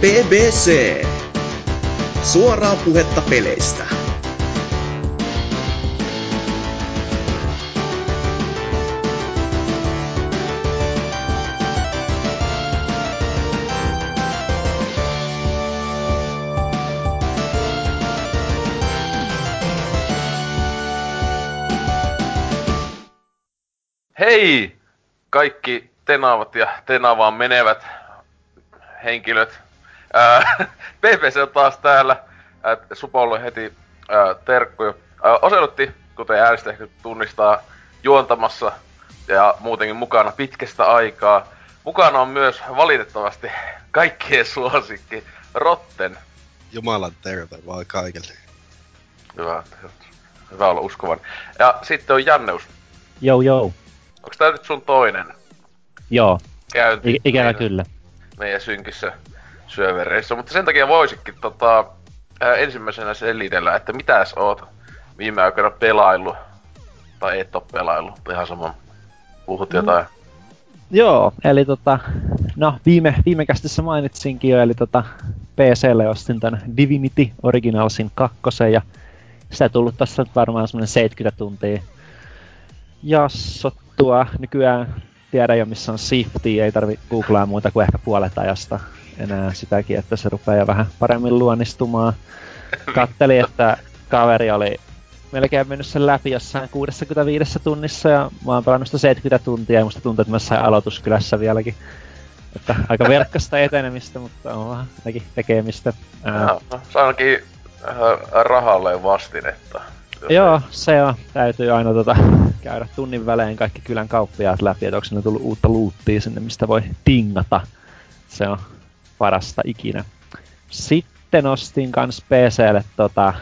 BBC. Suoraa puhetta peleistä. Hei! Kaikki tenaavat ja tenavaan menevät henkilöt. Ää, PPC on taas täällä. Ää, Supolle heti ää, terkkuja. Ää, kuten äänestä ehkä tunnistaa, juontamassa ja muutenkin mukana pitkästä aikaa. Mukana on myös valitettavasti kaikkien suosikki Rotten. Jumalan terve vaan kaikille. Hyvä, hyvä olla uskovan. Ja sitten on Janneus. Jou jou. Onko tää nyt sun toinen Joo, käynti? I- ikävä meidän- kyllä. meidän synkissä syövereissä. Mutta sen takia voisikin tota, ää, ensimmäisenä selitellä, että mitäs oot viime aikoina pelailu tai et oo pelailu, ihan sama. Puhut Mm. jotain. Joo, eli tota, no viime, viime kästissä mainitsinkin jo, eli tota PClle ostin tän Divinity Originalsin kakkosen ja sitä tullut tässä nyt varmaan semmonen 70 tuntia jassottua. Nykyään tiedä jo missä on Sifti, ei tarvi googlaa muuta kuin ehkä puolet ajasta enää sitäkin, että se rupeaa vähän paremmin luonnistumaan. Kattelin, että kaveri oli melkein mennyt sen läpi jossain 65 tunnissa ja mä oon pelannut sitä 70 tuntia ja musta tuntuu, että mä sain aloituskylässä vieläkin. Että aika verkkaista etenemistä, mutta on vähän jotakin tekemistä. Ää, no, ainakin rahalle vastinetta. Joo, se on. Täytyy aina tota, käydä tunnin välein kaikki kylän kauppiaat läpi, että onko sinne tullut uutta luuttia sinne, mistä voi tingata. Se on parasta ikinä. Sitten ostin kans PClle tota,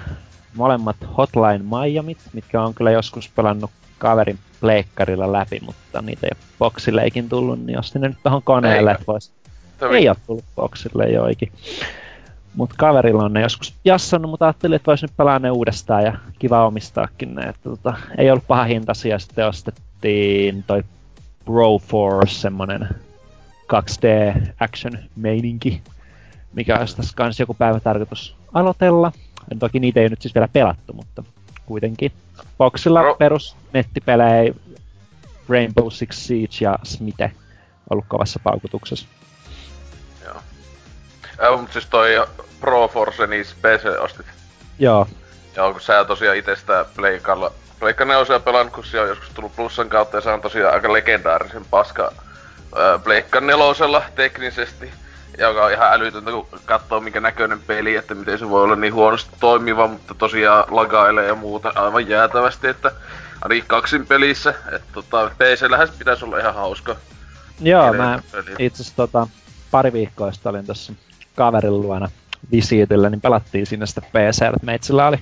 molemmat Hotline Miamit, mitkä on kyllä joskus pelannut kaverin pleikkarilla läpi, mutta niitä ei ole boksileikin tullut, niin ostin ne nyt tohon koneelle, että vois Tomi, ei ole tullut boksille joikin. Mut kaverilla on ne joskus jassannut, mutta ajattelin, että vois nyt pelaa ne uudestaan ja kiva omistaakin ne. Että tota, ei ollut paha hintaisia, sitten ostettiin toi Broforce, semmonen 2D action meininki, mikä olisi tässä kans joku päivä tarkoitus aloitella. En toki niitä ei nyt siis vielä pelattu, mutta kuitenkin. Boxilla Ro- perus nettipelejä, Rainbow Six Siege ja Smite ollut kovassa paukutuksessa. Joo. Äh, mut siis toi Pro Force, niin PC ostit. Joo, Ja kun sä tosiaan itse sitä Pleikalla, Pleikka nelosia pelannut, kun se on joskus tullut plussan kautta ja se on tosiaan aika legendaarisen paska Pleikka nelosella teknisesti. Joka on ihan älytöntä, kun katsoo minkä näköinen peli, että miten se voi olla niin huonosti toimiva, mutta tosiaan lagailee ja muuta aivan jäätävästi, että ainakin kaksin pelissä, että tota, PCllähän pitäisi olla ihan hauska. Joo, mä itse asiassa tota, pari viikkoa sitten olin tuossa kaverin luona visiitillä, niin pelattiin sinne sitä PC, että meitsillä oli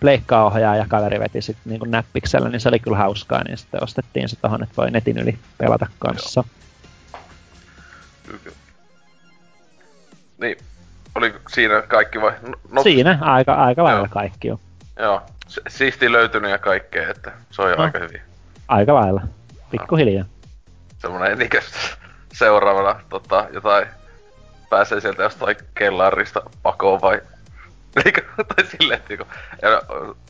pleikkaohjaa ja kaveri veti sitten niinku näppiksellä, niin se oli kyllä hauskaa, niin sitten ostettiin se tohon, että voi netin yli pelata kanssa. Kyllä. Niin, oli siinä kaikki vai? No, no Siinä aika, aika lailla Joo. kaikki on. Joo, si- siisti löytynyt ja kaikkea, että se on jo No. aika hyvin. Aika lailla. Pikkuhiljaa. semmonen niinkö seuraavana tota, jotain pääsee sieltä jostain kellarista pakoon vai tai silleen, että ja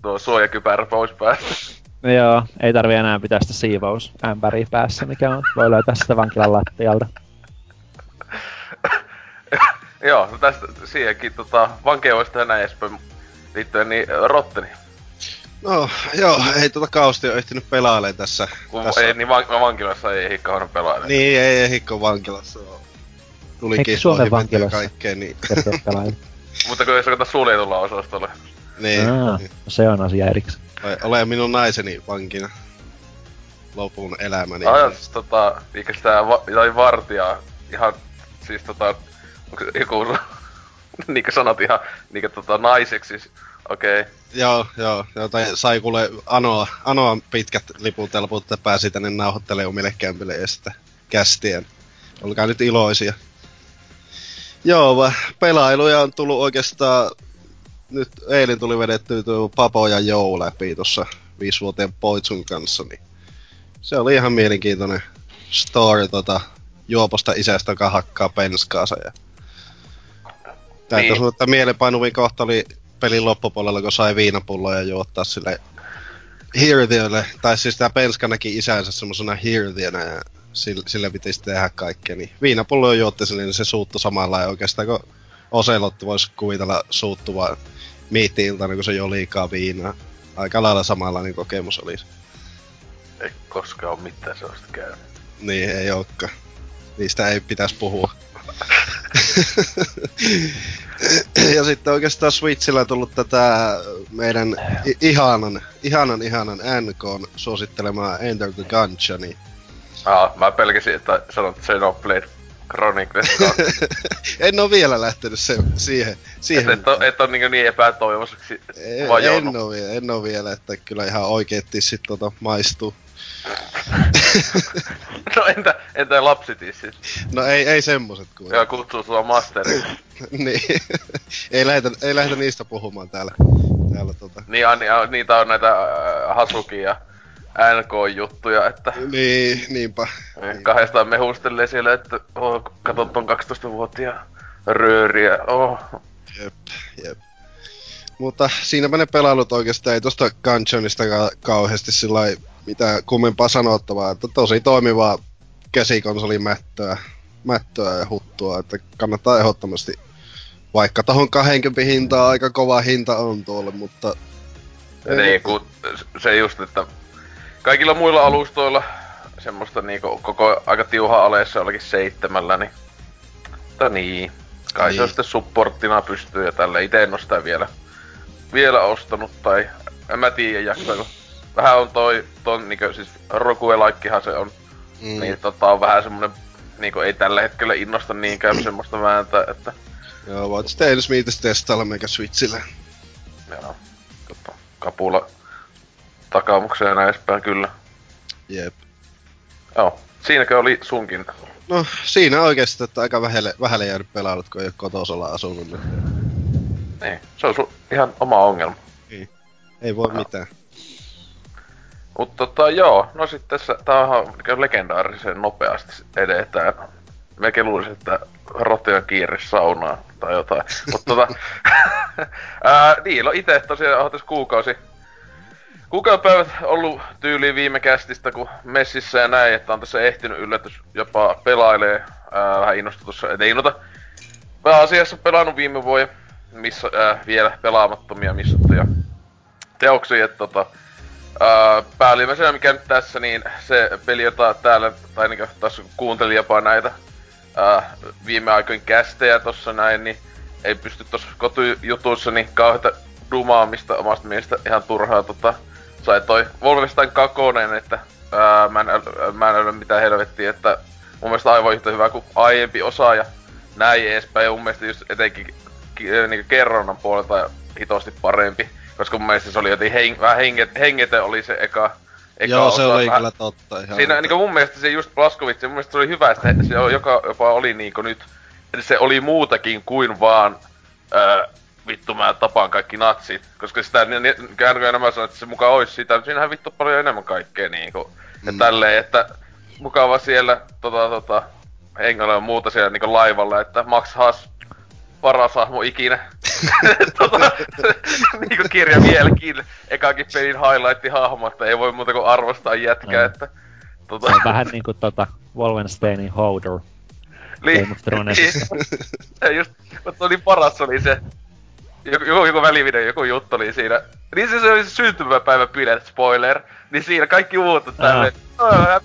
tuo suojakypärä pois päästä. No joo, ei tarvi enää pitää sitä siivousämpäriä päässä, mikä on. Voi löytää sitä vankilan lattialta. Joo, no tästä siihenkin tota, vankeuesta ja näin edespäin liittyen, niin Rotteni. No, joo, ei tota kausti ole ehtinyt pelailemaan tässä. Kun tässä. ei, niin van, vankilassa ei ehdi kauhean pelailla. Niin, ei ehikko vankilassa. Tuli Suomen vankilassa? kaikkea, niin. Mutta kun ei se suljetulla osastolla. niin, Aa, niin. no se on asia erikseen. Ole- Ole minun naiseni vankina lopun elämäni. Ajat tota, eikä sitä va, vartijaa ihan, siis tota, joku, niinkö sanot ihan, niinkö tota naiseksi, okei. Okay. Joo, joo, joo, tai sai kuule anoa, anoa pitkät liputelput, että pääsi tänne nauhoittelemaan omille kämpille ja sitten kästien. Olkaa nyt iloisia. Joo, pelailuja on tullut oikeastaan, nyt eilen tuli vedetty tuo Papo ja Jou läpi tuossa viisivuotiaan Poitsun kanssa, niin se oli ihan mielenkiintoinen story tota, juoposta isästä, joka hakkaa penskaansa ja Täytyy niin. sanoa, että mielenpainuvin kohta oli pelin loppupuolella, kun sai viinapulloja juottaa sille Hirviölle, tai siis tämä Penska näki isänsä semmoisena hirviönä ja sille, sille pitäisi tehdä kaikkea, niin viinapullo juotti sille, niin se suuttu samalla ja oikeastaan kun Oselotti voisi kuvitella suuttuva miittiiltana, kun se jo liikaa viinaa. Aika lailla samanlainen kokemus olisi. Ei koskaan ole mitään sellaista käynyt. Niin, ei olekaan. Niistä ei pitäisi puhua. Ja sitten oikeastaan Switchillä on tullut tätä meidän ihanan, ihanan, ihanan NK suosittelemaa Enter the Gungeon. Ah, mä pelkäsin, että sanot Xenoblade Chronicles. en oo vielä lähtenyt se, siihen. siihen et, et, on, et on niin, niin epätoivoiseksi en, en, oo vielä, en oo vielä, että kyllä ihan oikeetti sit tota maistuu. no entä, entä lapsitissit? No ei, ei semmoset kuin. Joo, kutsuu sua masteri. niin. ei, lähdetä, ei lähdetä niistä puhumaan täällä. täällä tota. Niin, a, niitä on näitä äh, Hasuki ja NK-juttuja, että... Niin, niinpä. Niin, kahdestaan mehustelee siellä, että oh, kato ton 12-vuotiaan rööriä, oh. Jep, jep. Mutta siinäpä ne pelailut oikeastaan ei tosta Gungeonista ka- kauheasti sillä mitään kummempaa sanottavaa, että tosi toimivaa käsikonsolimättöä mättöä ja huttua, että kannattaa ehdottomasti vaikka tohon 20 hintaa aika kova hinta on tuolle, mutta... Niin, kun se just, että kaikilla muilla alustoilla semmoista niinku koko aika tiuha aleessa jollakin seitsemällä, niin... Mutta niin. Kai niin. se sitten supporttina pystyy ja tälle itse en oo sitä vielä, vielä ostanut tai en mä tiedä jaksaako. Vähän on toi, ton niinku siis Rokuelaikkihan se on. Mm. Niin tota on vähän semmonen niinku ei tällä hetkellä innosta niinkään semmoista vääntä, että... Joo, voit sitten edes miitäs testailla meikä Switchillä. Joo, tota, kapula takaumukseen ja näin edespäin, kyllä. Jep. Joo. Siinäkö oli sunkin? No, siinä oikeesti, että aika vähälle, vähälle jäänyt pelailut, kun ei ole kotosalla asunut. Niin. niin. se on sun ihan oma ongelma. Niin. Ei voi Aha. mitään. Mutta tota, joo, no sitten tässä, tää on legendaarisen nopeasti edetään. Mekin luulisin, että rotia kiire saunaan tai jotain. Mutta tota, ää, niin, no itse tosiaan on tässä kuukausi päivät ollut tyyliin viime kästistä, kun messissä ja näin, että on tässä ehtinyt yllätys jopa pelailee ää, vähän innostutussa, ei innota. Pääasiassa pelannut viime vuoden, missä ää, vielä pelaamattomia missattuja teoksia, että tota, ää, päällimmäisenä mikä nyt tässä, niin se peli, jota täällä, tai niin tässä kuuntelin jopa näitä ää, viime aikoin kästejä tossa näin, niin ei pysty tossa kotijutuissa niin kauheita dumaamista omasta mielestä ihan turhaa tota, sai toi Wolfenstein 2, että ää, mä, en, mä en ole mitään helvettiä, että mun mielestä aivan yhtä hyvä kuin aiempi osa ja näin edespäin. Ja mun mielestä just etenkin niin kerronnan puolelta hitosti parempi. Koska mun mielestä se oli jotenkin heng, vähän henget, hengete oli se eka, eka Joo, osa, se oli vähän, kyllä totta. Ihan siinä niin mun mielestä se just Blaskovits, mun mielestä se oli hyvä, että se joka jopa oli niinku nyt, se oli muutakin kuin vaan ää, vittu mä tapaan kaikki natsit. Koska sitä käännykö enemmän sanoa, että se mukaan olisi sitä, siinähän vittu paljon enemmän kaikkea niinku. Ja mm. tälleen, että mukava siellä tota tota hengellä ja muuta siellä niinku laivalla, että Max Haas paras hahmo ikinä. tota, niinku kirja vieläkin, ekakin pelin highlight-hahmo, että ei voi muuta kuin arvostaa jätkää, mm. että... Tota... Se on vähän niinku tota Wolfensteinin Hodor. Li- Game of Thronesista. just, mutta oli paras oli se, joku, joku, joku välivideo, joku juttu oli siinä. Niin se, se oli se syntymäpäiväbileet, spoiler. Niin siinä kaikki muut on tälleen,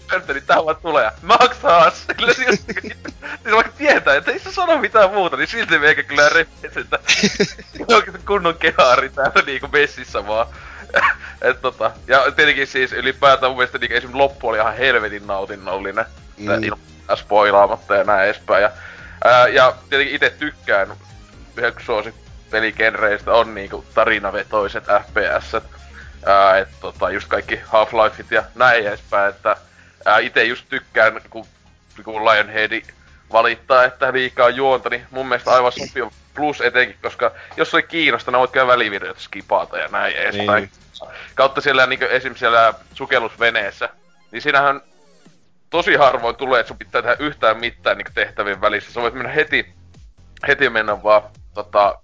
Pönttö, niin tähän vaan tulee. Maksaa! Kyllä siis, siis vaikka tietää, että ei se sano mitään muuta, niin silti meikä kyllä repesi, että kunnon kehaari täällä niinku messissä vaan. Et tota, ja tietenkin siis ylipäätään mun mielestä niinku esimerkiksi loppu oli ihan helvetin nautinnollinen. Mm. Ilman spoilaamatta ja näin edespäin. Ja, ää, ja tietenkin itse tykkään yhden suosikki peligenreistä on niinku tarinavetoiset FPS. Ää, et tota, just kaikki Half-Lifeit ja näin edespäin, että ää, ite just tykkään, kun, kun Lionhead valittaa, että liikaa juonta, niin mun mielestä aivan sopiva plus etenkin, koska jos oli kiinnostanut, voit käydä välivideoita skipata ja näin edespäin. Niin. Kautta siellä niin esimerkiksi siellä sukellusveneessä, niin siinähän tosi harvoin tulee, että sun pitää tehdä yhtään mitään niin tehtävien välissä. Sä voit mennä heti, heti mennä vaan tota,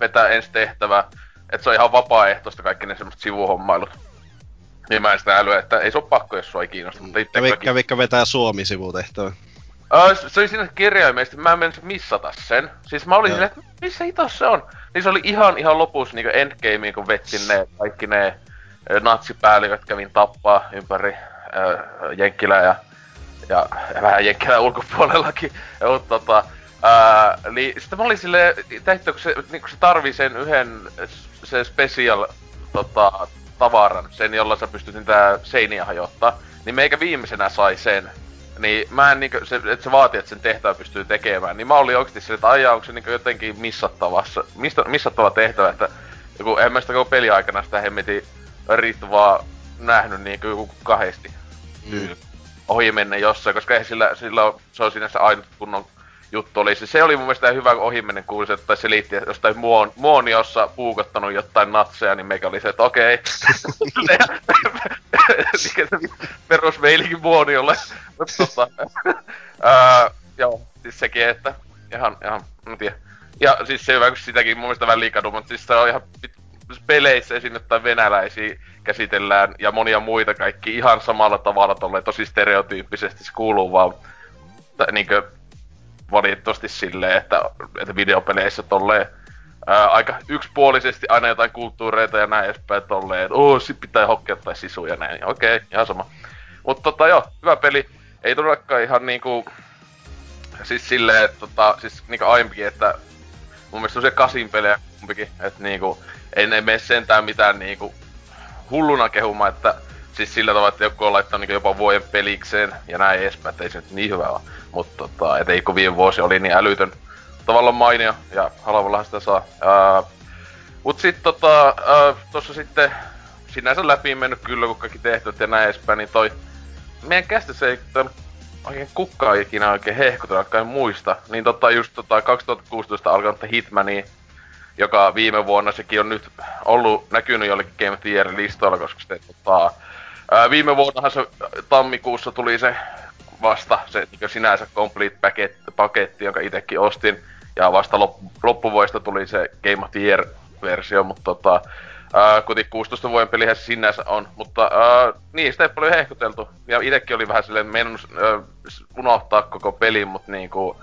vetää ensi tehtävää. Että se on ihan vapaaehtoista kaikki ne semmoset sivuhommailut. Niin mä en sitä älyä, että ei se ole pakko, jos sua ei kiinnosta. Mutta itse Kävi, kävikö vetää Suomi-sivutehtävä? Uh, se oli siinä kirjaimellisesti, mä en mennyt missata sen. Siis mä olin silleen, että missä hitos se on? Niin se oli ihan ihan lopussa niinku endgameen, kun vettin ne kaikki ne natsipäälliköt kävin tappaa ympäri äh, Jenkkilää ja, ja, ja vähän Jenkkilän ulkopuolellakin. Ja, mutta tota, äh, niin sitten mä olin silleen, että kun se, niin kun se tarvii sen yhden se special tota, tavaran, sen jolla sä pystyt niitä seiniä hajottaa, niin meikä viimeisenä sai sen. Niin mä en niinku, se, että se vaatii, että sen tehtävä pystyy tekemään. Niin mä olin oikeesti sille, että aijaa, onko se niinku jotenkin missattavassa, mistä, missattava tehtävä, että joku, en mä sitä koko peliaikana sitä hemmetin riittävää nähnyt niinku joku kahdesti. Mm. Ohi menne jossain, koska ei sillä, sillä se on sinänsä ainut kunnon juttu oli. Se, oli mun mielestä hyvä ohimennen kuulisi, että se liitti jostain muon, muoniossa puukottanut jotain natseja, niin meikä oli se, että okei. Perus meilikin muoniolle. Mutta tota, ää, joo, siis sekin, että ihan, ihan, en tiedä. Ja siis se hyvä, kun sitäkin mun mielestä vähän liikadu, mutta siis se on ihan peleissä esim. jotain venäläisiä käsitellään ja monia muita kaikki ihan samalla tavalla tolleen tosi stereotyyppisesti se kuuluu vaan niinkö valitettavasti silleen, että, että videopeleissä tolleen ää, aika yksipuolisesti aina jotain kulttuureita ja näin edespäin tolleen, että ooo, sit pitää hokkea tai sisuja ja näin. Okei, okay, ihan sama. Mutta tota joo, hyvä peli. Ei todellakaan ihan niinku... Siis silleen, että tota, siis niinku aiempikin, että mun mielestä se kasin pelejä kumpikin, että niinku, ei ne mene sentään mitään niinku hulluna kehumaan, että siis sillä tavalla, että joku on laittanut niinku jopa vuoden pelikseen ja näin edespäin, että ei se nyt niin hyvä ole. Mutta tota, et ei kun viime vuosi oli niin älytön tavallaan mainio ja halvallahan sitä saa. Ää, mut tota, ää, tossa sitten sinänsä läpi mennyt kyllä, kun kaikki tehtyt ja näin edespäin, niin toi meidän kästä ei ton oikein kukaan ikinä oikein hehkutella, muista. Niin tota just tota 2016 alkanut Hitmania, joka viime vuonna sekin on nyt ollut näkynyt jollekin Game of the Year listoilla, koska sitten tota, ää, viime vuonnahan se tammikuussa tuli se vasta se niin sinänsä complete paketti, paketti jonka itekin ostin. Ja vasta loppuvuodesta tuli se Game of the Year-versio, mutta tota, ää, kuitenkin 16 vuoden pelihän sinänsä on. Mutta ää, niin, sitä ei paljon hehkuteltu. Ja itekin oli vähän silleen mennyt unohtaa koko pelin, mutta niinku...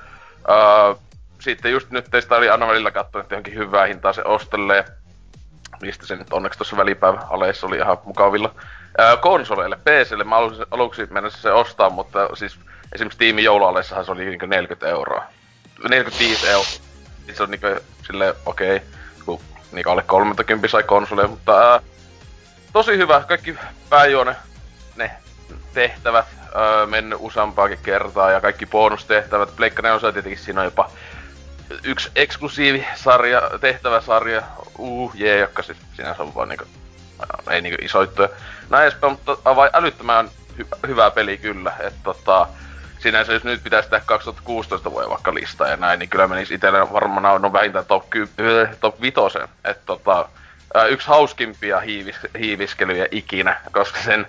Ää, sitten just nyt teistä oli aina välillä katsonut, että johonkin hyvää hintaa se ostelee. Mistä se nyt onneksi tuossa välipäivä aleissa oli ihan mukavilla ää, konsoleille, PClle. Mä aluksi, aluksi mennä se ostaa, mutta siis esimerkiksi tiimi joulualeissahan se oli niinku 40 euroa. 45 euroa. Se on niinku sille okei, okay, kun niinku alle 30 sai konsoleja, mutta ää, tosi hyvä. Kaikki pääjuone, ne tehtävät ää, mennyt useampaakin kertaa ja kaikki bonustehtävät. Pleikkane on tietenkin siinä on jopa yksi eksklusiivisarja, tehtäväsarja, uh, jee, joka siis sinänsä on vaan niinku, ei niinku iso juttu näin edespäin, mutta aivan älyttömän hy- hyvä peli kyllä. Että tota, sinänsä jos nyt pitäisi tehdä 2016 vuoden vaikka listaa ja näin, niin kyllä menisi itselle varmaan no vähintään top, ky- top 5. Että tota, yksi hauskimpia hiivis- hiiviskelyjä ikinä, koska sen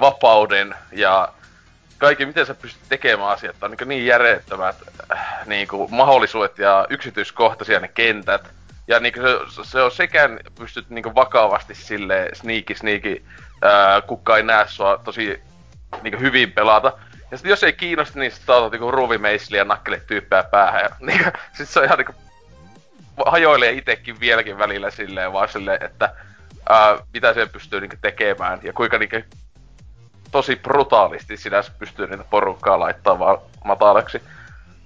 vapauden ja kaikki, miten sä pystyt tekemään asiat, on niin, niin järjettömät äh, niin kuin, mahdollisuudet ja yksityiskohtaisia ne kentät. Ja niin se, se on sekä pystyt niin vakavasti sille sneaky sneaky ää, kukaan ei näe sua tosi niinku hyvin pelata. Ja sit jos ei kiinnosta, niin sit otat niinku ruuvimeisliä ja nakkele tyyppää päähän. Ja, niinku, sit se on ihan niinku hajoilee itekin vieläkin välillä silleen vaan silleen, että ää, mitä se pystyy niinku tekemään ja kuinka niinku tosi brutaalisti sinä pystyy niitä porukkaa laittaa vaan matalaksi.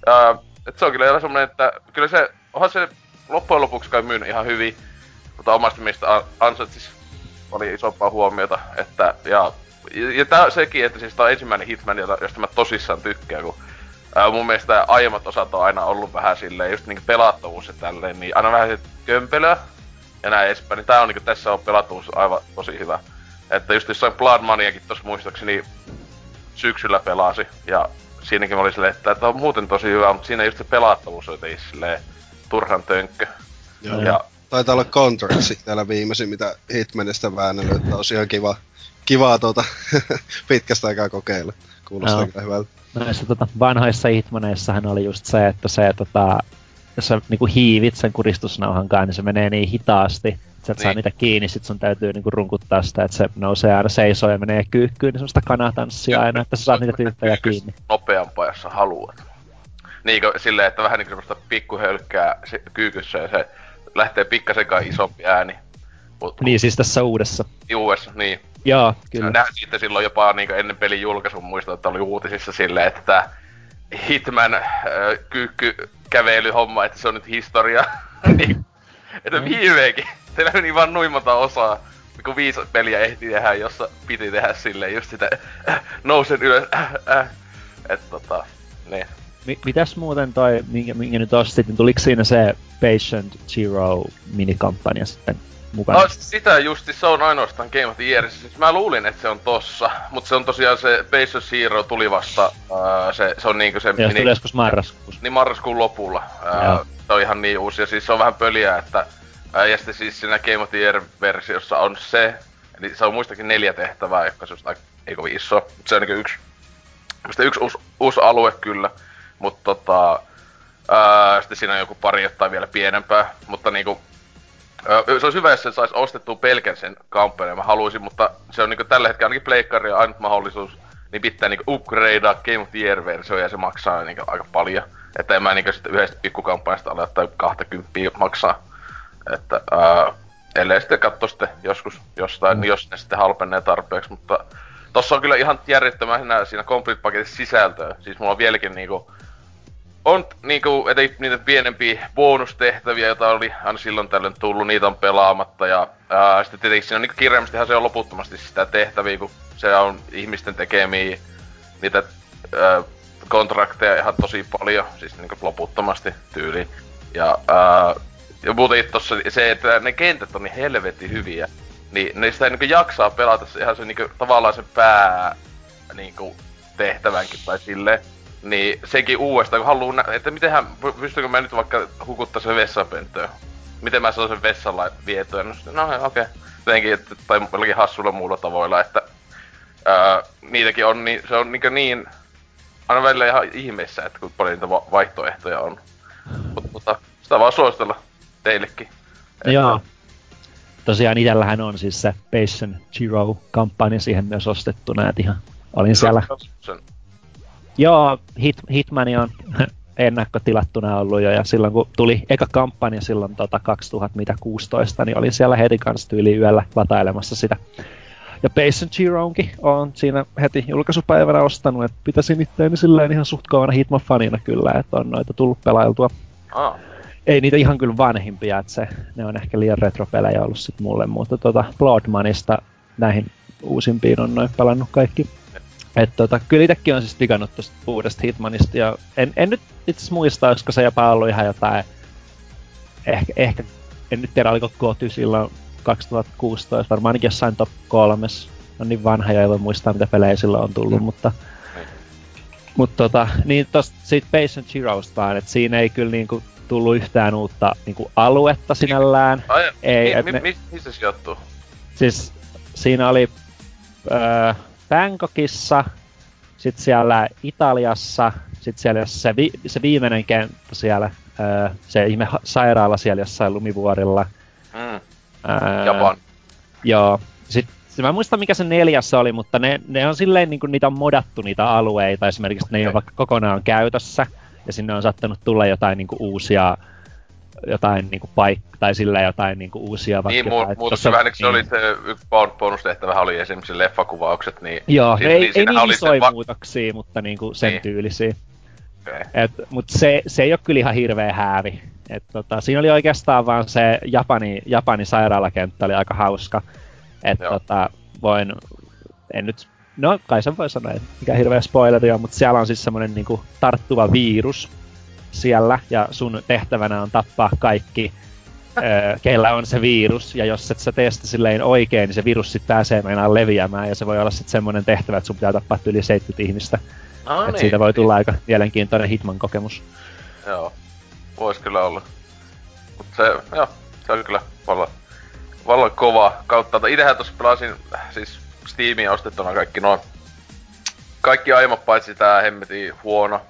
Ää, et se on kyllä semmonen, että kyllä se, onhan se loppujen lopuksi kai myynyt ihan hyvin, mutta omasta mielestä ansaitsis oli isompaa huomiota, että ja, ja tää, sekin, että siis tää on ensimmäinen Hitman, josta mä tosissaan tykkään, kun ää, mun mielestä aiemmat osat on aina ollut vähän silleen, just niinku pelattavuus ja tälleen, niin aina vähän kömpelöä ja näin edespäin, niin tää on niinku, tässä on pelattavuus aivan tosi hyvä. Että just jossain Blood Maniakin tossa muistaakseni syksyllä pelasi, ja siinäkin oli silleen, että tämä on muuten tosi hyvä, mutta siinä just se pelattavuus oli silleen turhan tönkkö. Joo. Ja Taitaa olla Contractsi täällä viimeisin, mitä Hitmanista väännellyt, että olisi ihan kiva, kivaa tuota pitkästä aikaa kokeilla. Kuulostaa no. kyllä hyvältä. Näissä tota, vanhoissa Hitmaneissahan oli just se, että se tota, jos sä niinku hiivit sen kuristusnauhan kanssa, niin se menee niin hitaasti, että sä et niin. saa niitä kiinni, sit sun täytyy niinku runkuttaa sitä, että se nousee aina seisoo ja menee kyykkyyn, niin semmoista kanatanssia aina, että sä saat niitä tyyppejä kiinni. Nopeampaa, jos sä haluat. Niin silleen, että vähän niinku semmoista pikkuhölkkää kyykyssä ja se lähtee pikkasenkaan isompi ääni. Mut, niin, siis tässä uudessa. Uudessa, niin. Joo, kyllä. Nähdään sitten silloin jopa niin ennen pelin julkaisun muistan, että oli uutisissa silleen, että Hitman äh, kyykky kävelyhomma, että se on nyt historia. niin, että viimeinkin. Teillä meni vaan noin monta osaa, kun viisi peliä ehti tehdä, jossa piti tehdä silleen just sitä äh, nousen ylös. Äh, äh. Että tota, niin. M- mitäs muuten toi, minkä, minkä nyt ostit, niin tuliko siinä se Patient Zero minikampanja sitten mukana? No sitä justi, se on ainoastaan Game of the Year. Siis mä luulin, että se on tossa, mutta se on tosiaan se Patient Zero tuli vasta, uh, se, se on niinku se... Ja mini... tuli joskus marraskuussa. Niin marraskuun lopulla. Uh, se on ihan niin uusi, ja siis se on vähän pöliä, että... Uh, ja sitten siis siinä Game of the Year-versiossa on se, eli se on muistakin neljä tehtävää, jotka se on ei kovin iso. Se on niinku yksi, yksi uusi, uusi alue kyllä. Mutta tota, ää, sitten siinä on joku pari jotain vielä pienempää, mutta niinku, se olisi hyvä, jos se saisi ostettua pelkän sen kampanjan, mä haluaisin, mutta se on niinku tällä hetkellä ainakin pleikkari ainut mahdollisuus, niin pitää niinku upgradea Game of the Year-versio ja se maksaa niinku aika paljon. Että en mä niinku sitten yhdestä pikkukampanjasta ole tai 20 maksaa. Että ää, ellei sitten katso sitten joskus jostain, mm. jos ne sitten halpenee tarpeeksi, mutta tossa on kyllä ihan järjettömän siinä complete paketissa sisältöä. Siis mulla on vieläkin niinku on niinku eti niitä pienempiä bonustehtäviä, joita oli aina silloin tällöin tullut, niitä on pelaamatta ja ää, sitten tietenkin siinä on niinku kirjaimistihan se on loputtomasti sitä tehtäviä, kun se on ihmisten tekemiä niitä ää, kontrakteja ihan tosi paljon, siis niinku loputtomasti tyyli. Ja, ää, ja muuten tossa se, että ne kentät on niin helvetin hyviä, niin ne sitä niinku jaksaa pelata se ihan se niinku tavallaan se pää niinku tehtävänkin tai silleen niin sekin uudestaan, kun haluaa nä- että mitenhän, pystynkö mä nyt vaikka hukuttaa sen vessapönttöön? Miten mä saan sen vessalla vietyä? No, no okei. Okay. Jotenkin, että, tai jollakin hassulla muulla tavoilla, että ää, niitäkin on, niin se on niin, niin aina välillä ihan ihmeessä, että kun paljon niitä va- vaihtoehtoja on. Mutta tota, sitä vaan suositella teillekin. Että... Joo. Tosiaan itsellähän on siis se Patient Zero-kampanja siihen myös ostettuna, että ihan olin siellä... Sen Joo, Hit, Hitmani on ennakkotilattuna ollut jo, ja silloin kun tuli eka kampanja silloin tota 2016, niin olin siellä heti kanssa yli yöllä latailemassa sitä. Ja Patient Zeroonkin on siinä heti julkaisupäivänä ostanut, että pitäisin itteeni silleen ihan suht kovana Hitman-fanina kyllä, että on noita tullut pelailtua. Ah. Ei niitä ihan kyllä vanhimpia, että se, ne on ehkä liian retropelejä ollut sit mulle, mutta tota Bloodmanista näihin uusimpiin on noin pelannut kaikki et tota, kyllä itsekin on siis digannut tuosta uudesta Hitmanista, ja en, en nyt itse muista, olisiko se jopa ollut ihan jotain, ehkä, ehkä en nyt tiedä, oliko Goty silloin 2016, varmaan ainakin jossain top kolmes, on niin vanha ja ei voi muistaa, mitä pelejä silloin on tullut, mm. mutta mutta tota, niin tosta siitä Patient Zerosta vaan, että siinä ei kyllä niinku tullut yhtään uutta niinku aluetta sinällään. Ai, ei, mi, mi, mi, missä se sijoittuu? Siis siinä oli öö, Bangkokissa, sitten siellä Italiassa, sitten siellä se, vi, se viimeinen kenttä siellä, öö, se ihme sairaala siellä jossain lumivuorilla. Mm. Öö, Japan. Joo. Sitten mä en muista mikä se neljäs oli, mutta ne, ne on silleen, niin kuin niitä on modattu niitä alueita, esimerkiksi okay. ne ei ole vaikka kokonaan käytössä, ja sinne on saattanut tulla jotain niin kuin uusia jotain niinku paikka tai sillä jotain niinku uusia vaikka Niin, mu- muutossa vähän, niin. se oli se yksi bonustehtävä oli esimerkiksi leffakuvaukset, niin... Joo, siis, ei, niin, ei niin isoja va- muutoksia, mutta niinku sen niin. tyylisiä. Okay. Et, mut se, se ei ole kyllä ihan hirveä häävi. Et, tota, siinä oli oikeastaan vaan se Japani, Japani sairaalakenttä oli aika hauska. Et, tota, voin, en nyt, no kai sen voi sanoa, että mikä hirveä spoileri on, mutta siellä on siis semmoinen niinku tarttuva virus, siellä ja sun tehtävänä on tappaa kaikki, öö, keillä on se virus. Ja jos et sä tee sitä silleen oikein, niin se virus sitten pääsee meinaan leviämään ja se voi olla sitten semmoinen tehtävä, että sun pitää tappaa yli 70 ihmistä. No niin. siitä voi tulla aika mielenkiintoinen Hitman-kokemus. Joo, vois kyllä olla. Mut se, joo, se on kyllä vallan, vallan kova kautta. Itsehän tossa pelasin siis Steamiin ostettuna kaikki noin kaikki aiemmat paitsi tää hemmetin huono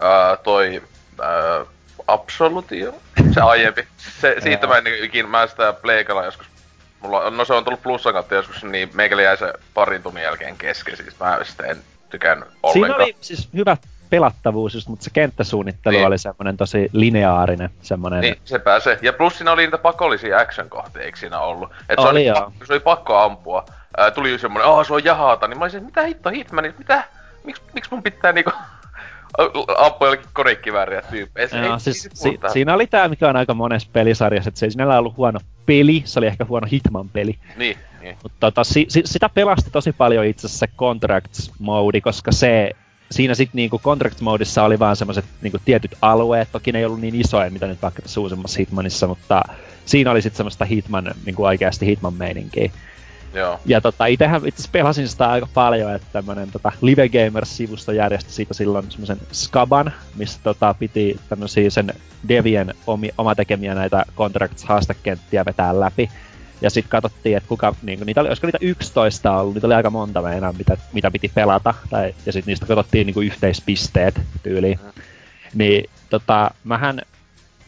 ää, toi äh, Absolutio. Se aiempi. Se, siitä mä en niinku ikin, mä sitä pleikalla joskus Mulla, no se on tullut plussan kautta joskus, niin meikäli jäi se parin tunnin jälkeen kesken, siis mä sitä en tykännyt ollenkaan. Siinä oli siis hyvä pelattavuus just, mutta se kenttäsuunnittelu niin. oli semmoinen tosi lineaarinen. Semmoinen... Niin, se pääsee. Ja plus siinä oli niitä pakollisia action-kohteita, eikö siinä ollut? Et se, oli, oli, pakko, se oli pakko ampua. Ää, tuli semmoinen, oh, se on jahata, niin mä olisin, mitä hitto Hitmanit, mitä? Miks, miks mun pitää niinku ampua jollekin konekivääriä tyyppejä. Joo, siis si- siinä oli tää, mikä on aika monessa pelisarjassa, että se ei sinällä ollut huono peli, se oli ehkä huono Hitman-peli. Niin, niin. Mutta tota, si- si- sitä pelasti tosi paljon itse asiassa se Contracts-moodi, koska se siinä sitten niinku Contract Modissa oli vaan semmoiset niinku tietyt alueet, toki ne ei ollut niin isoja, mitä nyt vaikka tässä uusimmassa Hitmanissa, mutta siinä oli sitten semmoista Hitman, niinku oikeasti Hitman-meininkiä. Joo. Ja tota, itsehän itse pelasin sitä aika paljon, että tämmönen tota, Live Gamers-sivusto järjesti siitä silloin semmoisen skaban, missä tota, piti tämmösiä sen Devien omi, oma tekemiä näitä Contracts-haastekenttiä vetää läpi. Ja sitten katsottiin, että kuka, niinku, niitä oli, olisiko niitä 11 ollut, niitä oli aika monta meinaa, mitä, mitä piti pelata. Tai, ja sitten niistä katsottiin niinku yhteispisteet tyyliin. Mm. Niin tota, mähän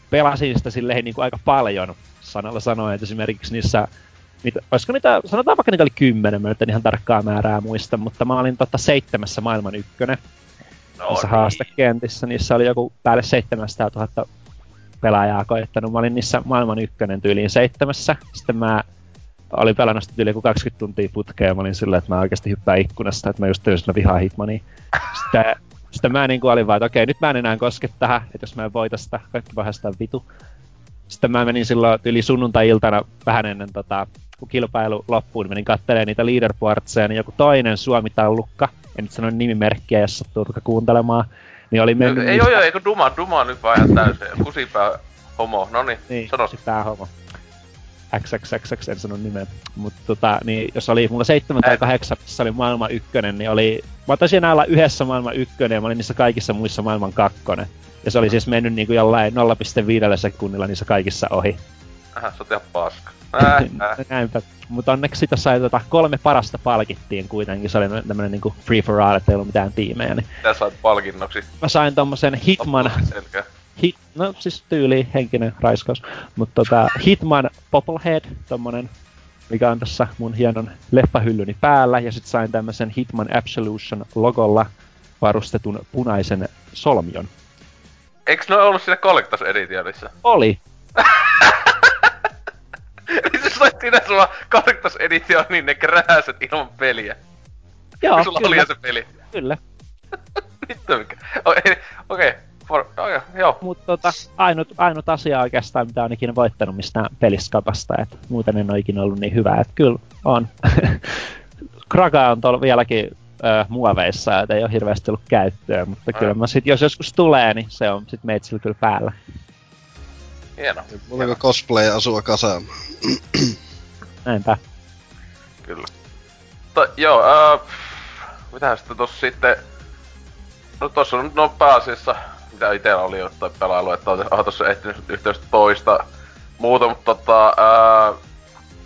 pelasin sitä silleen niinku aika paljon sanalla sanoen, että esimerkiksi niissä niitä, olisiko niitä, sanotaan vaikka niitä oli kymmenen, mä nyt en ihan tarkkaa määrää muista, mutta mä olin totta seitsemässä maailman ykkönen. No niissä niin. haastekentissä, niissä oli joku päälle 700 000 pelaajaa koettanut. Mä olin niissä maailman ykkönen tyyliin seitsemässä. Sitten mä olin pelannut sitä yli 20 tuntia putkea ja mä olin silleen, että mä oikeasti hyppään ikkunasta, että mä just täysin vihaa Hitmania. Sitten, sitten mä niin kuin olin vaan, että okei, nyt mä en enää koske tähän, että jos mä en voita sitä, kaikki vahastaan vitu. Sitten mä menin silloin yli sunnuntai-iltana vähän ennen tota, kun kilpailu loppuun, niin menin katselemaan niitä leaderboardseja, niin joku toinen Suomi-tallukka, en nyt sano nimimerkkiä, jos sattuu kuuntelemaan, niin oli mennyt... Ei, joo, joo, eikö Duma, Duma nyt vaan ihan täysin, kusipää homo, no niin, niin sano. kusipää homo. XXXX, en sano nimeä. Mutta tota, niin jos oli mulla 7 tai 8, missä oli maailman ykkönen, niin oli... Mä taisin enää olla yhdessä maailman ykkönen ja mä olin niissä kaikissa muissa maailman kakkonen. Ja se oli siis mennyt niinku jollain 0,5 sekunnilla niissä kaikissa ohi. Ähä, sä oot ihan paska. Näinpä. Mutta onneksi sai tota, kolme parasta palkittiin kuitenkin. Se oli tämmönen niinku free for all, ettei ollut mitään tiimejä. Niin... Mitä sait palkinnoksi? Mä sain tommosen Hitman... Hit, no siis tyyli henkinen raiskaus. Mutta tota, Hitman Popplehead, tommonen mikä on tässä mun hienon leffahyllyni päällä. Ja sit sain tämmösen Hitman Absolution logolla varustetun punaisen solmion. Eiks ne ollut siinä Collectors Editionissa? Oli. Sä sait siinä sulla Carictas Edition, niin ne krääset ilman peliä. Joo, sulla kyllä. oli se peli. Kyllä. Vittu mikä. Okei. Okay. Okay, joo. Mutta tota, ainut, ainut asia oikeastaan, mitä on ikinä voittanut mistään peliskapasta, että muuten en ole ikinä ollut niin hyvä, että kyllä on. Kraga on tuolla vieläkin ö, muoveissa, että ei ole hirveästi ollut käyttöä, mutta kyllä mä sit, jos joskus tulee, niin se on sit meitsillä kyllä päällä. Hieno. Mulla on cosplay asua kasaan. Näinpä. Kyllä. To, joo, äh, mitä sitten tossa sitten... No tossa on no pääasiassa, mitä itellä oli jotain pelailu, että on tossa ehtinyt yhteydessä toista muuta, mutta tota, äh,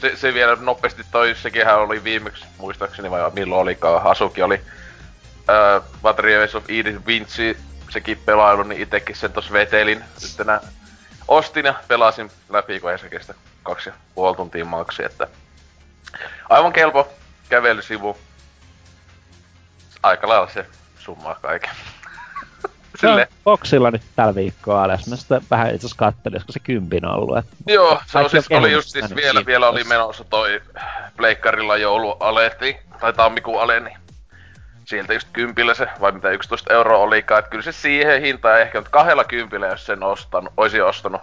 se, se, vielä nopeasti toi, sekinhän oli viimeksi, muistaakseni vai milloin olikaan, Asuki oli äh, Battery of Edith Vinci, sekin pelailu, niin itekin sen tossa vetelin yhtenä ostin ja pelasin läpi, kun ei se kestä kaksi ja puoli tuntia maksi, että aivan kelpo kävelysivu. Aika lailla se summaa kaiken. Sille. No, boksilla nyt tällä viikkoa alas. Mä sitä vähän itse asiassa kattelin, olisiko se kympin ollut. Et Joo, se on siis, oli just siis vielä, vielä oli menossa toi pleikkarilla joulualetti, tai tammikuun ale, niin sieltä just kympillä se, vai mitä 11 euroa olikaan, että kyllä se siihen hintaan ehkä, mutta kahdella kympillä, jos sen ostanut, olisi ostanut,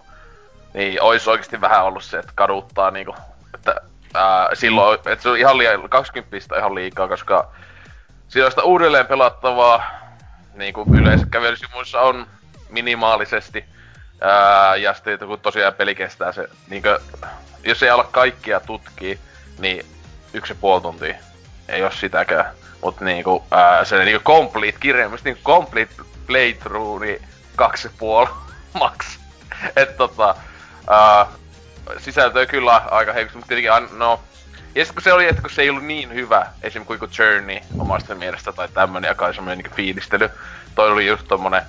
niin olisi oikeasti vähän ollut se, että kaduttaa niinku, että ää, silloin, että se on ihan liian, 20 ihan liikaa, koska sitä uudelleen pelattavaa, niinku yleensä kävelysivuissa on minimaalisesti, ää, ja sitten kun tosiaan peli kestää se, niinkö, jos ei ala kaikkia tutkii, niin yksi ja puoli tuntia. Ei ole sitäkään. Mut niinku, ää, se niinku complete kirjaimista niinku complete playthrough, niin kaksi puoli max. Et tota, sisältöä kyllä aika heikosti, mutta tietenkin, no, ja sitten kun se oli, että kun se ei ollut niin hyvä, esim. kuin Journey omasta mielestä tai tämmönen, ja kai semmonen niinku fiilistely. Toi oli just tommonen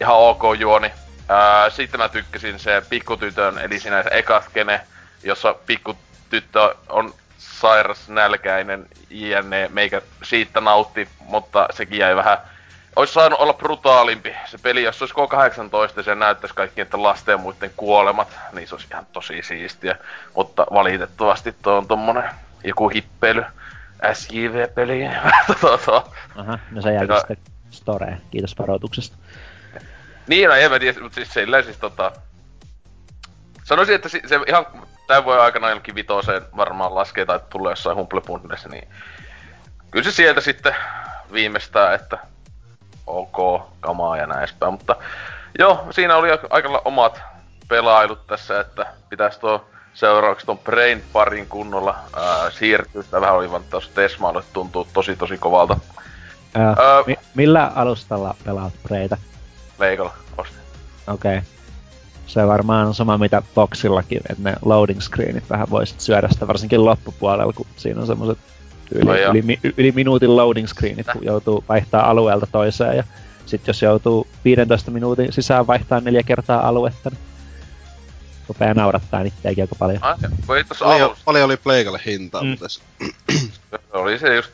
ihan ok juoni. Ää, sitten mä tykkäsin se pikkutytön, eli siinä ekaskene, jossa pikkutyttö on sairas, nälkäinen, jne. Meikä siitä nautti, mutta sekin jäi vähän... Ois saanut olla brutaalimpi se peli, jos olisi K18 ja se näyttäisi kaikkien että lasten ja muiden kuolemat, niin se olisi ihan tosi siistiä. Mutta valitettavasti tuo on tommonen joku hippeily SJV-peli. Aha, no se jäi sitten Store. Kiitos varoituksesta. Niin, no en mä tiedä, mutta siis silleen siis tota... Sanoisin, että se, se ihan tämän vuoden aikana jonkin vitoseen varmaan laskee tai tulee jossain humplepunnissa, niin kyllä se sieltä sitten viimeistään, että ok, kamaa ja näin edespäin. Mutta joo, siinä oli aika omat pelailut tässä, että pitäisi tuo seuraavaksi ton Brain parin kunnolla ää, siirtyä. Sitä vähän oli vaan tuossa Tesmaalle tuntuu tosi tosi kovalta. Ää, ää, mi- millä alustalla pelaat Breita? Veikolla ostin. Okei. Okay se varmaan on sama mitä boxillakin, että ne loading screenit vähän voisit syödä sitä varsinkin loppupuolella, kun siinä on semmoset yli, oh, yli, yli, minuutin loading screenit, kun joutuu vaihtaa alueelta toiseen ja sitten jos joutuu 15 minuutin sisään vaihtaa neljä kertaa aluetta, niin rupeaa naurattaa itseäkin aika paljon. Ah, paljon, paljon oli Pleikalle hintaa, mm. mutta se... oli se just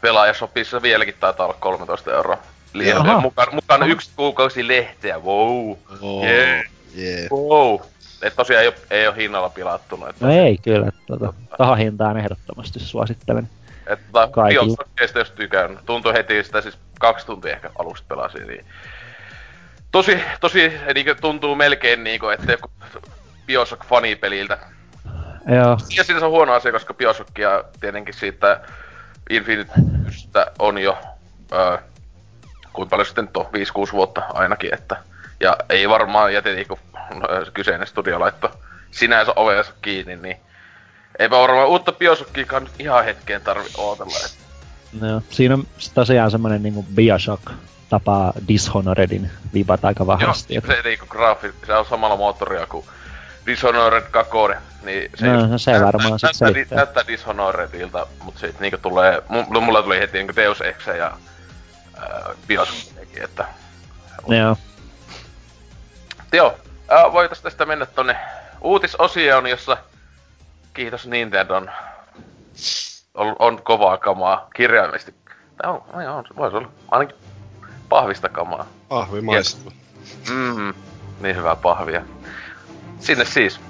pelaajasopissa vieläkin taitaa olla 13 euroa liian mukaan, mukaan yksi kuukausi lehteä, wow. Oh, yeah. yeah. Wow. Et tosiaan ei oo, ei oo hinnalla pilattunut. Et no ei kyllä, tota, tahan hintaan ehdottomasti suosittelen. Että tota, Bioshockkeista jos tykään, tuntui heti sitä siis kaksi tuntia ehkä alusta pelasin, niin tosi, tosi niin tuntuu melkein niinku, että joku Bioshock fanipeliltä. Joo. Ja siinä on huono asia, koska Bioshockia tietenkin siitä Infinite on jo öö, kuinka paljon sitten on, 5-6 vuotta ainakin, että ja ei varmaan jätetä, niin kun kyseinen studio laitto sinänsä ovensa kiinni, niin eipä varmaan uutta Bioshockiakaan ihan hetkeen tarvi ootella. Että... No, siinä on tosiaan semmonen niinku Bioshock tapaa Dishonoredin vibat aika vahvasti. Joo, se niinku graafi, se on samalla moottoria kuin Dishonored 2, niin se, no, no se näyttää, varmaan sit näyttää, näyttää Dishonoredilta, mutta sit niinku tulee, mulla tuli heti niinku Deus Ex ja äh, että... Joo. Joo, äh, voitais tästä mennä tonne uutisosioon, jossa kiitos Nintendon on, on kovaa kamaa kirjaimesti. Tää on, on, on voisi olla ainakin pahvista kamaa. Pahvi maistuu. Mm, niin hyvää pahvia. Sinne siis.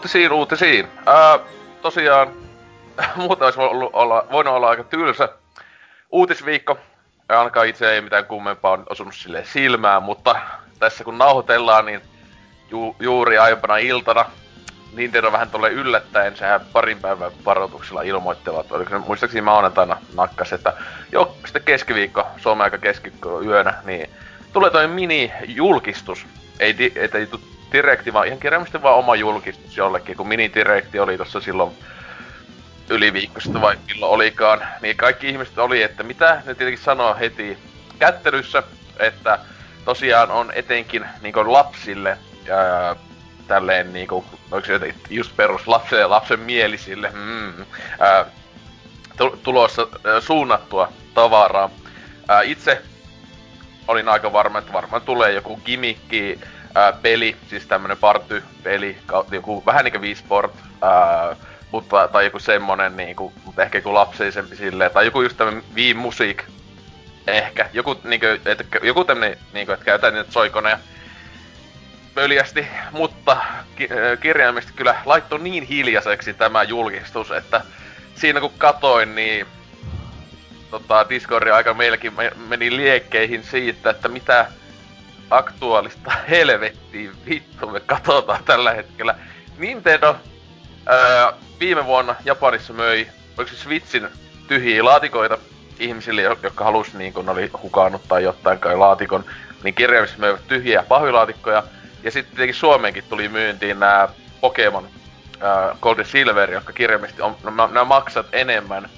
Uutisiin, uutisiin. Ää, tosiaan, muuta olisi ollut, olla, voinut olla aika tylsä uutisviikko. Ainakaan itse ei mitään kummempaa on osunut sille silmään, mutta tässä kun nauhoitellaan, niin ju, juuri aiempana iltana Nintendo vähän tulee yllättäen, sehän parin päivän varoituksella ilmoittavat, oliko se muistaakseni maanantaina nakkas, että jo sitten keskiviikko, Suomen aika keskiviikko yönä, niin tulee toi mini-julkistus. Ei, ei, ei direkti, vaan ihan kirjaimisesti vaan oma julkistus jollekin, kun mini-direkti oli tossa silloin yli viikko sitten vai milloin olikaan, niin kaikki ihmiset oli, että mitä ne tietenkin sanoo heti kättelyssä, että tosiaan on etenkin niin lapsille ää, tälleen niinku, onko se just perus lapsille lapsen mielisille, mm, ää, tulossa ää, suunnattua tavaraa. Ää, itse olin aika varma, että varmaan tulee joku gimmikki ää, peli, siis tämmönen party-peli, joku vähän niinku Wii Sport, ää, mutta, tai joku semmonen niinku, mutta ehkä joku lapsisempi silleen, tai joku just tämmönen Wii Music, Ehkä. Joku, niinku, et, joku tämmönen, niinku, että käytetään niitä soikoneja pöljästi, mutta ki- kirjaimisesti kyllä laittoi niin hiljaiseksi tämä julkistus, että siinä kun katoin, niin tota, Discordin aika meilläkin meni liekkeihin siitä, että mitä aktuaalista helvettiin vittu me katsotaan tällä hetkellä. Nintendo ää, viime vuonna Japanissa möi, oliko se Switchin tyhjiä laatikoita ihmisille, jotka halusi niin kun oli hukannut tai jotain kai laatikon, niin kirjaimisesti möivät tyhjiä pahvilaatikkoja. Ja sitten tietenkin Suomeenkin tuli myyntiin nämä Pokemon äh, Golden Silver, jotka kirjaimisesti on, no, nämä maksat enemmän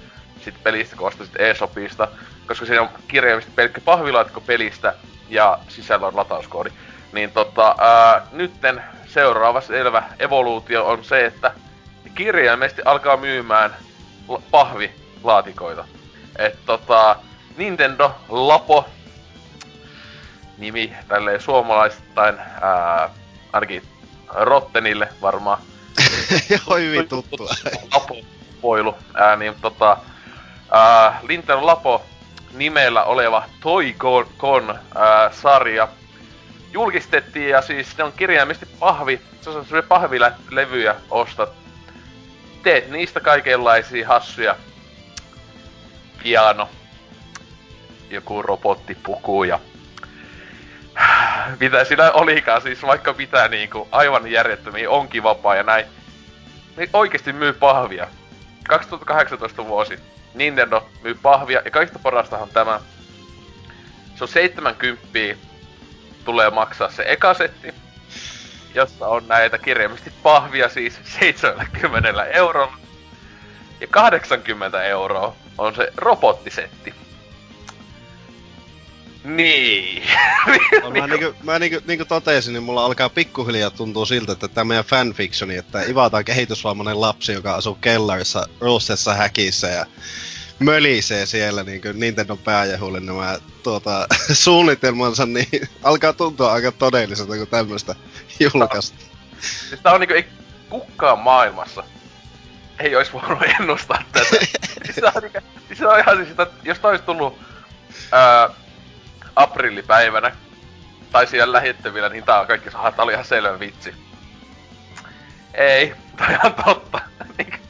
sit pelistä kuin ostasit eShopista, koska siinä on kirjaimisesti pelkkä pahvilaatikko pelistä ja sisällä on latauskoodi. Niin tota, ää, nytten seuraava selvä evoluutio on se, että kirjaimesti alkaa myymään pahvilaatikoita. Et tota, Nintendo Lapo, nimi tälleen suomalaistain, ää, ainakin Rottenille varmaan. Joo, hyvin tuttua. Lapo, voilu, ää, niin tota, ää, Nintendo Lapo nimellä oleva Toy-Con-sarja julkistettiin ja siis ne on kirjaimisesti pahvi, se on se pahvilevyjä ostat. Teet niistä kaikenlaisia hassuja. Piano. Joku robottipuku ja mitä siinä olikaan, siis vaikka pitää niinku aivan järjettömiä onkin vapaa ja näin. Ne oikeesti myy pahvia. 2018 vuosi. Nintendo myy pahvia, ja kaikista parastahan tämä. Se on 70 tulee maksaa se ekasetti, jossa on näitä kirjaimisesti pahvia siis 70 eurolla. Ja 80 euroa on se robottisetti. Niin. no, mä, niinku, mä niinku, niinku totesin, niin mulla alkaa pikkuhiljaa tuntua siltä, että tämä meidän fanfictioni, että ivataan kehitysvammainen lapsi, joka asuu kellarissa ruustessa häkissä ja mölisee siellä niin kuin Nintendo pääjahulle nämä tuota, suunnitelmansa, niin alkaa tuntua aika todelliselta, kuin tämmöistä julkaista. Siis tää on niinku, ei kukaan maailmassa ei olisi voinut ennustaa tätä. siis tää on, niinku, siis on ihan siis, että jos tää olisi tullut ää, aprillipäivänä, tai siellä lähittävillä, niin tää on kaikki saa, tää oli ihan selvä vitsi. Ei, tää on ihan totta.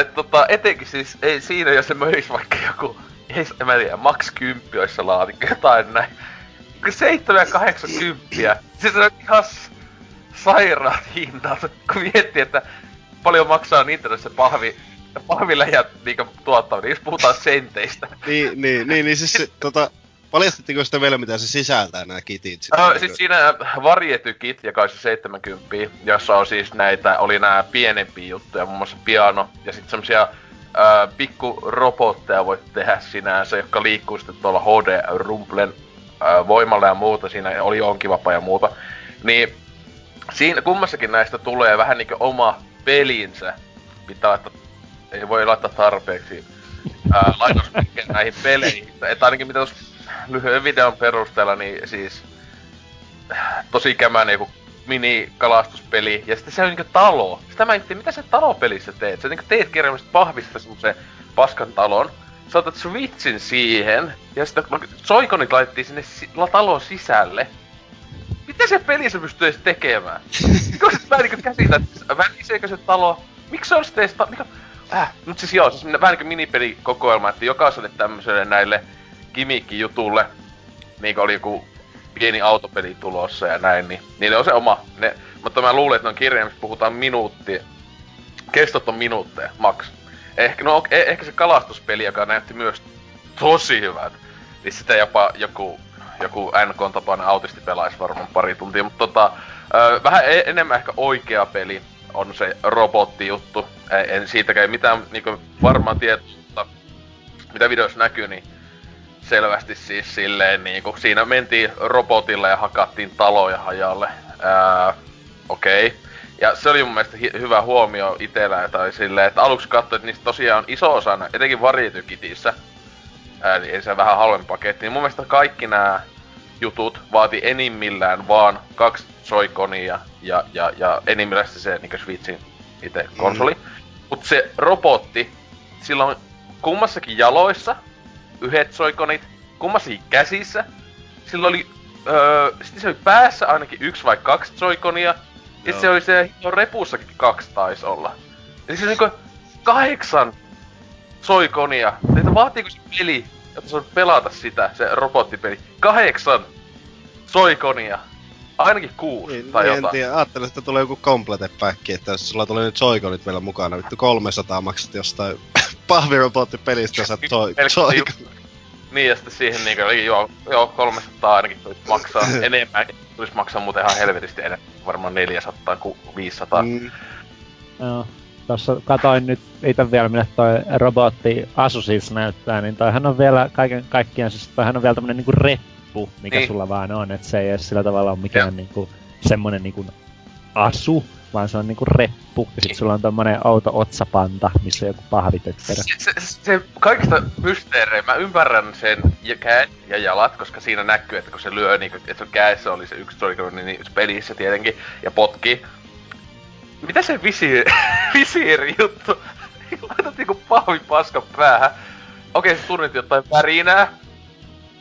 Et, tota, etenkin siis ei siinä, jos se möis vaikka joku, ei, en mä tiedä, maks 10 olisi se laatikko, jotain näin. 7 ja 80. Siis se on ihan sairaat hintaa, kun miettii, että paljon maksaa Nintendossa pahvi, pahviläjät niinku tuottaa, niin jos puhutaan senteistä. niin, niin, niin, niin siis se, tota, Paljastettiinko sitä vielä, mitä se sisältää, nämä kitit? Sitten, uh, siis siinä Variety Kit, joka on se 70, jossa on siis näitä, oli nämä pienempiä juttuja, muun muassa piano, ja sitten semmosia uh, pikku robotteja voit tehdä sinänsä, jotka liikkuu sitten tuolla HD-rumplen voimalla ja muuta, siinä oli onkivapa ja muuta. Niin siinä kummassakin näistä tulee vähän niinku oma pelinsä. Pitää laittaa, ei voi laittaa tarpeeksi lainausmerkkejä näihin peleihin. Että ainakin mitä tuossa lyhyen videon perusteella, niin siis tosi kämäinen joku mini-kalastuspeli, ja sitten se on niinku talo. Sitä mä itse, mitä sä talopelissä teet? Sä niinku teet kirjallisesti pahvista semmosen paskan talon, sä otat Switchin siihen, ja sitten soikonit laitettiin sinne si- talon sisälle. Mitä se peli se pystyy edes tekemään? Koska mä niinku käsitän, väliseekö se talo? Miksi se on sitten edes ta- niinku, äh, mut siis joo, siis vähän niinku minipelikokoelma, että jokaiselle tämmöiselle näille jutulle, niin oli joku pieni autopeli tulossa ja näin, niin niille on se oma. Ne, mutta mä luulen, että on kirjaimissa puhutaan minuutti, kestot on minuutteja, maks. Ehkä, no, eh, ehkä se kalastuspeli, joka näytti myös tosi hyvät, niin sitä jopa joku, joku NK tapainen autisti pelaisi varmaan pari tuntia, mutta tota, ö, vähän e- enemmän ehkä oikea peli on se robottijuttu. En siitäkään mitään niinku varmaan tietoa, mitä videossa näkyy, niin selvästi siis silleen niinku, siinä mentiin robotilla ja hakattiin taloja hajalle. Okei. Okay. Ja se oli mun mielestä hi- hyvä huomio itellä, tai silleen, että aluksi katsoin, että niistä tosiaan on iso osa, etenkin varietykitissä, niin ei se vähän halvempi paketti. Niin mun mielestä kaikki nämä jutut vaati enimmillään vaan kaksi soikonia ja, ja, ja enimmillään se niin Switchin itse konsoli. Mm. Mut se robotti, sillä on kummassakin jaloissa yhdet soikonit, kummasi käsissä. Sillä oli, öö, sitten se oli päässä ainakin yksi vai kaksi soikonia. Ja se oli se repussakin kaksi taisi olla. Eli se oli niinku kahdeksan soikonia. Että vaatiiko se peli, jotta se pelata sitä, se robottipeli. Kahdeksan soikonia. Ainakin kuusi niin, tai niin, jotain. En tiedä, ajattelin, että tulee joku complete pack, että jos sulla tulee nyt soikonit vielä mukana, vittu 300 maksat jostain pahvirobottipelistä, sä toi, soikon. Niin, ja sitten siihen niinku, eli joo, joo, 300 ainakin tulisi maksaa enemmän. Tulisi maksaa muuten ihan helvetisti enemmän, varmaan 400 ku 500. Mm. Joo. Tuossa katoin nyt itse vielä, millä toi robotti Asusis näyttää, niin toihan on vielä kaiken kaikkiaan, siis toihan on vielä tämmönen niinku reppu, mikä niin. sulla vaan on, että se ei edes sillä tavalla ole mikään niinku semmonen niinku asu, vaan se on niinku reppu, ja sit sulla on tommonen outo otsapanta, missä on joku pahvitötterö. Se, se, se, kaikista mysteerejä, mä ymmärrän sen ja käät ja jalat, koska siinä näkyy, että kun se lyö, niin, että se kädessä oli se yksi joycon, niin, niin pelissä tietenkin, ja potki. Mitä se visiiri, visiiri juttu? Laitat niinku pahvi paska päähän. Okei, se tunnit jotain värinää,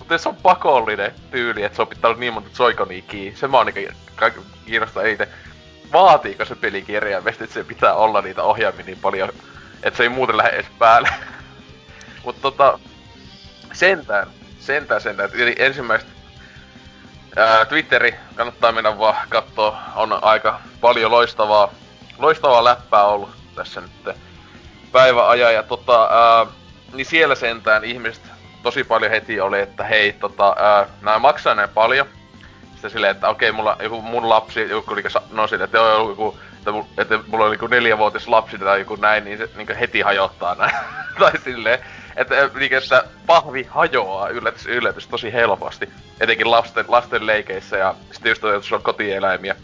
mutta jos on pakollinen tyyli, että se on pitää olla niin monta joyconia se mä oon niinku kiinnostaa eniten vaatiiko se peli kirjaimesti, että se pitää olla niitä ohjaimia niin paljon, että se ei muuten lähde edes päälle. Mutta tota, sentään, sentään, sentään. Eli ensimmäistä ää, Twitteri, kannattaa mennä vaan katsoa, on aika paljon loistavaa, loistavaa läppää ollut tässä nyt päiväajan. Ja tota, ää, niin siellä sentään ihmiset tosi paljon heti oli, että hei, tota, ää, nää maksaa näin paljon, sitten silleen, että okei, mulla joku mun lapsi, joku niinku no sille, että joo, joku, että, että mulla on niinku neljävuotis lapsi tai joku näin, niin se niinku heti hajottaa näin. tai silleen, että, niinku, että pahvi hajoaa yllätys, yllätys tosi helposti. Etenkin lasten, lasten leikeissä ja sitten just jos on kotieläimiä.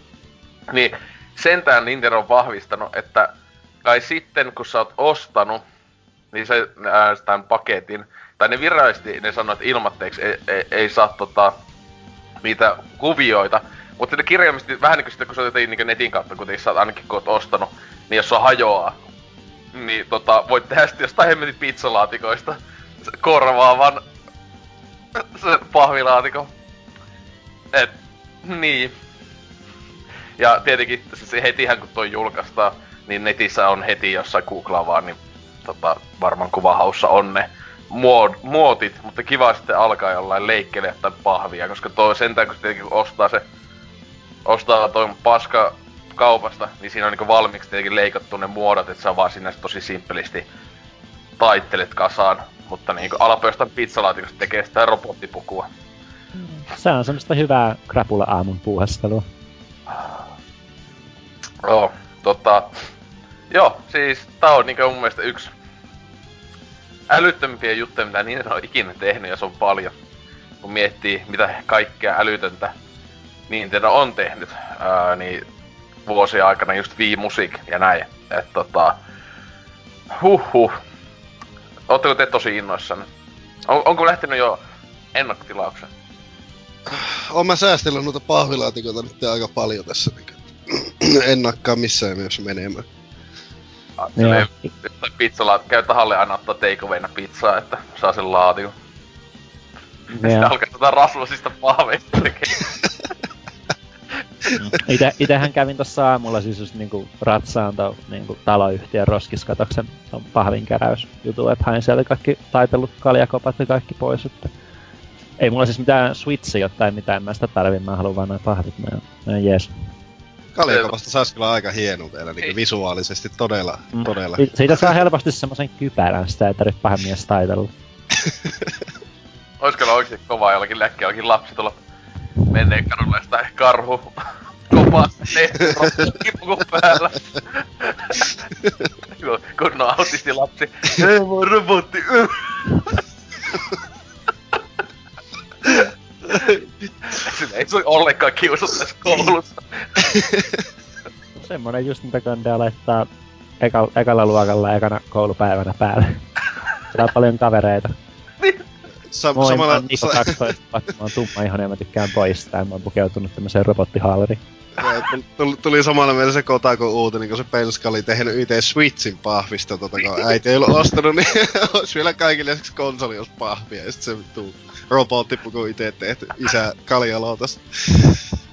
Niin sentään Nintendo on vahvistanut, että kai sitten kun sä oot ostanut, niin se, ää, tämän paketin, tai ne virallisesti ne sanoo, että ilmatteeksi ei, ei, ei saa tota, niitä kuvioita. Mutta ne kirjaimisesti vähän niinku sitten, kun sä otat niin netin kautta, kun sä ainakin kun oot ostanut, niin jos se hajoaa, niin tota, voit tehdä sitten jostain hemmetin pizzalaatikoista korvaavan se pahvilaatikon. Et, niin. Ja tietenkin se hetihän kun toi julkaistaan, niin netissä on heti jossain googlaa vaan, niin tota, varmaan kuvahaussa on ne muod, muotit, mutta kiva sitten alkaa jollain leikkele tai pahvia, koska toi sentään kun tietenkin ostaa se, ostaa toi paska kaupasta, niin siinä on niinku valmiiksi tietenkin leikattu ne muodot, että sä vaan sinne tosi simppelisti taittelet kasaan, mutta niinku alapöystän pizzalaatikosta tekee sitä robottipukua. Se on semmoista hyvää krapula aamun puuhastelua. Joo, tota... Joo, siis tää on niinku mun mielestä yksi älyttömpiä juttuja, mitä niin on ikinä tehnyt, ja se on paljon. Kun miettii, mitä kaikkea älytöntä Nintendo on tehnyt, ää, niin vuosien aikana just Wii Music ja näin. Et tota... Huhhuh. Ootteko te tosi innoissanne? On, onko lähtenyt jo ennakkotilauksen? Oon mä säästellyt noita pahvilaatikoita nyt aika paljon tässä. Niin ennakkaa missään nimessä menemään. Silleen, pizzala, käy tahalle aina ottaa takeawayna pizzaa, että saa sen laatikon. Ja sitten alkaa tätä rasvasista pahveista tekemään. Ite, itehän kävin tossa aamulla siis just niinku ratsaan to, niinku taloyhtiön roskiskatoksen. Pahvin keräys jutu, että hain sieltä kaikki taitellut kaljakopat ja kaikki pois, että ei mulla siis mitään switchia tai mitään, mä sitä tarvin, mä haluan vaan noin pahvit, mä, mä jees. Kaljakopasta saisi kyllä aika hieno vielä, niin visuaalisesti todella, mm. todella. Si- siitä saa helposti semmoisen kypärän, sitä ei tarvitse pahan taitella. Ois kyllä oikeesti kovaa jollakin läkkiä, jollakin lapsi tuolla menneen kadulla sitä karhu kovaa kipuku päällä. kun on autisti lapsi. Ei voi robotti. Sillä ei se ollenkaan kiusata tässä koulussa. Semmonen just mitä kandia laittaa eka, ekalla luokalla ekana koulupäivänä päälle. Siellä on paljon kavereita. Sa- Moi, samalla... mä oon Niko 12, vaikka mä oon tumma ihan ja mä tykkään poistaa. Mä oon pukeutunut tämmöiseen robottihaaleriin. Tuli, samalla mielessä se Kotaku uutinen, kun se Penska oli tehnyt itse Switchin pahvista, tota, kun äiti ei ollut ostanut, niin olisi vielä kaikille lisäksi konsoli olisi pahvia, ja sitten se vittu robottipuku itse tehty isä Kaljaloutasta.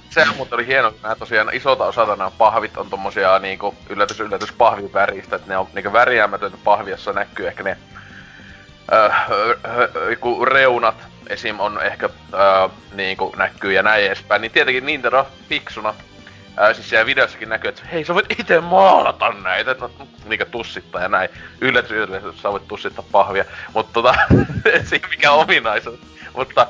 Se muuten oli hieno, että tosiaan isolta osalta nämä pahvit on tommosia niinku yllätys yllätys pahvin väristä, että ne on niinku väriämätöntä pahvi, jossa näkyy ehkä ne öö, reunat esim. on ehkä öö, niinku näkyy ja näin edespäin, niin tietenkin Nintendo fiksuna Ää, siis siellä videossakin näkyy, että hei sä voit itse maalata näitä, no, niinkö tussittaa ja näin. Yllätys, yllätys, sä voit tussittaa pahvia. Mutta tota, et se mikä ominaisuus. Mutta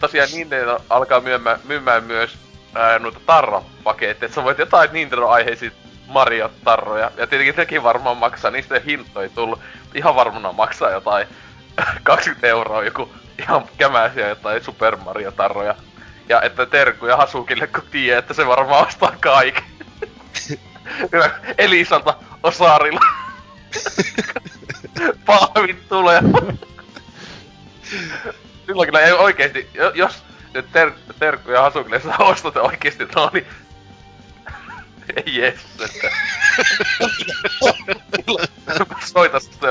tosiaan Nintendo alkaa myymään, myymään myös ää, noita tarrapaketteja, että sä voit jotain Nintendo-aiheisia Mario-tarroja. Ja tietenkin nekin varmaan maksaa, niistä hinto ei tullut. Ihan varmana maksaa jotain 20 euroa joku ihan kämäisiä jotain Super Mario-tarroja. Ja että terkkuja Hasukille, kun tiedät, että se varmaan ostaa kaiken. Elisalta Osarilla. Pahvit tulee. Silloin kyllä ei oikeesti, jos nyt ter, terkkuja Hasukille saa ostat oikeesti no niin ei jes, että... Soita sitä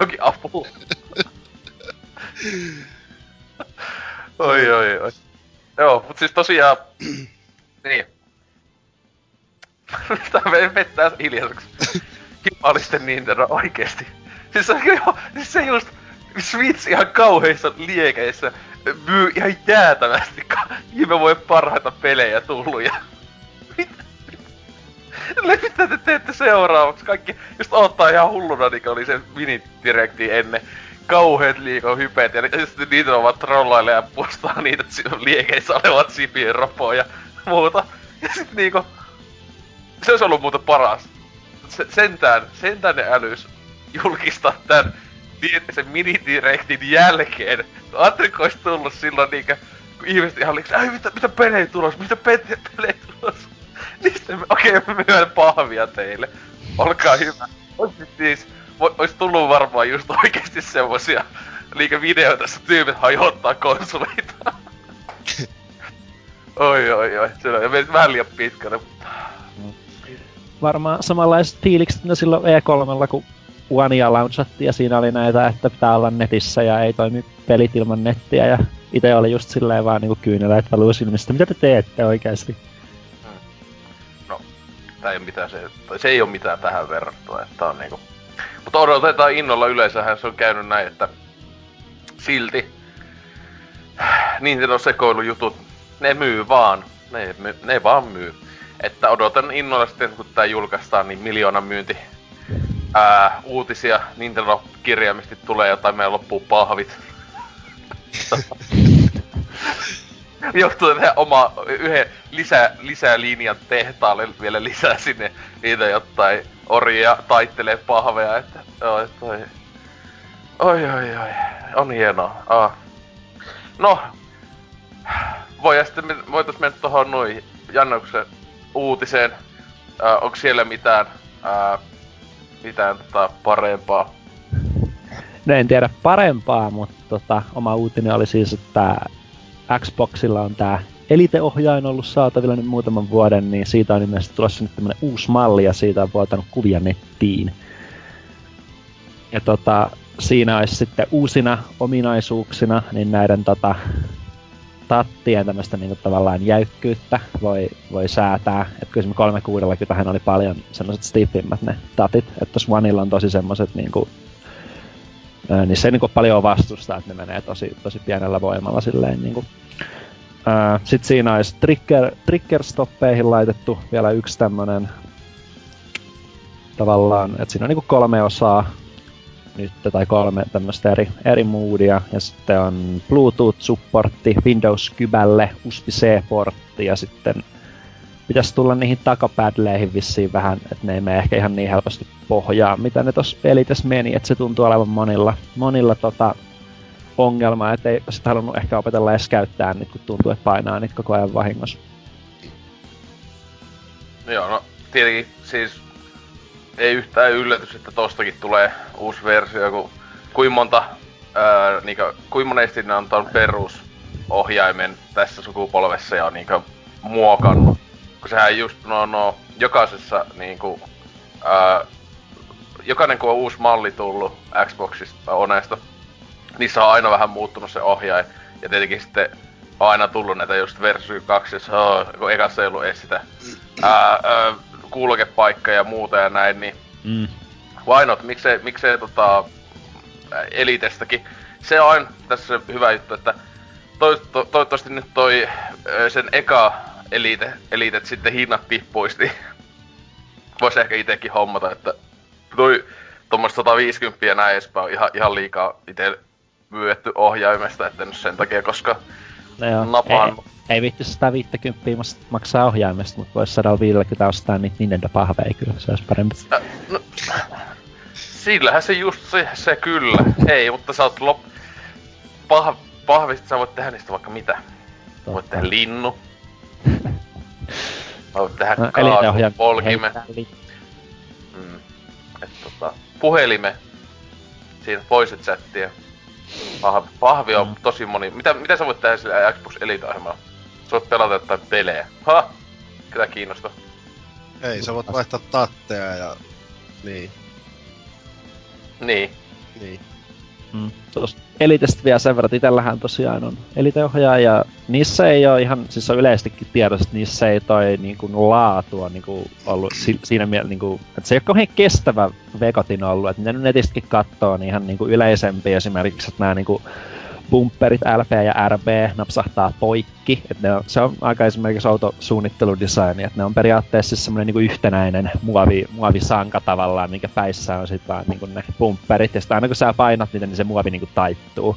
jokin apu. oi oi oi. Joo, mut siis tosiaan... niin. Tää vettää hiljaiseksi. Himalisten Nintendo oikeesti. Siis se, jo, siis se just Switch ihan kauheissa liekeissä myy ihan jäätävästi viime vuoden parhaita pelejä tullut ja... Mitä te teette seuraavaksi? Kaikki just ottaa ihan hulluna, niin oli se mini-direkti ennen kauheet liiko hypeet, ja sitten niitä ovat trollaille ja postaa niitä liekeissä olevat sipien ropoja ja muuta. Ja sitten niinku... Se olisi ollut muuten paras. Se, sentään, sentään ne älys julkistaa tän sen minidirektin jälkeen. Kun olisi tullut silloin niinkö, kun ihmiset ihan oliks, ai mitä, mitä pelejä tulos, mitä pelejä, pelejä tulos. Sitten, okei, okay, myön pahvia teille. Olkaa hyvä. Olisi siis, ois tullut varmaan just oikeesti semmosia liikevideoita, jossa tyypit hajottaa konsoleita. oi oi oi, se on mennyt vähän liian pitkälle. Varmaan samanlaiset fiilikset mitä silloin E3, kun Onea launchattiin ja siinä oli näitä, että pitää olla netissä ja ei toimi pelit ilman nettiä ja itse oli just silleen vaan niinku kyyneleet valuu silmistä. Mitä te teette oikeasti? Hmm. No, tää ei oo mitään se, se ei oo mitään tähän verrattuna, että on niinku mutta odotetaan innolla yleensähän se on käynyt näin, että silti Nintendo sekoilujutut, ne myy vaan. Ne, my, ne vaan myy. Että odotan innolla sitten, kun tää julkaistaan, niin miljoona myynti ää, uutisia Nintendo-kirjaimisesti tulee jotain, meidän loppuu pahvit. Joutuu tehdä oma yhden lisää, lisää linjan tehtaalle vielä lisää sinne niitä jotain orjia taittelee pahveja, että joo, että toi... Oi, oi, oi, on hienoa. Ah. No, voi sitten voitais mennä tohon noin Jannoksen uutiseen. Äh, onko siellä mitään, äh, mitään tota parempaa? No en tiedä parempaa, mutta tota, oma uutinen oli siis, että Xboxilla on tää Elite-ohjain ollut saatavilla nyt muutaman vuoden, niin siitä on ilmeisesti tulossa nyt tämmönen uusi malli ja siitä on vuotanut kuvia nettiin. Ja tota, siinä olisi sitten uusina ominaisuuksina niin näiden tota, tattien tämmöistä niin tavallaan jäykkyyttä voi, voi säätää. Että kyllä 360 oli paljon semmoiset stiffimmat ne tatit, että tuossa Oneilla on tosi semmoiset niin kuin, niin se niin kuin paljon vastustaa, että ne menee tosi, tosi pienellä voimalla silleen niin sitten siinä olisi trigger, trigger-stoppeihin laitettu vielä yksi tämmönen tavallaan, että siinä on niinku kolme osaa nyt, tai kolme tämmöistä eri, eri moodia, ja sitten on Bluetooth-supportti Windows-kybälle, USB-C-portti, ja sitten pitäisi tulla niihin takapadleihin vissiin vähän, että ne ei mene ehkä ihan niin helposti pohjaa, mitä ne tossa pelites meni, että se tuntuu olevan monilla, monilla tota, ongelma, että ei sit halunnut ehkä opetella edes käyttää niitä, kun tuntuu, että painaa niitä koko ajan vahingossa. Joo, no tietenkin siis ei yhtään yllätys, että tostakin tulee uusi versio, kun kuin monta, ää, niinkö, kuin monesti ne on tuon perusohjaimen tässä sukupolvessa ja niinkö muokannut. kun sehän just, no, no jokaisessa niinku, ää, jokainen kun on uusi malli tullut Xboxista Onesta, niissä on aina vähän muuttunut se ohjaaja. Ja tietenkin sitten on aina tullut näitä just Versus 2, jossa oh, kun ekassa ei ollut edes sitä ää, ää, kulkepaikka ja muuta ja näin, niin Mm. why not? Miksei, miksei tota, Elitestäkin. Se on tässä hyvä juttu, että to, to, toivottavasti nyt toi sen eka Elite, Elitet sitten hinnat tippuisi, niin voisi ehkä itekin hommata, että toi tuommoista 150 ja näin edespäin on ihan, ihan liikaa myyetty ohjaimesta, että nyt sen takia, koska No joo, Napaan. Ei, ei vitti 150 maksaa ohjaimesta, mutta voisi 150 ostaa niitä Nintendo-pahveja kyllä, se olisi parempi. Äh, no, sillähän se just se, se kyllä. Ei, mutta sä oot lop... Pah, pahvista sä voit tehdä niistä vaikka mitä. Voit tehdä linnu. Voit tehdä No, kaasu, eliteohjaaja polkime. Mm. Et tota, puhelime. Siinä voice chattia. Pahvi, pahvi on Mm. tosi moni. Mitä, mitä sä voit tehdä sillä Xbox Elite-ohjelmalla? Sä voit pelata jotain pelejä. Ha! Ketä kiinnostaa? Ei, sä voit vaihtaa tatteja ja... Niin, Niin. niin. Mm. Tuosta Elitestä vielä sen verran, että itsellähän tosiaan on Elite-ohjaaja, ja niissä ei ole ihan, siis on yleisestikin tiedossa, että niissä ei toi niin kuin, laatu on niin kuin, ollut si- siinä mielessä, niin että se ei ole kauhean kestävä vekotin ollut, että mitä netistäkin katsoo, niin ihan niin kuin yleisempi esimerkiksi, että nämä niin kuin, bumperit LP ja RB napsahtaa poikki. Et ne on, se on aika esimerkiksi outo suunnitteludesigni, että ne on periaatteessa siis semmoinen niinku yhtenäinen muovi, muovisanka tavallaan, minkä päissä on sitten vaan niinku ne bumperit. Ja sitten aina kun sä painat niitä, niin se muovi niinku taittuu.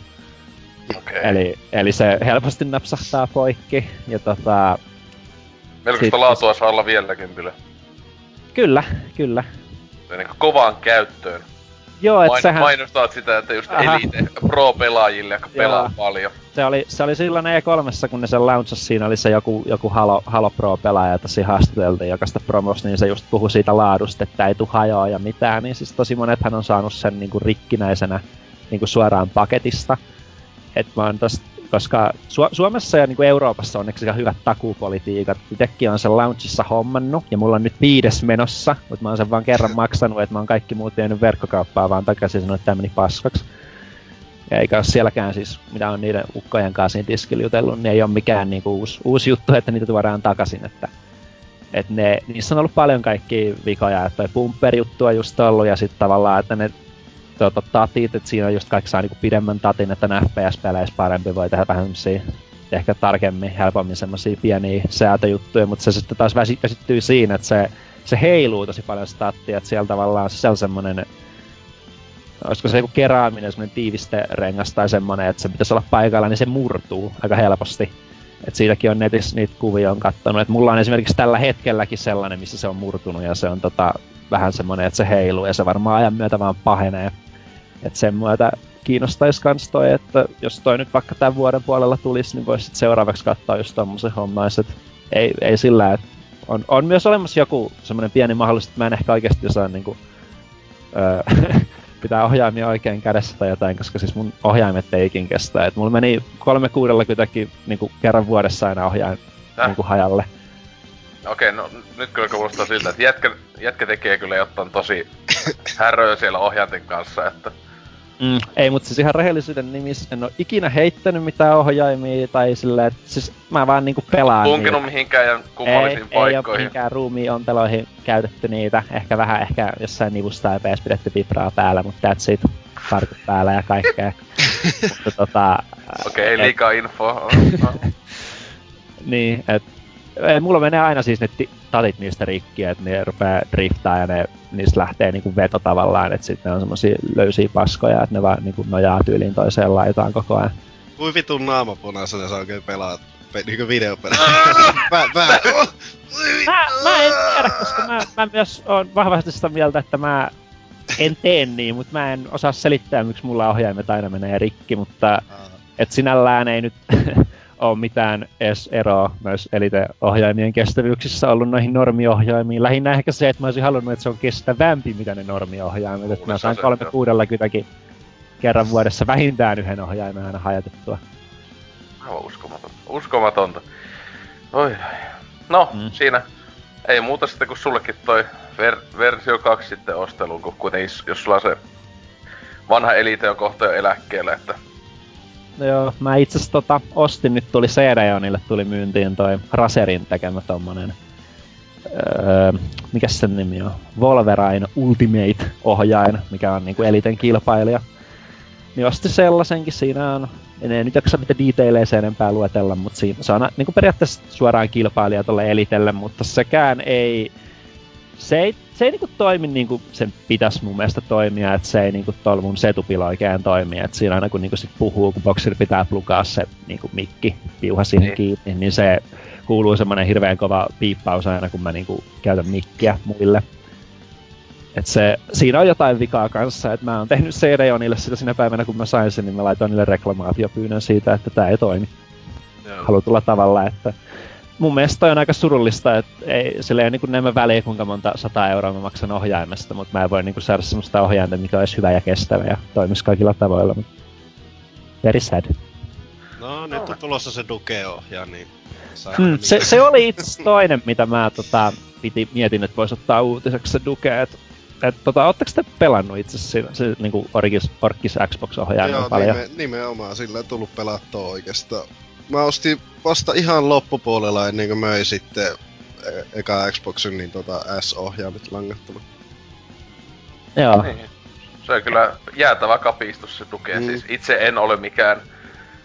Okay. Eli, eli se helposti napsahtaa poikki. Ja tota, Melkoista sit- laatua saa olla vieläkin kyllä. kyllä, kyllä. Niin kovaan käyttöön. Joo, että Main, sehän... Mainostaa sitä, että just Aha. Elite Pro-pelaajille, jotka pelaa Joo. paljon. se oli, se oli silloin E3, kun ne sen launchasi, siinä oli se joku, joku Halo, Halo Pro-pelaaja, jota siinä haastateltiin jokaista promos, niin se just puhui siitä laadusta, että ei tu hajoa ja mitään, niin siis tosi monethan on saanut sen niinku rikkinäisenä niinku suoraan paketista. Et mä oon tosta, koska Su- Suomessa ja niinku Euroopassa on aika hyvät takuupolitiikat. Itsekin on sen launchissa hommannut, ja mulla on nyt viides menossa, mutta mä oon sen vaan kerran maksanut, että mä oon kaikki muut vienyt verkkokauppaan vaan takaisin sanonut, että tää meni paskaksi. Ja eikä ole sielläkään siis, mitä on niiden ukkojen kanssa siinä tiskillä jutellut, niin ei ole mikään niinku uusi, uusi juttu, että niitä tuodaan takaisin. Että, et ne, niissä on ollut paljon kaikki vikoja, että toi bumper-juttu on just ollut, ja sitten tavallaan, että ne tuota, tatit, että siinä on just kaikki saa niinku pidemmän tatin, että ne FPS-peleissä parempi voi tehdä vähän semmosia ehkä tarkemmin, helpommin semmosia pieniä säätöjuttuja, mutta se sitten taas väsi- vesittyy siinä, että se, se heiluu tosi paljon se tatti, että siellä tavallaan se on semmonen olisiko se joku keraaminen, semmoinen tiivisterengas tai semmoinen, että se pitäisi olla paikalla, niin se murtuu aika helposti. Et siitäkin on netissä niitä kuvia on kattonut. Et mulla on esimerkiksi tällä hetkelläkin sellainen, missä se on murtunut ja se on tota, vähän semmoinen, että se heiluu ja se varmaan ajan myötä vaan pahenee. Et sen myötä kiinnostaisi kans toi, että jos toi nyt vaikka tämän vuoden puolella tulisi, niin voisi seuraavaksi katsoa just tommosen hommais. Et ei, ei sillä, että on, on myös olemassa joku semmoinen pieni mahdollisuus, että mä en ehkä oikeasti osaa niinku, öö, pitää ohjaimia oikein kädessä tai jotain, koska siis mun ohjaimet ei ikin kestä. Et mulla meni 360 niinku kerran vuodessa aina ohjain niinku hajalle. Okei, no nyt kyllä kuulostaa siltä, että jätkä, jätkä tekee kyllä jotain tosi häröä siellä ohjainten kanssa, että Mm, ei, mutta siis ihan rehellisyyden nimissä en ole ikinä heittänyt mitään ohjaimia tai silleen, että siis mä vaan niinku pelaan tunkenut niitä. mihinkään ja kummallisiin ei, ei ole paikkoihin. mihinkään ruumiin onteloihin käytetty niitä. Ehkä vähän ehkä jossain nivusta ja PS pidetty vibraa päällä, mutta that's it. Farkut päällä ja kaikkea. mutta tota... Okei, ei et- liikaa infoa. Niin, et ei, mulla menee aina siis ne ti- tatit niistä rikki, että ne rupeaa driftaa ja ne, niistä lähtee niinku veto tavallaan, että sitten ne on semmosia löysiä paskoja, että ne vaan niinku nojaa tyyliin toiseen laitaan koko ajan. Kuin vitun naamapunaisena sä oikein pelaat. Pe- niinku videopelejä. mä, mä, Mä, mä en tiedä, koska mä, mä myös oon vahvasti sitä mieltä, että mä en tee niin, mutta mä en osaa selittää, miksi mulla ohjaimet aina menee rikki, mutta et sinällään ei nyt ole mitään edes eroa myös Elite-ohjaimien kestävyyksissä ollut noihin normiohjaimiin. Lähinnä ehkä se, että mä olisin halunnut, että se on kestävämpi, mitä ne normiohjaimet. Että mä saan se, 360 kerran vuodessa vähintään yhden ohjaimen aina hajatettua. Aivan uskomatonta. Uskomatonta. Oi. no, mm. siinä ei muuta sitten kuin sullekin toi ver- versio 2 sitten osteluun, kun kuitenkin jos sulla se vanha Elite on kohta jo eläkkeellä, että... Joo, mä itse tota, ostin, nyt tuli cd tuli myyntiin toi Raserin tekemä tommonen öö, mikä sen nimi on? Wolverine Ultimate-ohjain, mikä on niinku Eliten kilpailija. Niin osti sellaisenkin, siinä on, en nyt jaksa mitä detaileja sen enempää luetella, mutta siinä, se on niinku periaatteessa suoraan kilpailija tolle Elitelle, mutta sekään ei, se ei, se ei niinku toimi niinku sen pitäisi mun mielestä toimia, että se ei niinku tuolla mun setupilla oikein toimi, että siinä aina kun niinku sit puhuu, kun bokseri pitää plukaa se niinku mikki piuha siihen niin. kiinni, niin se kuuluu semmoinen hirveän kova piippaus aina, kun mä niinku käytän mikkiä muille. Et se, siinä on jotain vikaa kanssa, että mä oon tehnyt CD-onille sitä sinä päivänä, kun mä sain sen, niin mä laitoin niille reklamaatiopyynnön siitä, että tämä ei toimi Joo. halutulla tavalla, että mun mielestä toi on aika surullista, että ei, sillä ei ole niin enemmän väliä, kuinka monta sata euroa mä maksan ohjaimesta, mutta mä en voi niin saada semmoista ohjainta, mikä olisi hyvä ja kestävä ja toimisi kaikilla tavoilla. Mutta very sad. No, nyt on tulossa se Duke-ohjaa, niin Mm, se, se, oli itse toinen, mitä mä tota, piti, mietin, että voisi ottaa uutiseksi se Duke. Et, et, tota, ootteko te pelannut itse se, se niinku Orkis, Orkis Xbox-ohjaajan Joo, paljon? Nime, nimenomaan, sillä ei tullut pelattua oikeastaan. Mä ostin vasta ihan loppupuolella ennen kuin möin sitten e- eka Xboxin niin tota S-ohjaimet langattuna. Joo. Niin. Se on kyllä jäätävä kapistus se tukee. Mm. Siis itse en ole mikään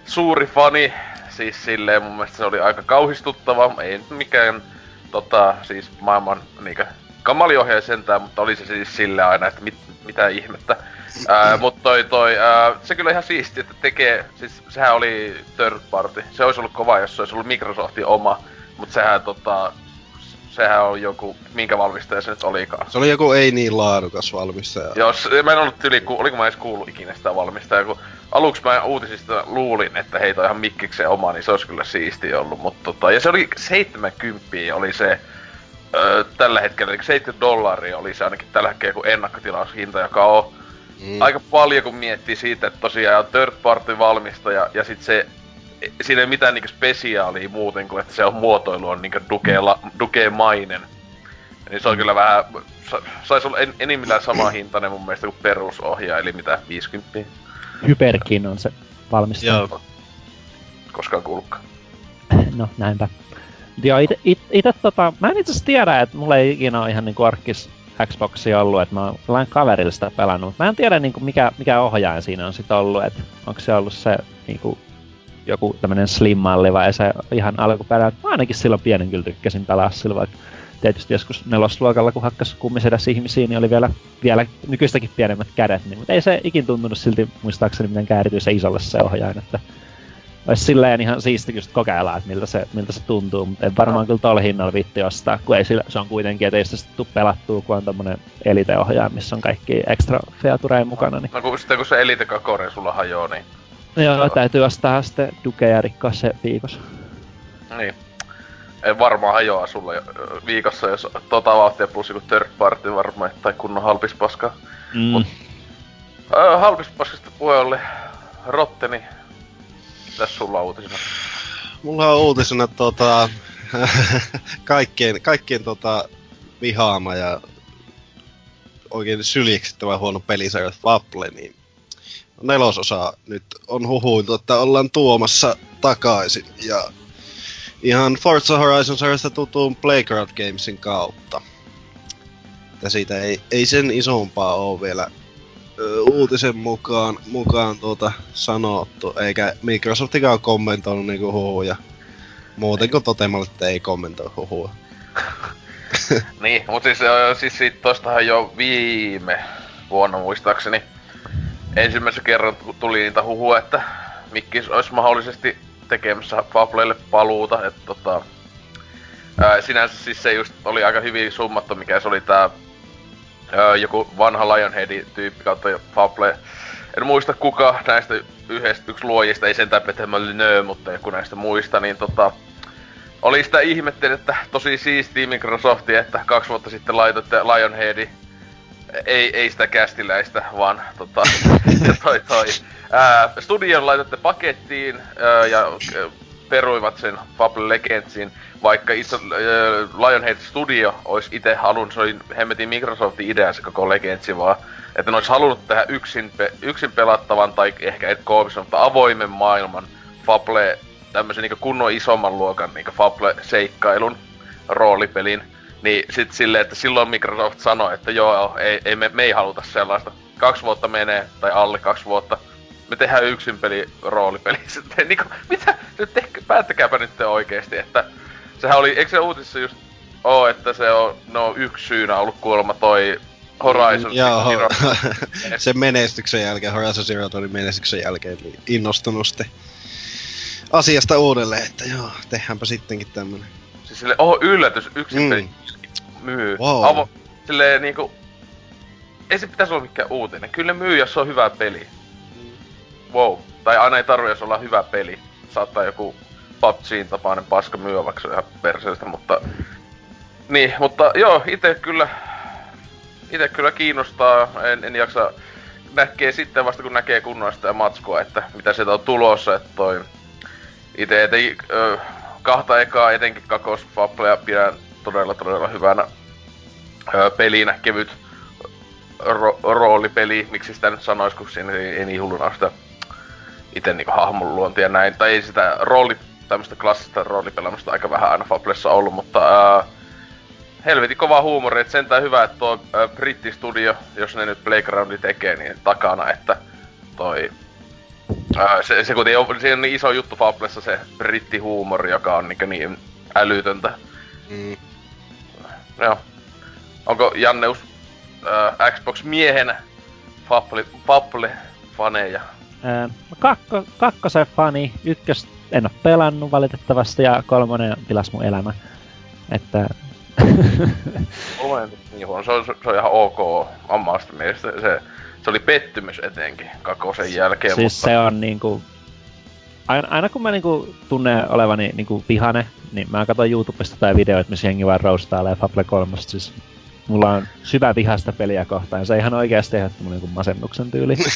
suuri fani siis silleen mun mielestä se oli aika kauhistuttava. Ei nyt mikään tota, siis maailman niinkö kamaliohjaaja sentään, mutta oli se siis sille aina, että mit, mitä ihmettä. Ää, mut toi, toi ää, se kyllä ihan siisti, että tekee, siis sehän oli third party. Se olisi ollut kova, jos se olisi ollut Microsoftin oma, mutta sehän tota, sehän on joku, minkä valmistaja se nyt olikaan. Se oli joku ei niin laadukas valmistaja. Jos, mä en ollut yli, oliko mä edes kuullut ikinä sitä valmistajaa, kun aluksi mä uutisista luulin, että heitä on ihan mikkikseen oma, niin se olisi kyllä siisti ollut, mutta tota, ja se oli 70 oli se, öö, tällä hetkellä, eli 70 dollaria oli se ainakin tällä hetkellä joku ennakkotilaushinta, joka on mm. aika paljon kun miettii siitä, että tosiaan on third party valmistaja, ja sit se siinä ei mitään niinku spesiaalia muuten kuin, että se on muotoilu on niinku Duke-mainen. Niin se on kyllä vähän, sais olla en, enimmillään sama hintainen mun mielestä kuin perusohjaa, eli mitä, 50. Hyperkin on se valmistaja. Joo. Koskaan kuullutkaan. No, näinpä. Joo, ite, it, ite tota, mä en itse tiedä, että mulla ei ikinä ole ihan niinku Arkis Xboxia ollut, että mä oon sellainen kaverille sitä pelannut. Mä en tiedä niinku mikä, mikä ohjaaja siinä on sit ollut, että onko se ollut se niinku joku tämmönen slim-malli vai se ihan alkuperä. Mä ainakin silloin pienen kyllä tykkäsin pelaa sillä, vaikka tietysti joskus nelosluokalla, kun hakkas kummisedässä ihmisiä, niin oli vielä, vielä nykyistäkin pienemmät kädet, niin, mutta ei se ikin tuntunut silti muistaakseni mitenkään erityisen isolle se ohjaaja, että olisi silleen ihan siisti just kokeilla, että miltä se, miltä se tuntuu, mutta en varmaan no. kyllä tuolla hinnalla viitti ostaa, kun ei sillä, se on kuitenkin, että ei sitä sitten pelattua, kun on tommonen elite-ohjaaja, missä on kaikki extra featureja mukana. Niin. No kun, sitten kun se elite kakore sulla hajoaa, niin... No joo, täytyy ostaa sitten dukeja ja rikkoa se viikossa. Niin. Ei varmaan hajoaa sulle viikossa, jos tota vauhtia plus joku third party varmaan, tai kunnon halpispaska. Mm. Mut, äh, halpispaskasta puheen oli Rotteni. Mitäs sulla uutisena? Mulla on uutisena tota, kaikkien, kaikkien tota, vihaama ja oikein syljeksittävän huono pelisarja Fable, niin nelososa nyt on huhuiltu, että ollaan tuomassa takaisin. Ja ihan Forza Horizon sarjasta tutun Playground Gamesin kautta. Ja siitä ei, ei sen isompaa ole vielä uutisen mukaan, mukaan tuota sanottu, eikä Microsoftikaan kommentoinut niinku huhuja. Muuten kuin toteamalla, että ei kommentoi huhua. niin, mutta siis, siis siitä tostahan jo viime vuonna muistaakseni ensimmäisen kerran tuli niitä huhua, että Mikki olisi mahdollisesti tekemässä Fablelle paluuta, että tota... Ää, sinänsä siis se just oli aika hyvin summattu, mikä se oli tää... Ää, joku vanha Lionhead-tyyppi kautta Fable. En muista kuka näistä yhdestä, yksi luojista, ei sentään Peter Molyneux, mutta joku näistä muista, niin tota... Oli sitä ihmettelin, että tosi siistiä Microsofti, että kaksi vuotta sitten laitoitte Lionheadin ei, ei sitä kästiläistä, vaan tota, toi toi. Ää, studion laitatte pakettiin ää, ja peruivat sen Fable Legendsin, vaikka itse äh, Lionhead Studio olisi itse halunnut, se oli hemmetin Microsoftin idea se koko Legendsi vaan, että ne olisi halunnut tehdä yksin, pe- yksin pelattavan tai ehkä et koopissa, mutta avoimen maailman Fable, tämmöisen niin kunnon isomman luokan niin Fable-seikkailun roolipelin. Niin sit silleen, että silloin Microsoft sanoi, että joo, ei, ei me, me ei haluta sellaista. Kaksi vuotta menee, tai alle kaksi vuotta. Me tehdään yksin peli, roolipeli. Sitten niinku, mitä? Nyt te, päättäkääpä nyt te oikeesti, että... Sehän oli, eikö se uutisissa just oo, että se on, no yksi syynä ollut kuulemma toi Horizon Joo, Zero. sen menestyksen jälkeen, Horizon Zero Dawn menestyksen jälkeen, niin innostunut sitten asiasta uudelleen, että joo, tehdäänpä sittenkin tämmönen. Siis sille, oho yllätys, yksin mm. peli myy. Wow. Avo, silleen niinku... Ei se pitäisi olla mikään uutinen. Kyllä myy, jos se on hyvä peli. Wow. Tai aina ei tarvi, olla hyvä peli. Saattaa joku PUBGin tapainen paska on ihan perseestä, mutta... Niin, mutta joo, itse kyllä... Itse kyllä kiinnostaa, en, en jaksa... Näkee sitten vasta kun näkee kunnolla sitä matskua, että mitä sieltä on tulossa, että toi... Itse etenkin, ö, kahta ekaa etenkin kakosfablea pidän todella todella hyvänä ö, pelinä, kevyt ro- roolipeli, miksi sitä nyt sanois, kun siinä ei, ei niin hulluna sitä itse niinku hahmon luontia näin, tai ei sitä rooli, tämmöstä klassista roolipelaamista aika vähän aina Fablessa ollut, mutta ää, helvetin kova huumori, että sentään hyvä, että tuo ää, brittistudio, jos ne nyt Playgroundin tekee, niin takana, että toi ää, se, se kuitenkin on, se on niin iso juttu Fablessa se brittihuumori, joka on niin, niin älytöntä. Mm. Joo. Onko Janneus äh, Xbox-miehenä Fable, Fable-faneja? Kakko, kakkosen fani, ykkös en oo pelannut valitettavasti ja kolmonen pilas mun elämä. Että... Kolmonen niin huono, se on, se on ihan ok omasta mielestä. Se, se oli pettymys etenkin kakkosen jälkeen, siis mutta... se on niinku... Aina, aina kun mä niinku tunnen olevani niinku vihane, niin mä katson YouTubesta tai videoita, missä jengi vaan roustailee Fable 3. Siis mulla on syvä vihasta peliä kohtaan. Se ihan oikeasti ehdotti mun niinku masennuksen tyyli. se,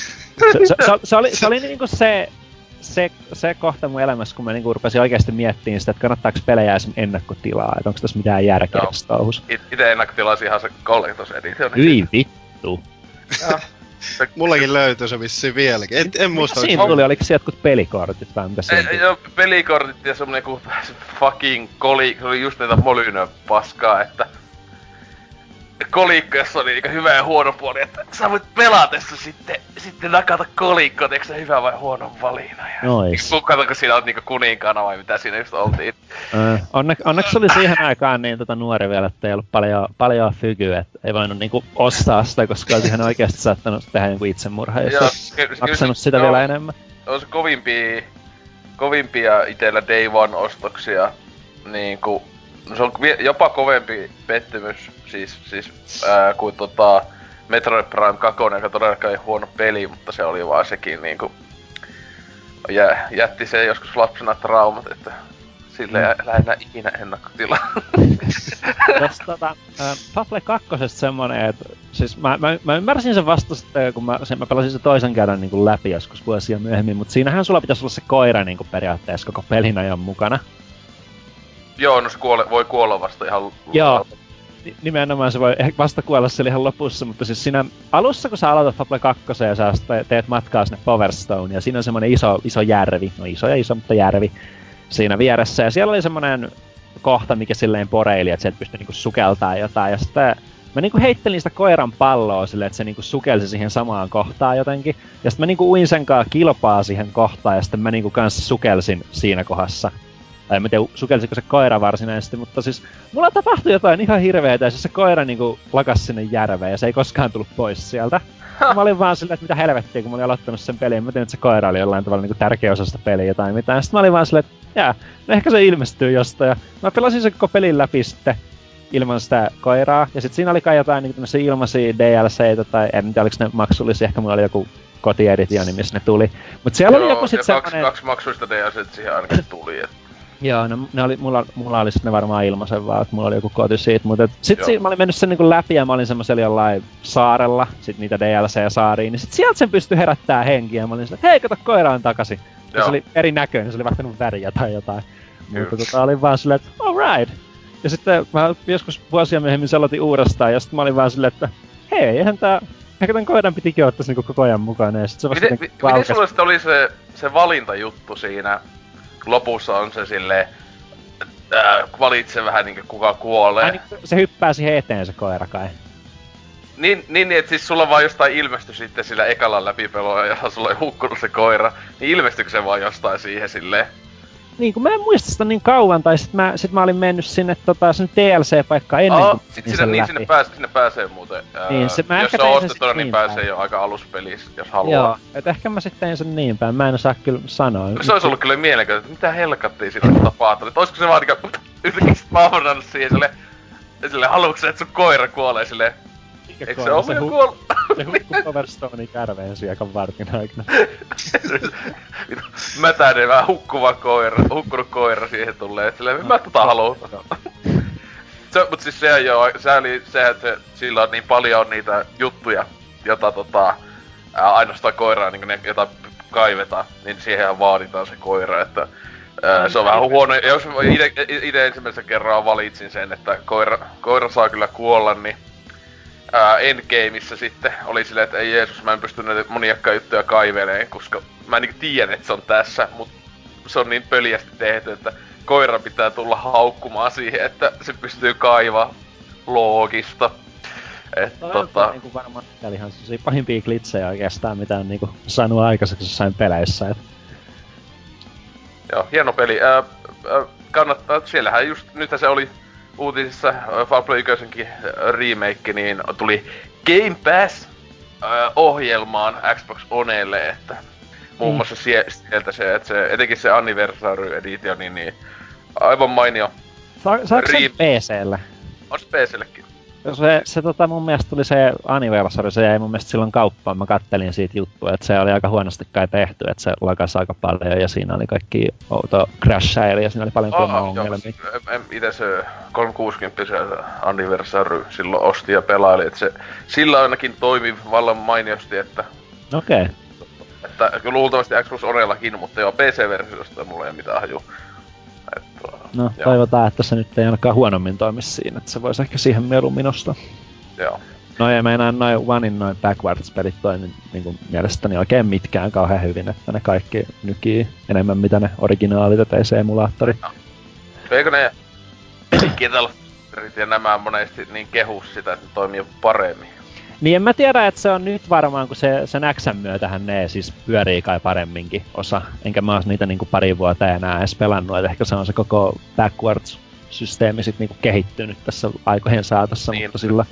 se, se, se, oli, se oli niinku se, se, se kohta mun elämässä, kun mä niinku rupesin oikeasti miettimään sitä, että kannattaako pelejä esim. ennakkotilaa, että onko tässä mitään järkeä tässä touhus. Itse ennakkotilasin ihan se Collectors Edition. Hyi vittu. Se, Mullakin löytyy se vissiin vieläkin. En, en muista. Mitä siinä tuli? Oliko se jotkut pelikortit vai mitä se ei, joo, pelikortit ja semmonen kuin fucking koli, se oli just näitä molynö paskaa, että kolikko, oli niinku hyvä ja huono puoli, että sä voit pelatessa sitten, sitten nakata kolikko, eikö se hyvä vai huono valina? Ja Nois. Kun siinä on niinku kuninkaana vai mitä siinä just oltiin. Äh, onne, onneksi oli siihen aikaan niin tota nuori vielä, että ei ollut paljon, paljon fygyä, että ei voinut niinku ostaa sitä, koska olisi ihan oikeasti saattanut tehdä joku itsemurha, jos Joo, olisi kyllä- maksanut sitä joo. vielä enemmän. on se kovimpia, kovimpia itellä Day One-ostoksia. Niin kuin, no se on jopa kovempi pettymys, siis, siis ää, kuin tota Metroid Prime 2, joka todellakaan ei huono peli, mutta se oli vaan sekin niinku... Jä, jätti se joskus lapsena traumat, että sille mm. lähinnä ikinä ennakkotilaa. Tuossa tota, Fable 2 semmonen, että siis mä, mä, mä ymmärsin sen vasta sitten, kun mä, sen, mä pelasin sen toisen kerran niin kuin läpi joskus vuosia myöhemmin, mutta siinähän sulla pitäisi olla se koira niin kuin periaatteessa koko pelin ajan mukana. Joo, no se kuole, voi kuolla vasta ihan... Joo. Ni- Nimenomaan se voi ehkä vasta kuolla siellä ihan lopussa, mutta siis siinä alussa kun sä aloitat Fable 2 ja sä te- teet matkaa sinne Power Stone ja siinä on semmonen iso, iso järvi, no iso ja iso, mutta järvi siinä vieressä ja siellä oli semmonen kohta, mikä silleen poreili, että sieltä pystyi niinku sukeltaa jotain ja sitten mä niinku heittelin sitä koiran palloa silleen, että se niinku sukelsi siihen samaan kohtaan jotenkin. Ja sitten mä niinku uin sen kilpaa siihen kohtaan ja sitten mä niinku kanssa sukelsin siinä kohdassa. Tai en mä tiedä, sukelsiko se koira varsinaisesti, mutta siis mulla tapahtui jotain ihan hirveetä ja siis se koira niinku lakas sinne järveen ja se ei koskaan tullut pois sieltä. Ja mä olin vaan silleen, että mitä helvettiä, kun mä olin aloittanut sen pelin. Mä tiedän, että se koira oli jollain tavalla niinku tärkeä osa sitä peliä tai mitään. Sitten mä olin vaan silleen, että jää, no ehkä se ilmestyy jostain. Ja mä pelasin sen koko pelin läpi sitten ilman sitä koiraa. Ja sitten siinä oli kai jotain niinku tämmösiä ilmaisia DLCitä tai en tiedä, oliko ne maksullisia. Ehkä mulla oli joku kotieditioni, missä ne tuli. Mutta siellä oli joku sit ja kaksi, kaksi maksuista siihen ainakin tuli. Et. Joo, no ne oli, mulla, mulla oli sitten ne varmaan ilmaisen vaan, että mulla oli joku koti siitä, mutta sit Joo. siinä mä olin mennyt sen niinku läpi ja mä olin semmoisella jollain saarella, sit niitä DLC-saariin, niin sit sieltä sen pystyi herättää henkiä ja mä olin sillä, hei kato koira on takaisin. Ja se oli erinäköinen, se oli vaihtanut väriä tai jotain. Kyllä. Mutta tota, olin vaan silleen, että alright. Ja sitten mä joskus vuosia myöhemmin selotin uudestaan, ja sitten mä olin vaan silleen, että hei, eihän tää... Ehkä tän koiran pitikin ottaa niinku koko ajan mukana, ja sit se vasta miten, niinku miten sulle sitten oli se, se valintajuttu siinä? Lopussa on se silleen, äh, valitse vähän niinku kuka kuolee. Ai, niin, se hyppää siihen eteen se koira kai. Niin, niin, niin että siis sulla vaan jostain ilmestyi sitten sillä ekalla läpipeloa ja sulla ei hukkunut se koira, niin ilmestyykö se vaan jostain siihen silleen? Niin kuin mä en muista sitä niin kauan, tai sit mä, sit mä olin mennyt sinne tota, sen DLC-paikkaan ennen kuin sit sinne, niin, sinne, pääs, sinne pääsee muuten. Niin, se, mä jos se on ostettu, niin, niin pääsee jo aika aluspelissä, jos haluaa. Joo, et ehkä mä sitten tein sen niin päin, mä en osaa kyllä sanoa. No, se olisi ollut kyllä mielenkiintoista, että mitä helkattiin sillä tapahtunut, että olisiko se vaan niinku yhtäkkiä spawnannut siihen sille, sille haluatko että sun koira kuolee silleen, Eikö se hu- kuollut? Se hukkuu Coverstonein kärveen siekan vartin aikana. Mätänevä hukkuva koira, hukkunut koira siihen tulee, että silleen, mä tota haluun. se, mut siis sehän joo, se oli se, että se, sillä on niin paljon niitä juttuja, jota tota, ää, ainoastaan koiraa, niin ne, jota kaivetaan, niin siihen vaaditaan se koira, että ää, se on vähän huono, jos itse ensimmäisen kerran valitsin sen, että koira, koira saa kyllä kuolla, niin ää, Endgameissa sitten oli silleen, että ei Jeesus, mä en pysty näitä moniakkaan juttuja kaiveleen, koska mä en niin tiedän, että se on tässä, mutta se on niin pöliästi tehty, että koira pitää tulla haukkumaan siihen, että se pystyy kaivaa loogista. Et, Toi tota... on niinku varmaan ihan se pahimpia klitsejä oikeastaan, mitä on niinku saanut aikaiseksi jossain peleissä. Et... Joo, hieno peli. Ää, ää, kannattaa, siellähän just, nyt se oli uutisissa äh, Far Cry 1 remake, niin tuli Game Pass äh, ohjelmaan Xbox Onelle, että muun mm. muassa sieltä se, että se, etenkin se Anniversary Edition, niin, niin aivan mainio. Sa- saako Re- PClle? On se PCllekin. Se, se tota, mun mielestä tuli se anniversary, se jäi mun mielestä silloin kauppaan. Mä kattelin siitä juttua, että se oli aika huonosti kai tehty, että se lakas aika paljon ja siinä oli kaikki outo crashaili ja siinä oli paljon oh, ongelmia. Itse se 360 se anniversary silloin osti ja pelaili, että se sillä ainakin toimi vallan mainiosti, että... Okei. Okay. Että luultavasti Xbox Onellakin, mutta joo, PC-versiosta mulla ei ole mitään haju. No, joo. toivotaan, että se nyt ei ainakaan huonommin toimi siinä, että se voisi ehkä siihen mieluummin nostaa. Joo. No ei meinaa noin Onein noin backwards-pelit toimi niin kuin mielestäni oikein mitkään kauhean hyvin, että ne kaikki nykii enemmän mitä ne originaalit ja PC-emulaattorit. No. Eikö ne Kitalsterit ja nämä monesti niin kehus sitä, että ne toimii paremmin? Niin en mä tiedä, että se on nyt varmaan, kun se, sen Xn myötähän ne siis pyörii kai paremminkin osa. Enkä mä ois niitä niinku pari vuotta enää edes pelannut, että ehkä se on se koko backwards-systeemi sit niinku kehittynyt tässä aikojen saatossa, niin. mutta sillä,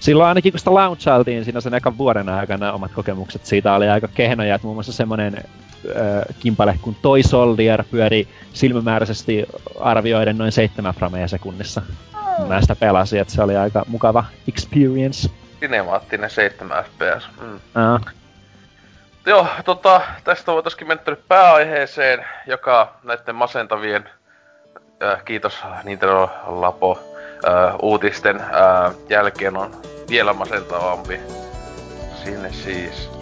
silloin ainakin kun sitä launchailtiin siinä sen ekan vuoden aikana omat kokemukset siitä oli aika kehnoja, että muun muassa semmonen äh, kimpale kuin Toy Soldier pyöri silmämääräisesti arvioiden noin 7 framea sekunnissa. Mä sitä pelasin, että se oli aika mukava experience sinemaattinen 7 fps. Mm. Joo, tota, tästä voitaisiin mennä pääaiheeseen, joka näiden masentavien, äh, kiitos Nintendo Lapo, äh, uutisten äh, jälkeen on vielä masentavampi. Sinne siis.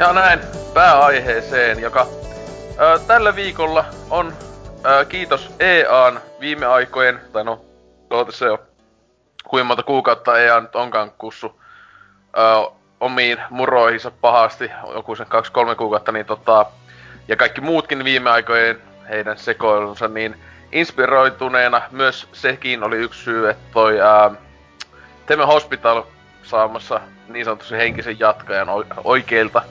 Ja näin pääaiheeseen, joka ää, tällä viikolla on ää, kiitos EAN viime aikojen, tai no, tuota se jo kuinka monta kuukautta EA nyt onkaan kussu ää, omiin muroihinsa pahasti, joku sen kaksi-kolme kuukautta, niin tota, ja kaikki muutkin viime aikojen heidän sekoilunsa, niin inspiroituneena myös sekin oli yksi syy, että toi ää, Teme Hospital saamassa niin sanotusti henkisen jatkajan oikeilta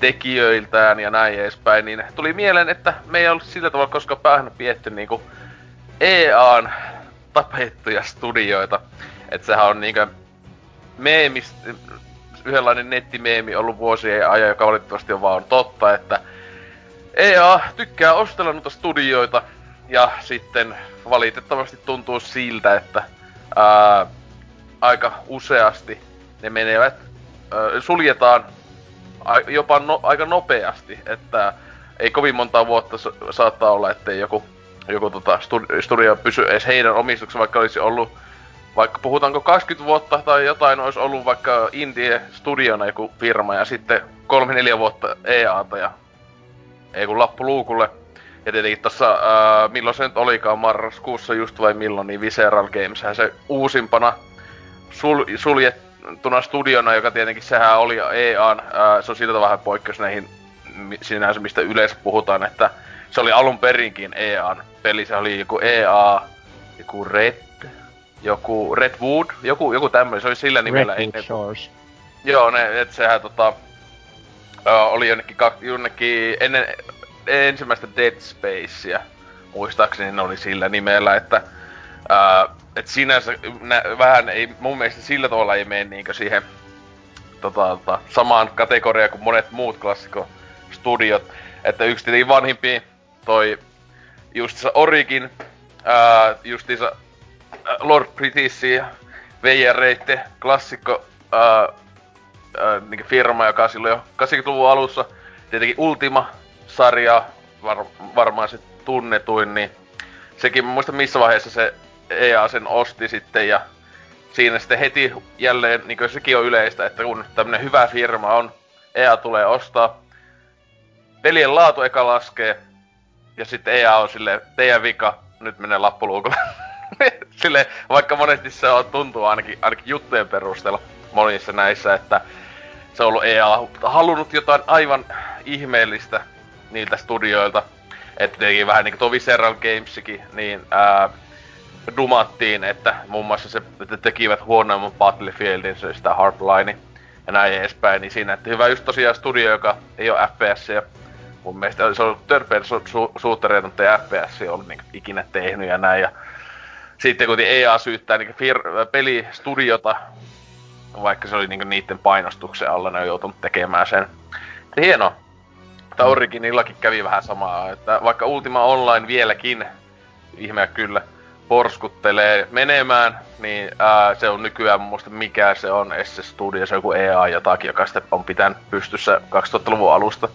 tekijöiltään ja näin edespäin, niin tuli mieleen, että me ei ollut sillä tavalla koskaan päähän pietty niinku EAN tapettuja studioita. Että sehän on niinkö meemist, yhdenlainen nettimeemi ollut vuosien ajan, joka valitettavasti on vaan totta, että EA tykkää ostella noita studioita ja sitten valitettavasti tuntuu siltä, että ää, aika useasti ne menevät, ää, suljetaan jopa no, aika nopeasti, että ei kovin monta vuotta saattaa olla, ettei joku, joku tota studio pysy edes heidän omistuksessa, vaikka olisi ollut vaikka puhutaanko 20 vuotta tai jotain, olisi ollut vaikka Indie Studiona joku firma ja sitten kolme neljä vuotta EAta ja ei kun lappu luukulle. Ja tietenkin tossa, äh, milloin se nyt olikaan, marraskuussa just vai milloin, niin Visceral Games se uusimpana sul, suljettuna studiona, joka tietenkin sehän oli EAN, äh, se on siltä vähän poikkeus näihin sinänsä, mistä yleensä puhutaan, että se oli alun perinkin EAN peli, se oli joku EA, joku Red, joku Redwood, joku, joku tämmöinen, se oli sillä nimellä Redwood ennen. Shores. Joo, ne, et sehän tota, oli jonnekin, jonnekin ennen ensimmäistä Dead Spacea, muistaakseni ne oli sillä nimellä, että uh, et sinänsä nä, vähän ei, mun mielestä sillä tavalla ei mene niinkö siihen tota, tota, samaan kategoriaan kuin monet muut klassikko-studiot. Että yksi tietenkin vanhimpi toi justiinsa Origin, uh, justiinsa Lord Britissi VRreitte klassikko uh, äh, niin firma, joka silloin jo 80-luvun alussa, tietenkin Ultima-sarja, var, varmaan se tunnetuin, niin sekin, mä muistan missä vaiheessa se EA sen osti sitten ja siinä sitten heti jälleen, niin kuin sekin on yleistä, että kun tämmönen hyvä firma on, EA tulee ostaa, pelien laatu eka laskee, ja sitten EA on sille teidän vika, nyt menee lappuluukulle. sille, vaikka monesti se on, tuntuu ainakin, ainakin juttujen perusteella monissa näissä, että se on ollut EA halunnut jotain aivan ihmeellistä niiltä studioilta. Että vähän niinku tuo Visceral Gamesikin, niin ää, dumattiin, että muun muassa se, että tekivät huonoimman Battlefieldin, se sitä Hardline ja näin edespäin, niin siinä, että hyvä just tosiaan studio, joka ei ole FPS, ja mun mielestä se on third person shootereita, mutta ei FPS ollut niin ikinä tehnyt ja näin, ja sitten kun EA syyttää niin fir- pelistudiota vaikka se oli niinku niiden painostuksen alla, ne on joutunut tekemään sen. Hieno. Mutta mm. Originillakin kävi vähän samaa, että vaikka Ultima Online vieläkin, ihmeä kyllä, porskuttelee menemään, niin ää, se on nykyään muista mikä se on, SS Studio, se on joku EA jotakin, joka sitten on pitänyt pystyssä 2000-luvun alusta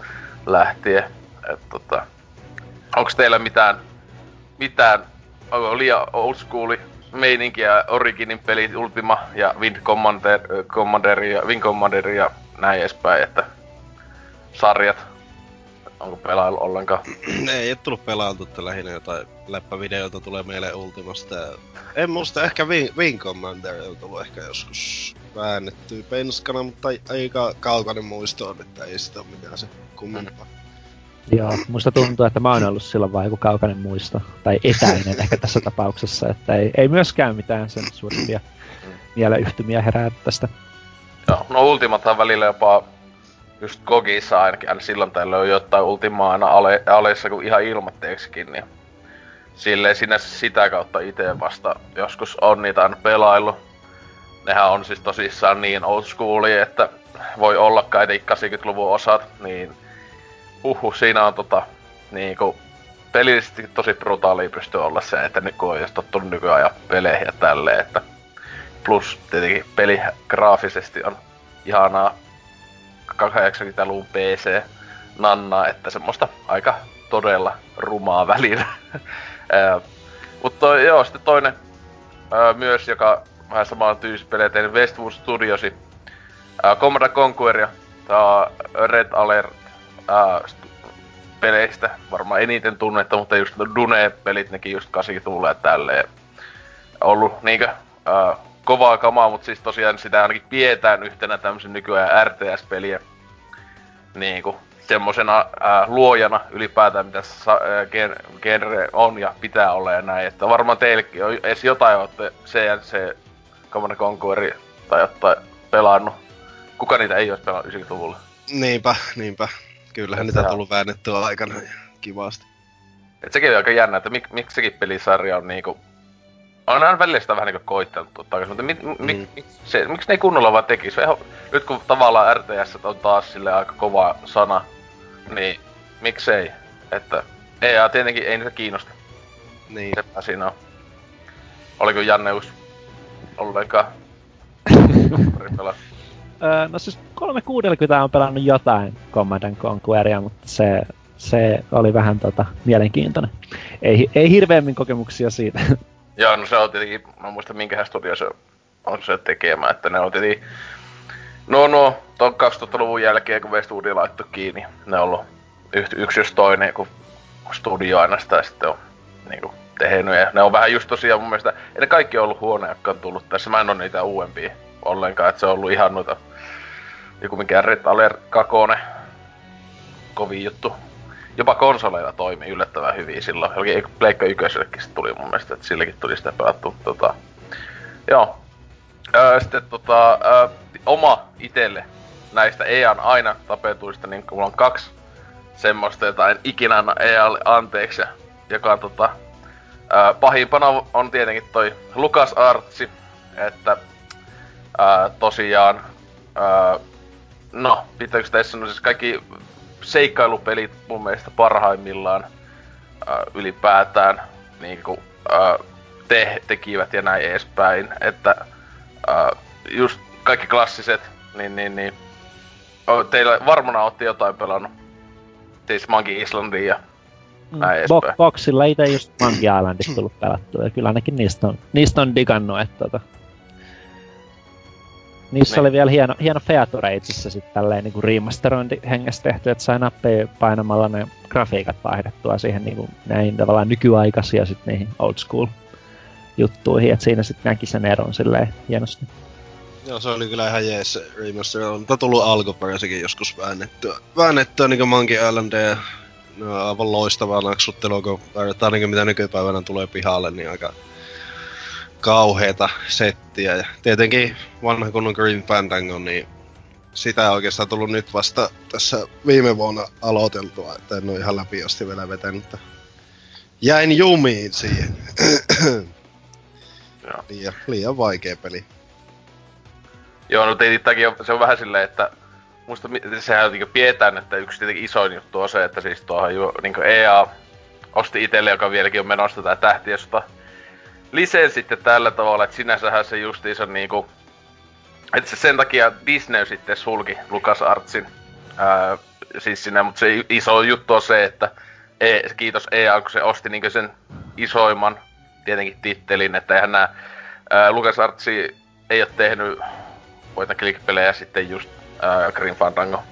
lähtien. Et, tota, onks teillä mitään, mitään, onko liian old schooli meininkiä Originin pelit, Ultima ja Wind Commander, Commander ja Wing Commander ja näin edespäin, että sarjat. Onko pelailu ollenkaan? Ei ei tullut pelailtu, että lähinnä jotain läppävideoita tulee mieleen Ultimasta. En muista, ehkä Wing, Wing Commander on tullut ehkä joskus väännetty penskana, mutta aika kaukainen muisto on, että ei sitä ole mitään se kummempaa. Mm. Joo, musta tuntuu, että mä oon ollut silloin vaan joku kaukainen muisto, tai etäinen ehkä tässä tapauksessa, että ei, ei myöskään mitään sen suurimpia mieleyhtymiä herää tästä. Joo, no Ultimathan välillä jopa just Gogissa ainakin, aina silloin tällöin on jotain Ultimaa aina ale, aleissa kuin ihan ilmatteeksikin, niin silleen sinä sitä kautta itse vasta joskus on niitä aina pelailu. Nehän on siis tosissaan niin old schoolia, että voi olla kai 80-luvun osat, niin uhu, siinä on tota, niinku, pelillisesti tosi brutaalia pystyy olla se, että nyt kun on jos tottunut nykyajan peleihin ja tälleen, että plus tietenkin peli graafisesti on ihanaa 80-luvun PC nannaa, että semmoista aika todella rumaa välillä. Mutta joo, sitten toinen ää, myös, joka vähän samaan tyysi pelejä tehnyt Westwood Studiosi, ää, Commodore Conqueria, Red Alert ää, peleistä varmaan eniten tunnetta, mutta just Dune-pelit, nekin just 80 ja tälleen. Ollut niinkö ää, kovaa kamaa, mutta siis tosiaan sitä ainakin pidetään yhtenä tämmöisen nykyään RTS-peliä. Niinku, semmosena äh, luojana ylipäätään, mitä sa- äh, gen- genre on ja pitää olla ja näin. Että varmaan teillekin on edes jotain olette CNC Command Conquer tai jotain pelannut. Kuka niitä ei olisi pelannut 90-luvulla? Niinpä, niinpä. Kyllähän niitä on tullut väännettyä aikana ja kivasti. Et sekin on aika jännä, että mik, miksi sekin pelisarja on niinku... On aina välillä sitä vähän niinku koittanut totta mutta mi, mi, mm. mi, se, miksi ne ei kunnolla vaan tekis? Nyt kun tavallaan RTS on taas sille aika kova sana, niin miksei? Että EA tietenkin ei niitä kiinnosta. Niin. Sepä siinä on. Oliko Janneus ollenkaan? no siis 360 on pelannut jotain Command Conqueria, mutta se, se oli vähän tota, mielenkiintoinen. Ei, ei hirveämmin kokemuksia siitä. Joo, no se on tietenkin, mä muistan minkä studio se on se tekemä, että ne on tietenkin No no, ton 2000-luvun jälkeen, kun Westwood laittoi kiinni, ne on ollut yksi jos toinen, kun studio aina sitä sitten on niinku tehnyt. Ja ne on vähän just tosiaan mun mielestä, ei ne kaikki on ollut huonoja, jotka on tullut tässä. Mä en oo niitä uudempia ollenkaan, että se on ollut ihan noita joku mikä Red Alert 2, kovin juttu. Jopa konsoleilla toimii yllättävän hyvin silloin. Jokin Pleikka Ykösellekin tuli mun mielestä, että silläkin tuli sitä pelattu. Tota, joo. Öö, sitten tota, öö, oma itelle näistä EAN aina tapetuista, niin mulla on kaksi semmoista, jota en ikinä anna EAlle anteeksi. Joka on tota, ää, pahimpana on tietenkin toi Lucas Artsi, että ää, tosiaan, ää, no, pitääkö tässä siis kaikki seikkailupelit mun mielestä parhaimmillaan ää, ylipäätään niinku, ää, te, tekivät ja näin edespäin, että ää, just kaikki klassiset, niin, niin, niin. Teillä varmana otti jotain pelannut. Siis Monkey Islandia ja mm. näin Bo- Boxilla itse just Monkey Islandista tullut pelattua, ja kyllä ainakin niistä on, niistä on digannut, että tota, Niissä niin. oli vielä hieno, hieno feature itse sit tälleen niinku remasterointi hengessä tehty, että sai nappeja painamalla ne grafiikat vaihdettua siihen niinku näin tavallaan nykyaikaisia sit niihin old school juttuihin, että siinä sitten näki sen eron silleen hienosti. Joo, se oli kyllä ihan jees se remaster. On tullut alkuperäisenkin joskus väännettyä. Väännettyä niinku Monkey Island ja no, aivan loistavaa naksuttelua, kun verrataan niinku mitä nykypäivänä tulee pihalle, niin aika kauheeta settiä. Ja tietenkin vanha kunnon Green Fandango, niin sitä on oikeastaan tullut nyt vasta tässä viime vuonna aloiteltua, että en ole ihan läpi asti vielä vetänyt. Jäin jumiin siihen. liian, liian vaikea peli. Joo, no tietenkin se on vähän silleen, että musta sehän niinku pidetään, että yksi tietenkin isoin juttu on se, että siis tuohon ju, niinku EA osti itselle, joka vieläkin on menossa tätä tähtiöstä sitten tällä tavalla, että sinänsähän se justiinsa niinku... Että se sen takia Disney sitten sulki Lucas Artsin ää, siis sinä, mutta se iso juttu on se, että e, kiitos EA, kun se osti niinku sen isoimman tietenkin tittelin, että eihän nää Lucas Artsi ei ole tehnyt voita click-pelejä sitten just ää, Green Fandango.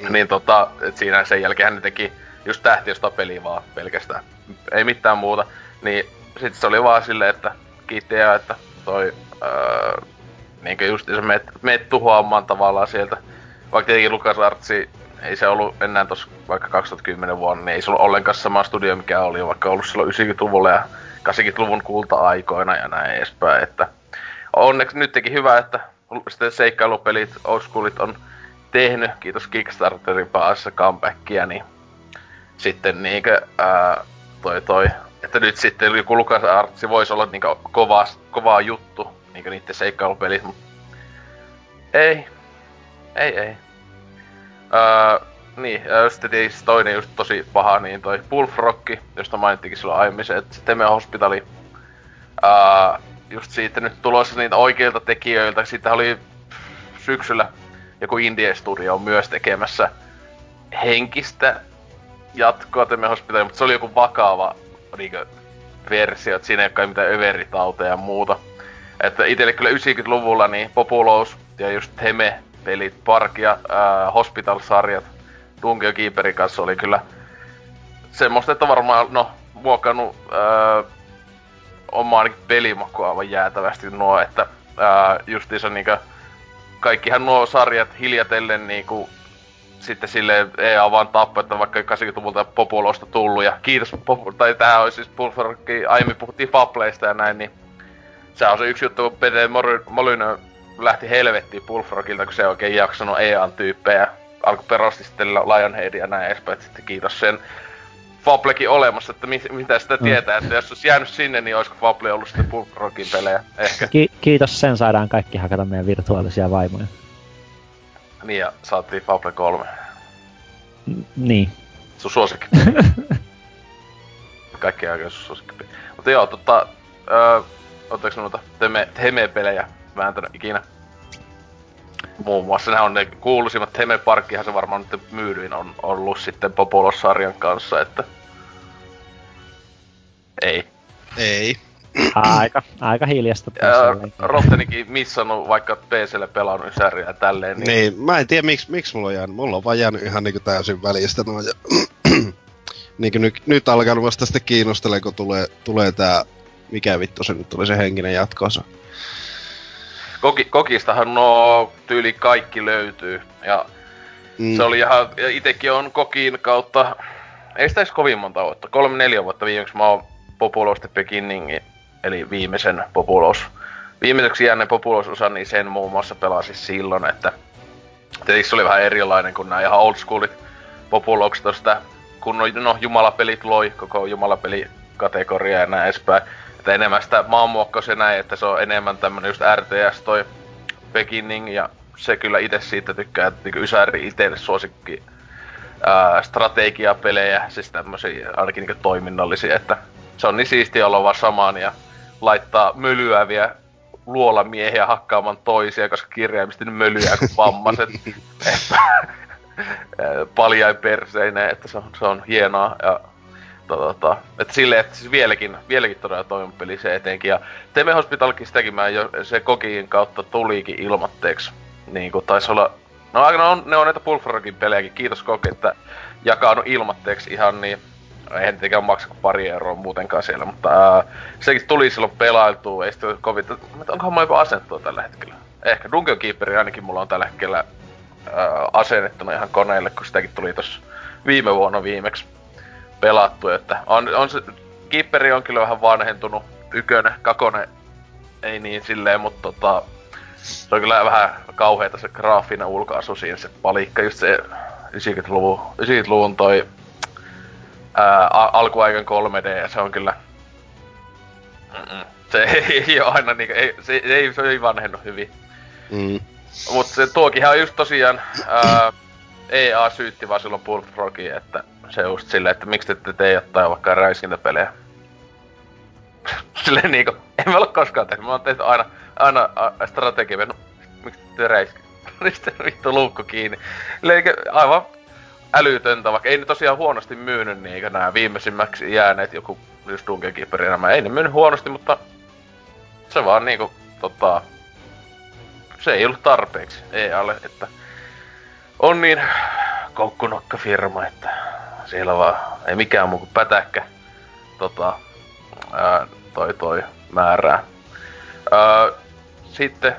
Mm. Niin tota, et siinä sen jälkeen hän teki just tähtiöstä peliä vaan pelkästään. Ei mitään muuta. Niin sit se oli vaan silleen, että kiitti ja että toi ää, niinkö just se meet, meet tuhoamaan tavallaan sieltä. Vaikka tietenkin Lukas Artsi ei se ollut enää tossa vaikka 2010 vuonna, niin ei se ollut ollenkaan sama studio mikä oli, vaikka ollut silloin 90-luvulla ja 80-luvun kulta-aikoina ja näin edespäin, että onneksi nyt teki hyvä, että sitten seikkailupelit, old schoolit on tehnyt, kiitos Kickstarterin päässä comebackia, niin sitten niinkö ää, toi toi, että nyt sitten joku Lukas Artsi voisi olla niinkö kovaa, kovaa juttu, niinkö niitten seikkailupelit, mutta ei, ei, ei. Ää, niin, ja sitten tietysti toinen just tosi paha, niin toi Bullfrogki, josta mainittikin silloin aiemmin se, että Teme Hospitali, ää, just siitä nyt tulossa niitä oikeilta tekijöiltä. Siitä oli syksyllä joku Indie Studio myös tekemässä henkistä jatkoa Temme Hospital, mutta se oli joku vakava niinkö, versio, että siinä ei ole mitään överitauteja ja muuta. Että itelle kyllä 90-luvulla niin Populous ja just Heme-pelit, Park ja äh, Hospital-sarjat Dunkio Keeperin kanssa oli kyllä semmoista, että varmaan, no, muokannut äh, omaa pelimakua aivan jäätävästi nuo, että ää, justiinsa niinkö, kaikkihan nuo sarjat hiljatellen niinku sitten sille EA vaan tappoi, että vaikka 80-luvulta Populosta tullut ja kiitos, Pop- tai tää olisi siis Bullfrogkin, aiemmin puhuttiin Fableista ja näin, niin se on se yksi juttu, kun PD Molyneux lähti helvettiin Bullfrogilta, kun se oikein jaksanut EAN tyyppejä. Alkoi perosti sitten Lionhead ja näin edespäin, sitten kiitos sen Fablekin olemassa, että mit, mitä sitä mm. tietää, että jos olisi jäänyt sinne, niin olisiko Fable ollut sitten Bullfrogin pelejä, ehkä. Ki- kiitos, sen saadaan kaikki hakata meidän virtuaalisia vaimoja. Niin, ja saatiin Fable 3. N- niin. Sun suosikki. kaikki aika sun suosikki. Mutta joo, tota, öö, ootteko noita teme, Teme-pelejä vääntänyt ikinä? Muun muassa nämä on ne kuuluisimmat Teme Parkkihan se varmaan nyt myydyin on ollut sitten Populos-sarjan kanssa, että... Ei. Ei. Aika, aika hiljasta. Rottenikin missannut vaikka PClle pelannut särjää tälleen. Niin... niin, mä en tiedä miksi, miksi mulla on jäänyt. Mulla on vaan jäänyt ihan niinku täysin välistä noin. Ja... niinku nyt, nyt alkanut vasta sitten kiinnostella, kun tulee, tulee tää mikä vittu se nyt tuli se henkinen jatkoosa. Koki, kokistahan no tyyli kaikki löytyy. Ja mm. se oli ihan, ja itekin on kokin kautta, ei sitä edes kovin monta vuotta, kolme neljä vuotta viimeksi mä oon Populos the Beginning, eli viimeisen Populos, viimeiseksi jääneen Populos-osa, niin sen muun muassa pelasi silloin, että tietysti se oli vähän erilainen kuin nämä ihan old schoolit Populokset tosta, kun no, jumalapelit loi koko jumalapeli kategoria ja näin edespäin. Että enemmän sitä maanmuokkaus ja näin, että se on enemmän tämmönen just RTS toi beginning ja se kyllä itse siitä tykkää, että niinku Ysäri itelle suosikki ää, strategiapelejä, siis tämmösiä ainakin niinku toiminnallisia, että se on niin siistiä olla vaan samaan ja laittaa mölyäviä luolamiehiä hakkaamaan toisia, koska kirjaimisesti ne mölyää kuin vammaset. paljain perseineen, että se on, se on hienoa. Ja tota, et silleen, että siis vieläkin, vieläkin todella toimiva peli se etenkin. Ja Teme Hospitalkin sitäkin mä jo, se kokiin kautta tulikin ilmatteeksi. Niin kuin taisi olla... No aika ne on, ne on näitä Bullfrogin pelejäkin. Kiitos Koki, että jakanut ilmatteeksi ihan niin eihän tietenkään maksa kuin pari euroa muutenkaan siellä, mutta ää, sekin tuli silloin pelailtua, ei sitten kovin, että onkohan mä jopa asenttua tällä hetkellä. Ehkä Dungeon Keeperi ainakin mulla on tällä hetkellä ää, asennettuna ihan koneelle, kun sitäkin tuli tossa viime vuonna viimeksi pelattu, että on, on se, Keeperi on kyllä vähän vanhentunut, ykönen, kakone ei niin silleen, mutta tota, se on kyllä vähän kauheeta se graafinen ulkoasu siinä, se palikka, just se 90-luvun, 90-luvun toi ää, alkuaikan 3D, ja se on kyllä... Mm-mm. Se ei, ei ole aina niinku, ei, se, ei, se ei vanhennu hyvin. Mm. Mut se tuokin on just tosiaan, ää, EA syytti vaan silloin Bullfrogia, että se just silleen, että miksi te ette tee jotain vaikka räiskintäpelejä. silleen niinku, en mä ole koskaan tehnyt, mä oon tehnyt aina, aina strategia, no miksi te räiskin? Sitten vittu luukku kiinni. Eli aivan älytöntä, vaikka ei ne tosiaan huonosti myynyt niinkö nää viimeisimmäksi jääneet joku just Dungeon Keeper nämä. Ei ne myynyt huonosti, mutta se vaan niinku tota, se ei ollut tarpeeksi EAlle, että on niin koukkunokka firma, että siellä vaan ei mikään muu kuin pätäkkä tota, ää, toi toi määrää. Ää, sitten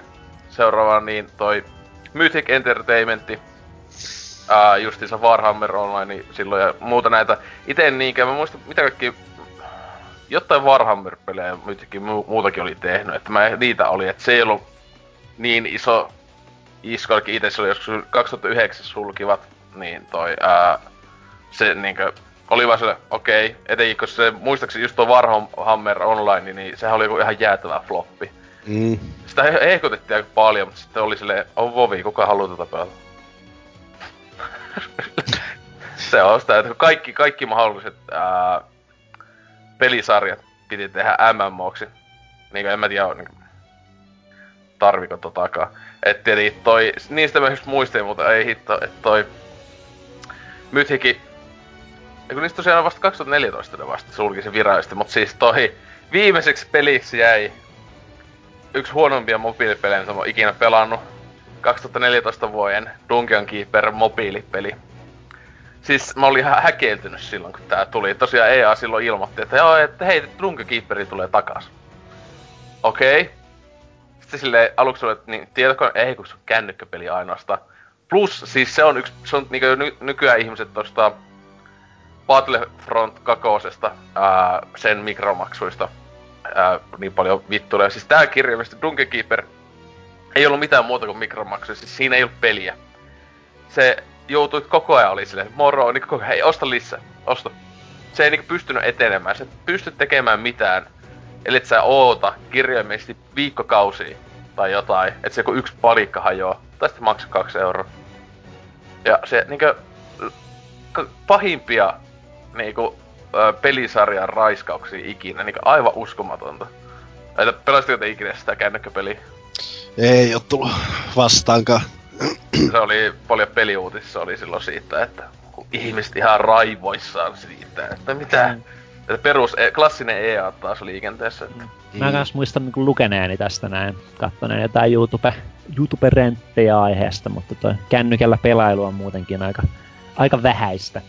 seuraava niin toi Mythic Entertainment, ää, justiinsa Warhammer Online niin silloin ja muuta näitä. Ite niinkään, mä muistan mitä kaikki jotain Warhammer-pelejä Mythicin muutakin oli tehnyt, että mä niitä oli, että se ei ollut niin iso iskolki itse se oli joskus 2009 sulkivat, niin toi ää, se niinkö oli vaan se, okei, okay, etenkin kun se, muistaakseni just tuo Warhammer Online, niin sehän oli joku ihan jäätävä floppi. Mm. Sitä hehkutettiin aika paljon, mutta sitten oli silleen, on oh, vovi, kuka haluaa tätä pelata? se on sitä, että kaikki, kaikki mahdolliset ää, pelisarjat piti tehdä MMOksi. Niin en mä tiedä, niin, tarviko totakaan. Et tietenkin toi, niistä mä just muistin, mutta ei hitto, että toi Mythiki kun niistä tosiaan vasta 2014 ne vasta sulki se virallisesti, mutta siis toi viimeiseksi peliksi jäi yksi huonompia mobiilipelejä, mitä mä oon ikinä pelannut. 2014 vuoden Dungeon Keeper mobiilipeli. Siis mä olin ihan häkeltynyt silloin, kun tää tuli. Tosiaan EA silloin ilmoitti, että joo, että hei, Dungeon Keeperi tulee takas. Okei. Okay. Sitten silleen aluksi oli, että niin, tietokone, ei kun se on kännykkäpeli ainoastaan. plus siis se on yksi, se on niinku ny, nykyään ihmiset tosta Battlefront 2 ää, sen mikromaksuista ää, niin paljon vittuja. Siis tää kirjallisesti Dungeon Keeper ei ollut mitään muuta kuin mikromaksuja, siis siinä ei ollut peliä. Se joutui koko ajan oli silleen, moro, niin koko ajan, hei osta lisää, osta. Se ei niinku pystynyt etenemään, se pysty tekemään mitään, ellei sä oota kirjaimellisesti viikkokausia tai jotain, että se joku yksi palikka hajoaa, tai sitten maksaa kaksi euroa. Ja se niinku pahimpia niinku pelisarjan raiskauksia ikinä, niinku aivan uskomatonta. Että pelasitko te ikinä sitä kännykkäpeliä? Ei oo tullut vastaankaan. Se oli paljon peliuutisissa oli silloin siitä, että ihmiset ihan raivoissaan siitä, että mitä... Mm. Että perus, e, klassinen EA taas liikenteessä. Että... Mm. Mä kans muistan niin lukeneeni tästä näin, kattoneen jotain YouTube, YouTube-renttejä aiheesta, mutta toi kännykällä pelailu on muutenkin aika, aika vähäistä.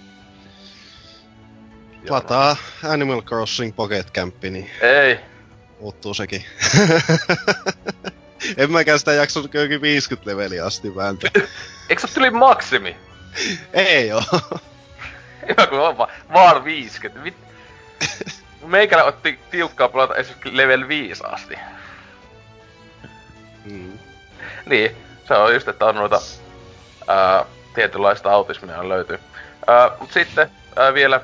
Lataa Animal Crossing Pocket Camp, niin... Ei. Muuttuu sekin. en mäkään sitä jaksanut köykin 50 leveliä asti vääntää. Eikö se tuli maksimi? Ei oo. Hyvä kun on vaan, vaan 50. Mit... Meikälä otti tiukkaa pelata esimerkiksi level 5 asti. Mm. Niin, se on just, että on noita ää, tietynlaista autismia löytyy. Ää, mut sitten ää, vielä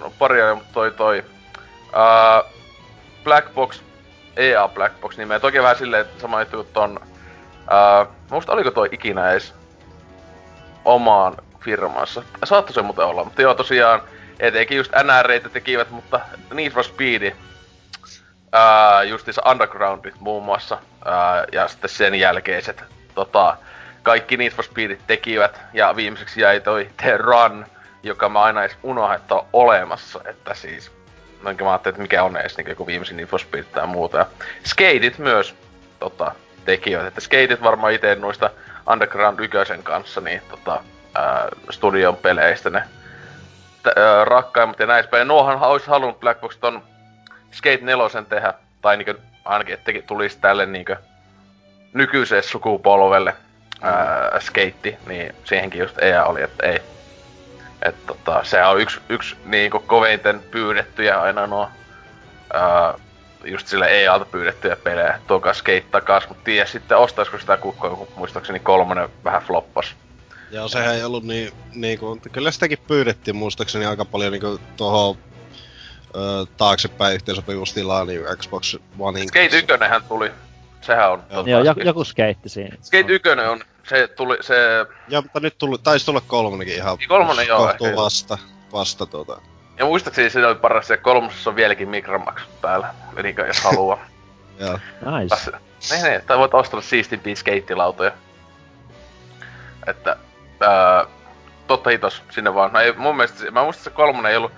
no, pari ajan, toi toi ää, Black Box, EA Black Box nimeä. Toki vähän silleen, että sama juttu ton, ää, musta oliko toi ikinä edes omaan firmassa. Saattoi se muuten olla, mutta joo tosiaan, etenkin just NREitä tekivät, mutta Need for Speed, ää, justiinsa Undergroundit muun muassa, ää, ja sitten sen jälkeiset, tota, kaikki Need for Speedit tekivät, ja viimeiseksi jäi toi The Run, joka mä aina edes unohan, että on olemassa, että siis Noinkin mä ajattelin, että mikä on edes niin joku viimeisin Need tai muuta. Ja Skateit myös tota, tekivät. Että Skateit varmaan itse noista Underground 1 kanssa, niin tota, ää, studion peleistä ne t- ää, rakkaimmat ja näin päin. Nuohan olisi halunnut Black Box ton Skate 4 tehdä, tai niinkö, ainakin että tulisi tälle niinkö nykyiselle sukupolvelle ää, skeitti, niin siihenkin just EA oli, että ei. Et tota, se on yksi, yksi niinku koveinten pyydettyjä aina nuo ää, just sille EA-alta pyydettyjä pelejä. Tuokaa skate takas, mutta tiedä sitten ostaisiko sitä kukkoa, kun muistaakseni kolmonen vähän floppas. Joo, sehän ei ollut niin, niinku, kyllä sitäkin pyydettiin muistaakseni aika paljon niinku tohon ö, taaksepäin yhteensopivuustilaan niin Xbox One. Skate 1 tuli. Sehän on. Joo, tota, joku, joku skeitti siinä. Skate 1 on se tuli, se... Joo, mutta nyt tuli, taisi tulla kolmonenkin ihan... Niin kolmonen joo, ehkä. vasta, vasta tuota. Ja muistaakseni siinä oli paras se kolmosessa on vieläkin mikromaksut päällä, eli jos haluaa. joo. Nice. Niin, niin, tai voit ostaa siistimpiä skeittilautoja. Että, ää, totta hitos, sinne vaan. No ei, mun mielestä, mä muistan, että se kolmonen ei ollut,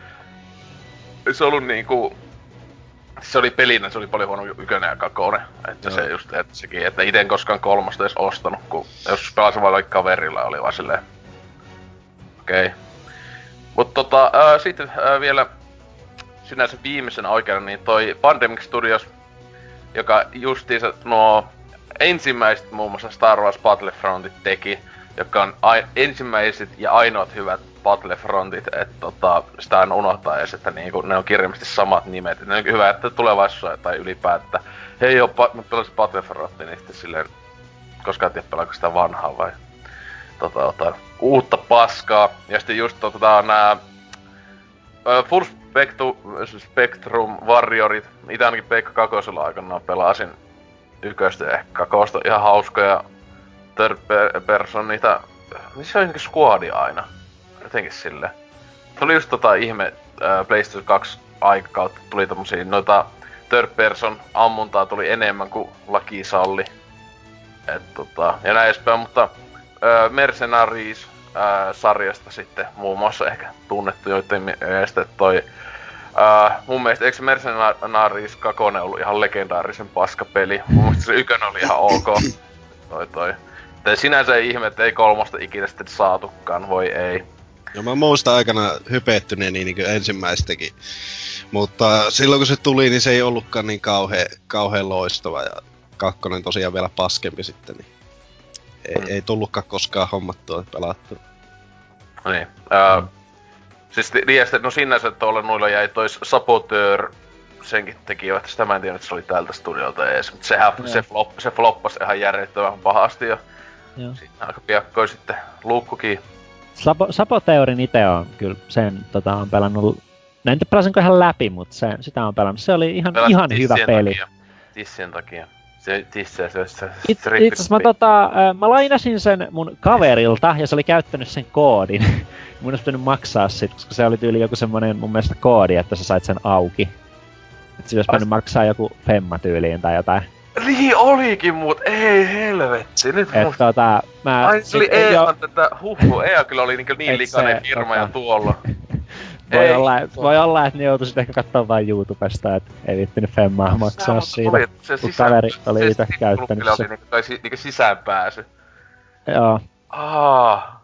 se ollut niinku, se oli pelinä, se oli paljon huono ykönen ja kakone. Että Joo. se just, että sekin, että ite en koskaan kolmosta edes ostanut, kun jos pelasin vaan kaverilla, oli vaan silleen... Okei. Okay. Mut tota, ää, sitten ää, vielä sinänsä viimeisenä oikeana, niin toi Pandemic Studios, joka justiinsa nuo ensimmäiset muun muassa Star Wars Battlefrontit teki, joka on ai- ensimmäiset ja ainoat hyvät Battlefrontit, että tota, sitä aina unohtaa edes, että niinku, ne on kirjallisesti samat nimet. Et ne on hyvä, että tulevaisuudessa tai ylipäätään, hei joo, pa- mä pelasin Battlefrontin, niin sitten silleen, koska et tiedä pelaako sitä vanhaa vai tota, tota, uutta paskaa. Ja sitten just tota, nää uh, Full Spectrum, Spectrum Warriorit, itse ainakin Peikka Kakosella aikanaan pelasin yköstä ehkä kakosta. Ihan hauskoja third person niitä, niin se on squadi aina jotenkin sille. Se oli just tota ihme äh, PlayStation 2 aikakautta tuli tommosia noita third person ammuntaa tuli enemmän kuin laki salli. Et tota, ja näin edespäin, mutta äh, Mercenaries äh, sarjasta sitten muun muassa ehkä tunnettu joiden mielestä toi Uh, mun mielestä eikö Mercenaries 2 ollut ihan legendaarisen paskapeli? Mun mielestä se ykkönen oli ihan ok. toi toi. Tai sinänsä ei ihme, että ei kolmosta ikinä sitten saatukaan, voi ei. No mä muistan aikana hypettyneen niin, niin ensimmäistäkin. Mutta silloin kun se tuli, niin se ei ollutkaan niin kauhean, kauhean loistava ja kakkonen tosiaan vielä paskempi sitten. Niin. ei, mm. ei tullutkaan koskaan hommattua pelattu. Niin. Uh, siis Dieste, no sinänsä tuolla noilla jäi tois Saboteur senkin tekivät, sitä mä en tiedä, että se oli tältä studiolta ees, mutta sehän, se, flop, se floppasi ihan järjettömän pahasti ja Joo. siinä aika piakkoin sitten luukkukin. Sabo, Saboteurin itse on kyllä sen tota, on pelannut, en tiedä pelasinko ihan läpi, mutta se, sitä on pelannut. Se oli ihan, ihan hyvä peli. Takia. Tissien takia. Se, tissejä, se, se, Itse asiassa mä, tota, mä lainasin sen mun kaverilta ja se oli käyttänyt sen koodin. mun olisi pitänyt maksaa sit, koska se oli tyyli joku semmonen mun mielestä koodi, että sä sait sen auki. Et siinä olisi pitänyt maksaa joku femma tyyliin tai jotain. Niin olikin, mut ei helvetti, nyt Et musta... tota, mä... Ai se oli EA tätä, huhhuh, EA kyllä oli niinku niin likainen firma tota... ja tuolla. voi, ei, olla, et, voi olla, että ne joutuisit ehkä katsoa vain YouTubesta, että ei viittinyt femmaa maksaa siitä. Oli, se sisään, kaveri oli itse käyttänyt se. Niinku, tai si, niinku sisäänpääsy. Joo. Ah.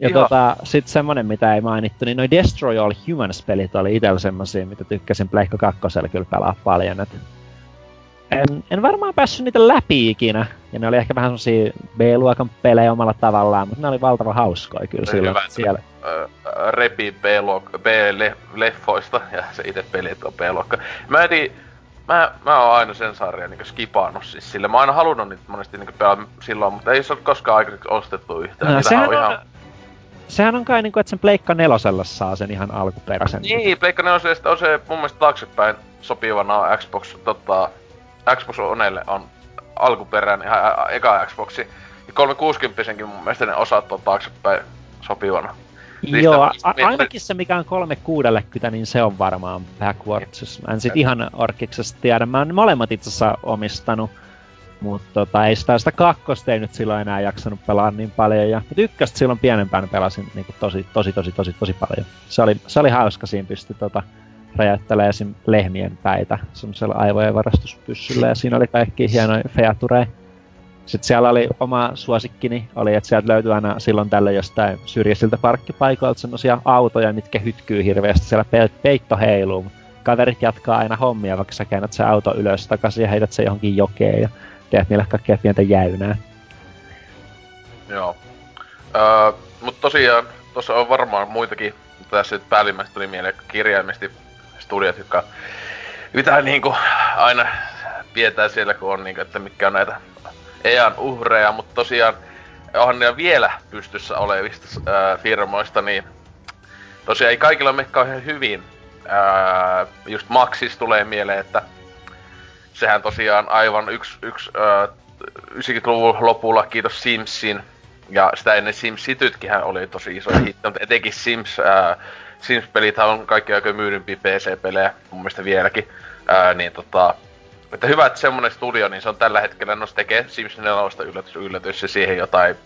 Ja Ihan. tota, sit semmonen, mitä ei mainittu, niin noi Destroy All Humans-pelit oli itellä semmosia, mitä tykkäsin Pleikka 2 kyllä pelaa paljon. Et en, en varmaan päässyt niitä läpi ikinä. Ja ne oli ehkä vähän semmosia B-luokan pelejä omalla tavallaan, mutta ne oli valtava hauskoja kyllä silloin hyvä, siellä. Äh, repi B-leffoista ja se itse pelit on B-luokka. Mä etin, mä, mä oon aina sen sarjan niin skipannut siis sille. Mä oon aina halunnut niitä monesti niin pelata silloin, mutta ei se ole koskaan aikaiseksi ostettu yhtään. No, sehän on, ihan... Sehän on kai niinku, että sen Pleikka nelosella saa sen ihan alkuperäisen. Niin, Pleikka nelosella on se mun mielestä taaksepäin sopivana Xbox tota, Xbox Onelle on alkuperään ihan eka Xboxi. Ja 360 mun mielestä ne osat on taaksepäin sopivana. Joo, a- ainakin se mikä on 360, niin se on varmaan backwards. Mä en sit ihan orkiksesta tiedä. Mä oon molemmat itse asiassa omistanut. Mutta tota, ei sitä, sitä kakkosta ei nyt silloin enää jaksanut pelaa niin paljon. Ja, mutta ykköstä silloin pienempään pelasin niin tosi, tosi, tosi, tosi, tosi paljon. Se oli, se oli hauska, siinä pystyi tota, räjäyttelee esim. lehmien päitä semmoisella aivojen varastuspyssyllä ja siinä oli kaikki hienoja featureja. Sitten siellä oli oma suosikkini, oli, että sieltä löytyi aina silloin tällä jostain syrjäisiltä parkkipaikoilta semmoisia autoja, mitkä hytkyy hirveästi, siellä pe- peitto heiluu. Kaverit jatkaa aina hommia, vaikka sä käännät se auto ylös takaisin ja heität se johonkin jokeen ja teet niille kaikkea pientä jäynää. Joo. Öö, mutta tosiaan, tuossa on varmaan muitakin, tässä nyt päällimmäistä tuli mieleen kirjaimesti studiot, jotka mitä niinku aina tietää siellä, kun on niinku, että mitkä on näitä EAN uhreja, mutta tosiaan onhan ne vielä pystyssä olevista ää, firmoista, niin tosiaan ei kaikilla mene kauhean hyvin. Ää, just Maxis tulee mieleen, että sehän tosiaan aivan yksi, yksi ää, 90-luvun lopulla, kiitos Simsin, ja sitä ennen Sims Citytkin oli tosi iso hitti, mutta etenkin Sims ää, Sims-pelit on kaikki aika myydympiä PC-pelejä, mun mielestä vieläkin. Ää, niin tota, että hyvä, että semmonen studio, niin se on tällä hetkellä, no se tekee Sims 4 yllätys, yllätys ja siihen jotain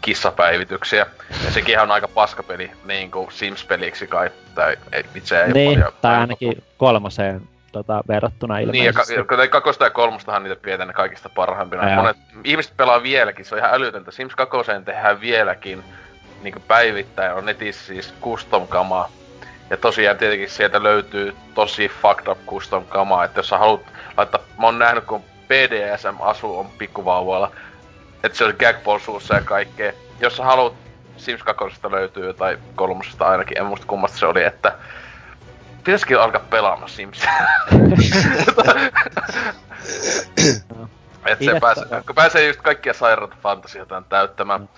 kissapäivityksiä. Ja sekin on aika paskapeli, niin kuin Sims-peliksi kai, tai ei, itse ei Niin, paljon, tai ainakin kolmoseen tota, verrattuna ilmeisesti. Niin, ja ka- kakosta ja kolmostahan niitä pidetään ne kaikista parhaimpina. Monet ihmiset pelaa vieläkin, se on ihan älytöntä. Sims 2 tehdään vieläkin niin päivittäin on netissä siis custom-kamaa. Ja tosiaan tietenkin sieltä löytyy tosi fucked up custom-kamaa, että jos sä haluat laittaa, mä oon nähnyt kun BDSM-asu on pikkuvauvoilla, että se on gagball suussa ja kaikkea. Jos sä haluat Sims 2 löytyy tai kolmosesta ainakin, en muista kummasta se oli, että pitäisikin alkaa pelaamaan Simsia. että se pääsee, kun pääsee just kaikkia sairaata fantasioita täyttämään. Mm.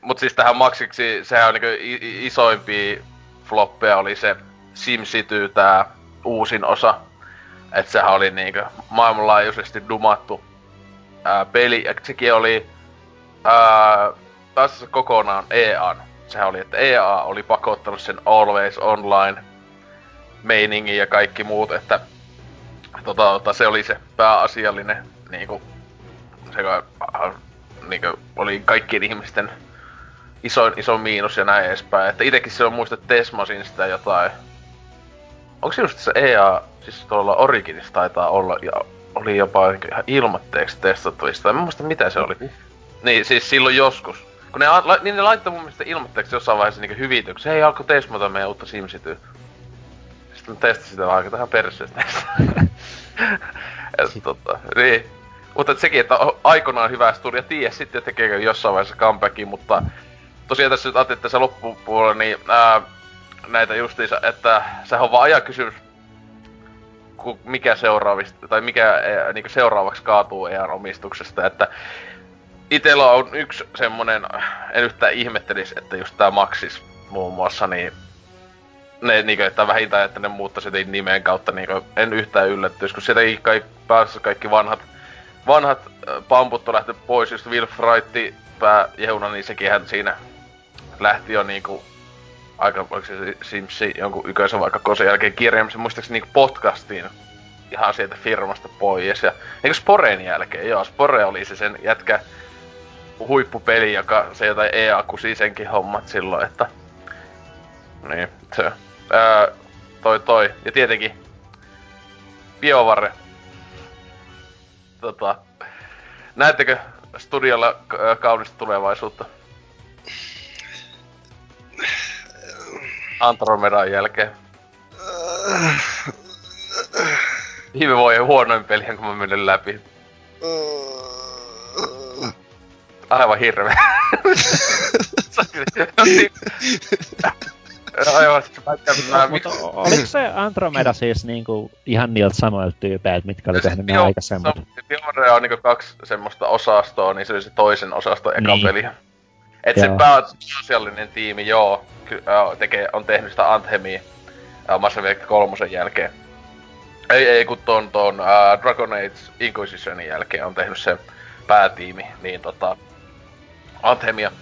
Mut siis tähän maksiksi, sehän on niinku isoimpia floppeja oli se SimCity tää uusin osa. Et sehän oli niinku maailmanlaajuisesti dumattu ää, peli. Ja sekin oli ää, taas kokonaan EA. Sehän oli, että EA oli pakottanut sen Always Online meiningin ja kaikki muut, että tota, tota, se oli se pääasiallinen niinku, se niinku, oli kaikkien ihmisten iso, iso miinus ja näin edespäin. Että itekin se on muista, että Tesmasin sitä jotain... Onko se just se EA, siis tuolla Originissa taitaa olla, ja oli jopa ihan ilmatteeksi testattavista. En muista mitä se oli. Niin, siis silloin joskus. Kun ne, niin ne laittoi mun mielestä ilmatteeksi jossain vaiheessa niinku hyvityksen. Hei, alkoi Tesmata meidän uutta SimCity. Sitten mä testasin sitä aika tähän perseestä. Et tota, niin. Mutta et sekin, että aikoinaan hyvä studio, tiedä sitten tekeekö jossain vaiheessa comebackin, mutta tosiaan tässä nyt ajattelin tässä loppupuolella, niin ää, näitä justiinsa, että sehän on vaan ajan kysymys, mikä seuraavista, tai mikä ää, niin seuraavaksi kaatuu EAN omistuksesta, että itellä on yksi semmonen, en yhtään ihmettelis, että just tää Maxis muun muassa, niin ne niinku, että vähintään, että ne muuttaisi nimen kautta, niinku, en yhtään yllättyisi, kun sieltäkin kaikki, päässä kaikki vanhat, vanhat pamput on lähtö pois, just Will Fright pääjehuna, niin sekin hän siinä lähti jo niinku aika, oliko se Simsi jonkun yköisen vaikka kosen jälkeen kirjaamisen, muistaakseni niinku podcastiin ihan sieltä firmasta pois. Ja eikö Sporeen jälkeen? Joo, Spore oli se sen jätkä huippupeli, joka se jotain EA kusi senkin hommat silloin, että... Niin, se. Ää, toi toi. Ja tietenkin BioVare. Tota, näettekö studiolla kaunista tulevaisuutta? Andromedan jälkeen. Viime vuoden huonoin peli, kun mä menen läpi. Aivan hirveä. Aivan, Mutta oliko se Andromeda siis niinku ihan niiltä samoilta tyypeiltä, mitkä oli tehnyt ne aikaisemmat? Biomare on niinku kaksi semmoista osastoa, niin se oli se toisen osaston eka niin. peli. Et joo. se pääasiallinen tiimi, joo, tekee, on tehnyt sitä Anthemia Mass Effect 3 jälkeen. Ei, ei kun ton, ton uh, Dragon Age Inquisitionin jälkeen on tehnyt se päätiimi, niin tota, Anthemia.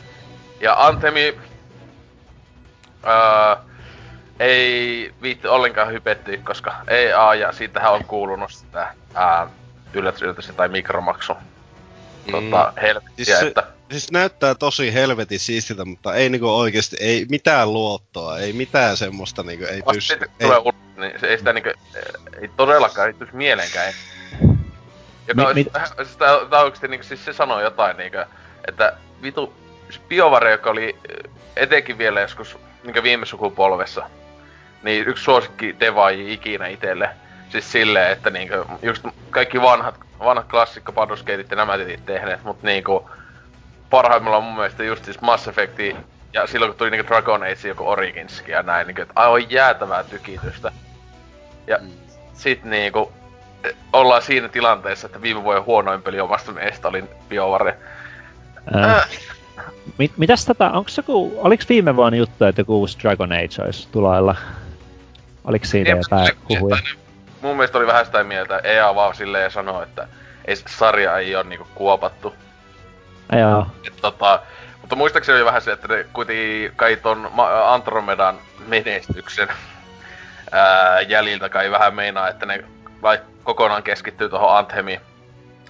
Ja Anthemi uh, ei viitti ollenkaan hypettyä, koska EA ja siitähän on kuulunut sitä uh, yllätys, yllätys tai mikromaksu. Mm. Tota, helvettiä, siis se, että... Siis näyttää tosi helvetin siistiltä, mutta ei niinku oikeesti, ei mitään luottoa, ei mitään semmoista niinku, ei pysty. Sitten ei. tulee ulos, niin se ei sitä niinku, ei todellakaan, ei tulisi mieleenkään. Joka mi, mi... Siis tää, tää oikeesti niinku, siis se sanoo jotain niinku, että vitu, biovare, joka oli etenkin vielä joskus niinku viime sukupolvessa, niin yksi suosikki devaaji ikinä itelle. Siis silleen, että niinku, just kaikki vanhat, vanhat klassikko Paduskeitit ja nämä tehneet, mut niinku, parhaimmillaan mun mielestä just siis Mass Effect ja silloin kun tuli niinku Dragon Age joku Originskin ja näin, niinku, että aivan jäätävää tykitystä. Ja mm. sit niinku, ollaan siinä tilanteessa, että viime vuoden huonoin peli omasta mielestä oli BioWare. Äh. Mit, mitäs tätä, onks joku, oliks viime vuonna juttu, että joku uusi Dragon Age olisi tuloilla? Oliks siitä Jep, jotain huhuja? Mun mielestä oli vähän sitä mieltä, EA vaan silleen sanoo, että ei, sarja ei ole niinku kuopattu. Joo. Et, tota, mutta muistaakseni oli vähän se, että ne kuitenkin kai ton Andromedan menestyksen ää, jäljiltä kai vähän meinaa, että ne vai kokonaan keskittyy tuohon Anthemiin.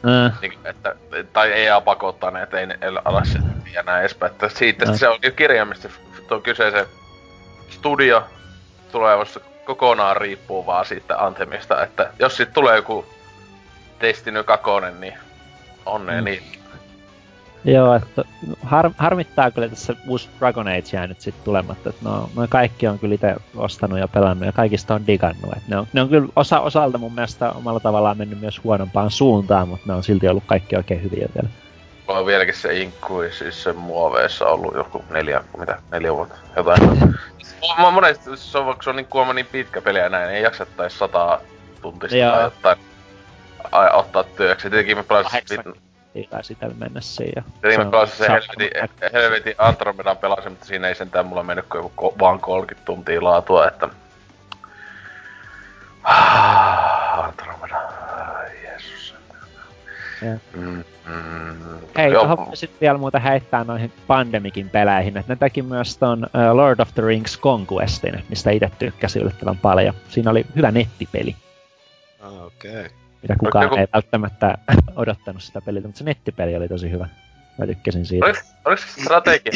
Äh. Niin, että, tai EA pakottaa ne, että ei ne ala se ja näin edespäin. Että siitä äh. se on kirjaimisesti tuo kyseisen studio tulevassa kokonaan riippuu vaan siitä Anthemista, että jos siitä tulee joku Destiny 2, niin onnea mm. niin. Joo, että har, harmittaa kyllä tässä uusi Dragon Age jää nyt sitten tulematta. Että no, no kaikki on kyllä itse ostanut ja pelannut ja kaikista on digannut. Että ne, on, ne on kyllä osa, osalta mun mielestä omalla tavallaan mennyt myös huonompaan suuntaan, mutta ne on silti ollut kaikki oikein hyviä vielä. On vieläkin se Inkui, siis se muoveissa ollut joku neljä, mitä, neljä vuotta, jotain. Mä monesti, se on, se on niin kuulemma niin pitkä peli ja näin, ei jaksa tai sata tuntista tai jotain ottaa työksi. Tietenkin me pelasin tai sitä siihen. Ja Eli mä pelasin se helvetin, helvetin Andromedan pelasin, mutta siinä ei sentään mulla mennyt kuin joku vaan 30 tuntia laatua, että... Andromeda, Jeesus. Mm, mm, Hei, tuohon sitten vielä muuta heittää noihin Pandemikin peleihin, että ne teki myös ton uh, Lord of the Rings Conquestin, mistä itse tykkäsin yllättävän paljon. Siinä oli hyvä nettipeli. Ah, okei. Okay mitä kukaan joku... ei välttämättä odottanut sitä peliltä, mutta se nettipeli oli tosi hyvä. Mä tykkäsin siitä. Oliko, oliko se strategia?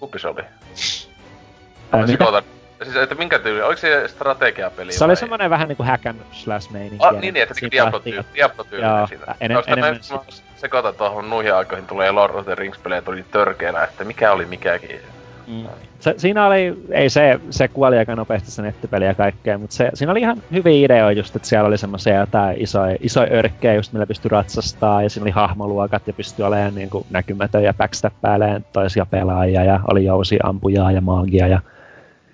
Kumpi se oli? Ää, Siis, että minkä tyyli? Oliko se strategiapeli Se vai? oli semmonen vähän niinku hack and slash meininki. Ah, niin, että niinku Diablo tyyli, Diablo tyyli Joo, siinä. En, Koska enemmän mä sekoitan tuohon nuihin aikoihin tulee Lord of the Rings pelejä tuli törkeänä, että mikä oli mikäkin. Mm. Se, siinä oli, ei se, se kuoli aika nopeasti se nettipeli ja kaikkea, mutta se, siinä oli ihan hyviä ideoita just, että siellä oli semmoisia jotain isoja, isoja örkkejä just, millä pystyi ratsastaa ja siinä oli hahmoluokat ja pystyi olemaan niin kuin näkymätön ja backstappäilemään toisia pelaajia ja oli jousi ampujaa ja maagia ja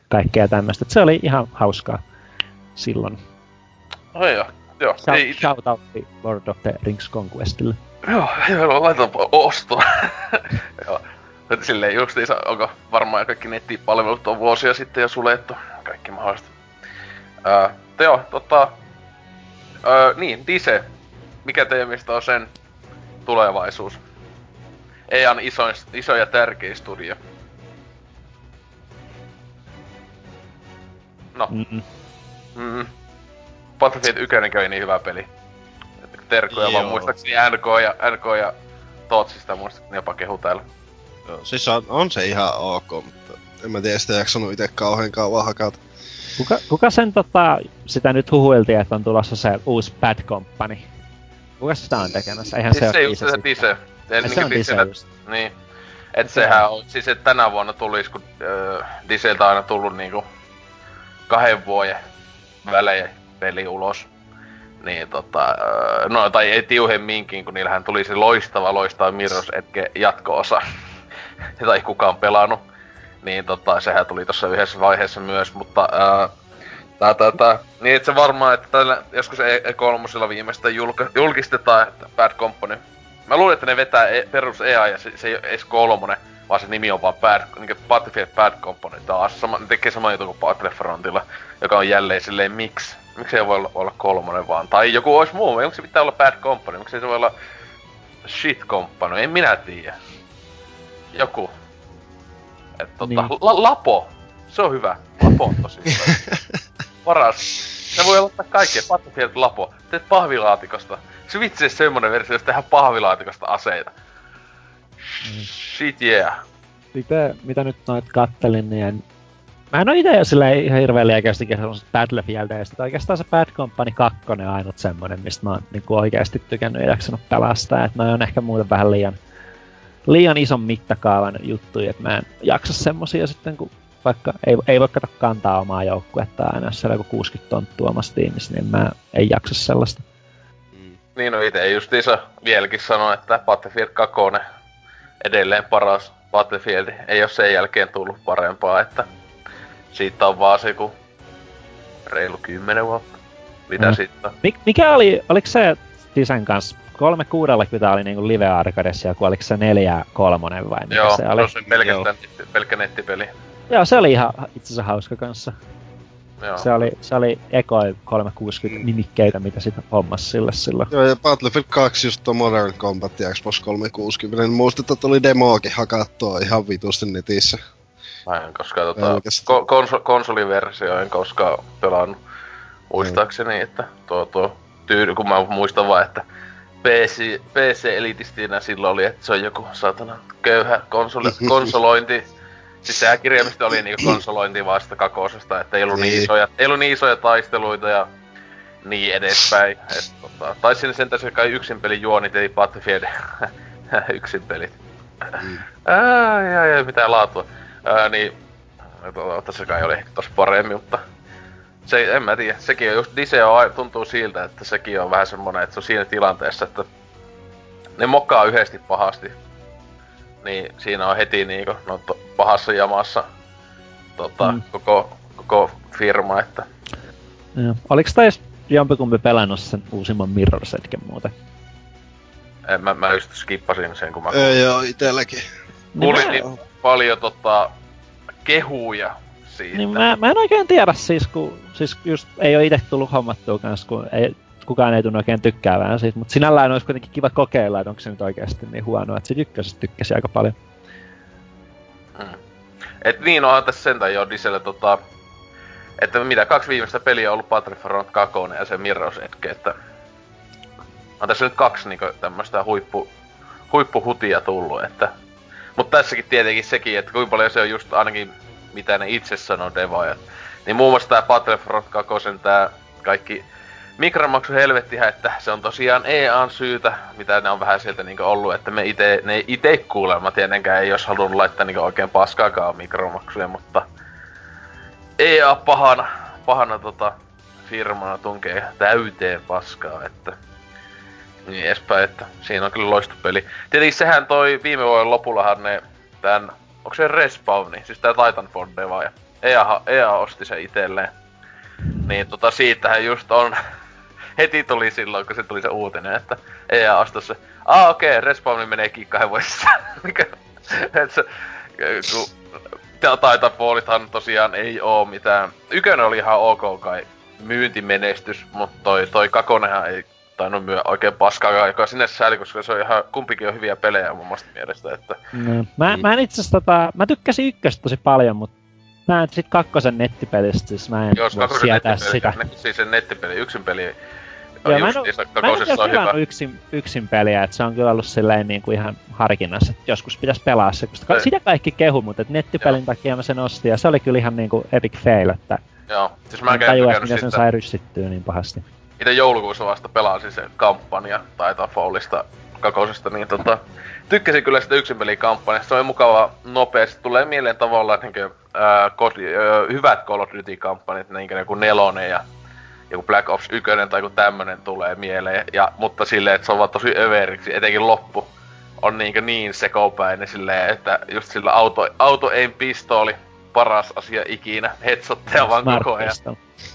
kaikkea tämmöistä. Se oli ihan hauskaa silloin. Oi joo, joo. Shout, ei, shout out Lord of the Rings Conquestille. Joo, joo, laitan ostoa. joo. Silleen justiinsa, onko varmaan kaikki nettipalvelut on vuosia sitten jo suljettu. Kaikki mahdollista. Öö, joo, tota... Öö, niin, Dise. Mikä teidän mielestä on sen tulevaisuus? EAN iso, iso ja tärkeä studio. No. Mm-mm. Mm-mm. Battlefield 1 kävi niin hyvä peli. Terkkoja vaan muistaakseni NK ja, NK ja Tootsista muistaakseni jopa kehu täällä. Joo, siis on, on se ihan ok, mutta en mä tiedä sitä jaksanut itse kauhean kauan hakata. Kuka, kuka sen tota, sitä nyt huhuiltiin, että on tulossa se uusi Bad Company? Kuka sitä on tekemässä? Eihän siis se, se just se Dise. Ei, se on Dise just. Niin. Et sehän on, siis et tänä vuonna tulisi, kun äh, Diseltä on aina tullut niinku kahden vuoden välein peli ulos. Niin tota, no tai ei tiuhemminkin, kun niillähän tuli se loistava, loistava Mirror's Edge jatko-osa, jota ei kukaan pelannut. Niin tota, sehän tuli tuossa yhdessä vaiheessa myös, mutta ää, tää, tää, tää, niin että se varmaan, että tällä, joskus E3 e viimeistä julka, julkistetaan, että Bad Company. Mä luulen, että ne vetää e, perus EA ja se, se ei ole edes kolmonen, vaan se nimi on vaan Bad, niin Battlefield Bad Company taas. Sama, ne tekee sama juttu kuin Battlefrontilla, joka on jälleen silleen miksi. Miksi ei voi olla, olla kolmonen vaan? Tai joku olisi muu, onko se pitää olla Bad Company? Miksi se voi olla Shit Company? En minä tiedä. Joku. Et tota, niin. la, Lapo. Se on hyvä. Lapo on tosi hyvä. Paras. Se voi ottaa kaikkea. Battlefield Lapo. Teet pahvilaatikosta. Se vitsi semmonen versio, jos tehdään pahvilaatikosta aseita. Mm. Shit yeah. Mitä, mitä nyt noit kattelin, niin Mä en oo ite sillä ihan hirveen liekeästi sellaiset Battlefieldeista. Oikeastaan se Bad Company 2 on ainut semmonen, mistä mä oon niinku oikeesti tykännyt ja jaksanut pelastaa. Et noi on ehkä muuten vähän liian, liian ison mittakaavan juttuja, että mä en jaksa semmosia sitten, kun vaikka ei, ei voi kato kantaa omaa joukkuetta aina, jos siellä joku 60 tonttua omassa tiimissä, niin mä en jaksa sellaista. Mm. Niin no ite justiinsa vieläkin sanoa, että Battlefield 2 edelleen paras Battlefield. Ei ole sen jälkeen tullut parempaa, että siitä on vaan se kun reilu kymmenen vuotta. Mitä mm. sitten? Mik, mikä oli, oliko se Disen kanssa 360 oli niinku live arcadessa ja oliko se 4 kolmonen vai mikä Joo, se oli? Joo, se pelkästään netti, pelkkä nettipeli. Joo, se oli ihan itse asiassa hauska kanssa. Joo. Se oli, se oli ekoi 360 mm. nimikkeitä, mitä sitä hommas sille silloin. Joo, ja Battlefield 2 just tuo Modern Combat ja Xbox 360, niin muistin, että tuli demoakin hakattua ihan vitusti netissä. Mä en koskaan tota, ko- konso- konsoliversio en koskaan pelannut. Muistaakseni, mm. että tuo, tuo tyydy, kun mä muistan vaan, että PC, PC-elitistinä silloin oli, että se on joku satana köyhä konsoli, konsolointi. Siis sehän kirjaimisesti oli niinku konsolointi vasta kakosesta, että ei ollut niin, niin isoja, ei ollut niin isoja taisteluita ja niin edespäin. Et, tota, tai sinne sen tässä kai yksin pelin juonit, eli Battlefield yksin pelit. Mm. Ää, ja, ja, mitä laatua. Ää, niin, tässä kai oli tossa paremmin, mutta se, en mä tiedä, sekin on just, Dise on, tuntuu siltä, että sekin on vähän semmonen, että se on siinä tilanteessa, että ne mokaa yhdesti pahasti. Niin siinä on heti niinku, no to, pahassa jamassa tota, mm. koko, koko firma, että... Ja. Oliks tais jompikumpi pelannut sen uusimman Mirror's Edgen muuten? En, mä, mä just skippasin sen, kun mä... Ei joo, itelläkin. Kuulin niin, niin paljon tota, kehuja siitä. Niin mä, mä en oikein tiedä siis, kun siis just ei ole itse tullut hommattua kanssa, kun ei, kukaan ei tunnu oikein tykkäävään siitä, mutta sinällään olisi kuitenkin kiva kokeilla, että onko se nyt oikeasti niin huono, että se ykkösestä tykkäsi aika paljon. Hmm. Et niin onhan tässä sentään jo Diselle tota, että mitä kaksi viimeistä peliä on ollut Battlefront 2 ja se Mirror's Edge, että on tässä nyt kaksi niinku tämmöstä huippu, huippuhutia tullut, että mutta tässäkin tietenkin sekin, että kuinka paljon se on just ainakin mitä ne itse sanoo devaajat. Niin muun muassa tää Battlefront 2, tää kaikki mikromaksu helvettihän, että se on tosiaan EAN syytä, mitä ne on vähän sieltä niinku ollut, että me ite, ne ite kuulemma tietenkään ei jos halunnut laittaa niinku oikein paskaakaan mikromaksuja, mutta EA pahana, pahana tota firmana tunkee täyteen paskaa, että niin edespäin, että siinä on kyllä loistopeli. Tietenkin sehän toi viime vuoden lopullahan ne tän, onko se Respawni, siis tää Titanfall Deva ja EA, EA osti se itselleen. Niin tota siitähän just on heti tuli silloin, kun se tuli se uutinen, että EA ostos se. Ah okei, okay, Respawni menee kahden vuodessa. et se, kun Titanfallithan tosiaan ei oo mitään. Ykönen oli ihan ok kai myyntimenestys, mutta toi, toi kakonenhan ei tainnut myö oikein paskaa, joka sinne sääli, koska se on ihan, kumpikin on hyviä pelejä mun mielestä, että... No. Mä, mä en itse tota, mä tykkäsin ykköstä tosi paljon, mutta mä en sit kakkosen nettipelistä, siis mä en Jos voi sietää sitä. Siis se nettipeli, yksin peli Joo, mä en, oo, mä en ole hyvä. yksin, yksin peliä, että se on kyllä ollut silleen niin kuin ihan harkinnassa, että joskus pitäisi pelaa se, koska se. sitä kaikki kehu, mutta että nettipelin Joo. takia mä sen ostin, ja se oli kyllä ihan niin kuin epic fail, että Joo, siis mä en tajua, miten sen sai ryssittyä niin pahasti. Itse joulukuussa vasta pelasin sen kampanja Titanfallista kakosesta, niin tota, tykkäsin kyllä sitä yksin kampanjasta. Se on mukava nopeasti. Tulee mieleen tavallaan niin kuin, ää, kos- ää, hyvät Call of Duty-kampanjat, niin kuin joku nelonen ja joku Black Ops 1 tai joku tämmönen tulee mieleen. Ja, mutta silleen, että se on vaan tosi överiksi, etenkin loppu on niin, niin sekopäinen silleen, että just sillä auto, auto ei pistooli paras asia ikinä. Headshotteja vaan koko ajan.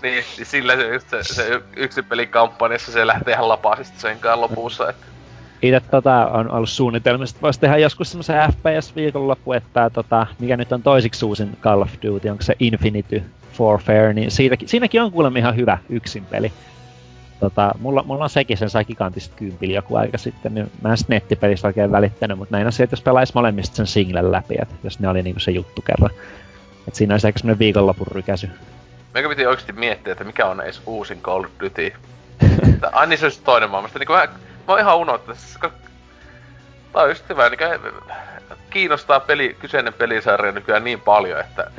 Niin, niin sillä se, just se, se yksin pelikampanjassa se lähtee ihan lapasista senkaan lopussa. Että. Itse tota, on ollut suunnitelmista, että voisi tehdä joskus semmoisen FPS-viikonloppu, että tota, mikä nyt on toisiksi uusin Call of Duty, onko se Infinity Warfare, niin siitäkin, siinäkin on kuulemma ihan hyvä yksin peli. Tota, mulla, mulla on sekin, sen sai gigantista kympili joku aika sitten, niin mä en sitten nettipelistä oikein välittänyt, mutta näin asia, että jos pelaisi molemmista sen singlen läpi, että jos ne oli niinku se juttu kerran. Et siinä olisi ehkä semmonen viikonlopun rykäsy. Meikä piti oikeesti miettiä, että mikä on edes uusin Call of Duty. Ai niin se olisi toinen maailmasta. Niin mä, mä oon ihan unohtanut, että Tää on just hyvä, niin kiinnostaa peli, kyseinen pelisarja nykyään niin paljon, että...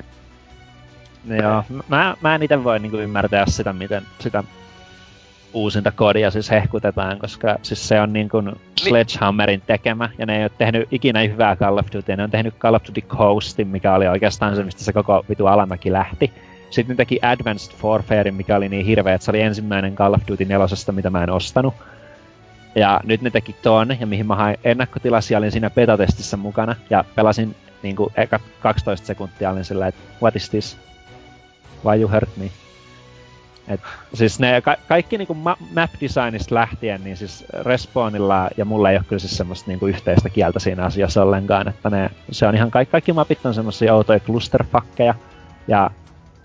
No joo, mä, mä en ite voi niinku ymmärtää sitä, miten sitä uusinta kodia siis hehkutetaan, koska siis se on niin kuin Sledgehammerin tekemä, ja ne ei ole tehnyt ikinä hyvää Call of Duty, ne on tehnyt Call of Duty Coastin, mikä oli oikeastaan se, mistä se koko vitu alamäki lähti. Sitten ne teki Advanced Warfare, mikä oli niin hirveä, että se oli ensimmäinen Call of Duty nelosesta, mitä mä en ostanut. Ja nyt ne teki ton, ja mihin mä hain ennakkotilasia, olin siinä betatestissä mukana, ja pelasin niin kuin eka 12 sekuntia, olin sillä, että what is this? Why you hurt me? Et, siis ne ka- kaikki niinku ma- map designista lähtien, niin siis Respawnilla ja mulla ei ole kyllä siis semmoista niinku yhteistä kieltä siinä asiassa ollenkaan, että ne, se on ihan kaikki, kaikki mapit on semmoisia outoja clusterfakkeja, ja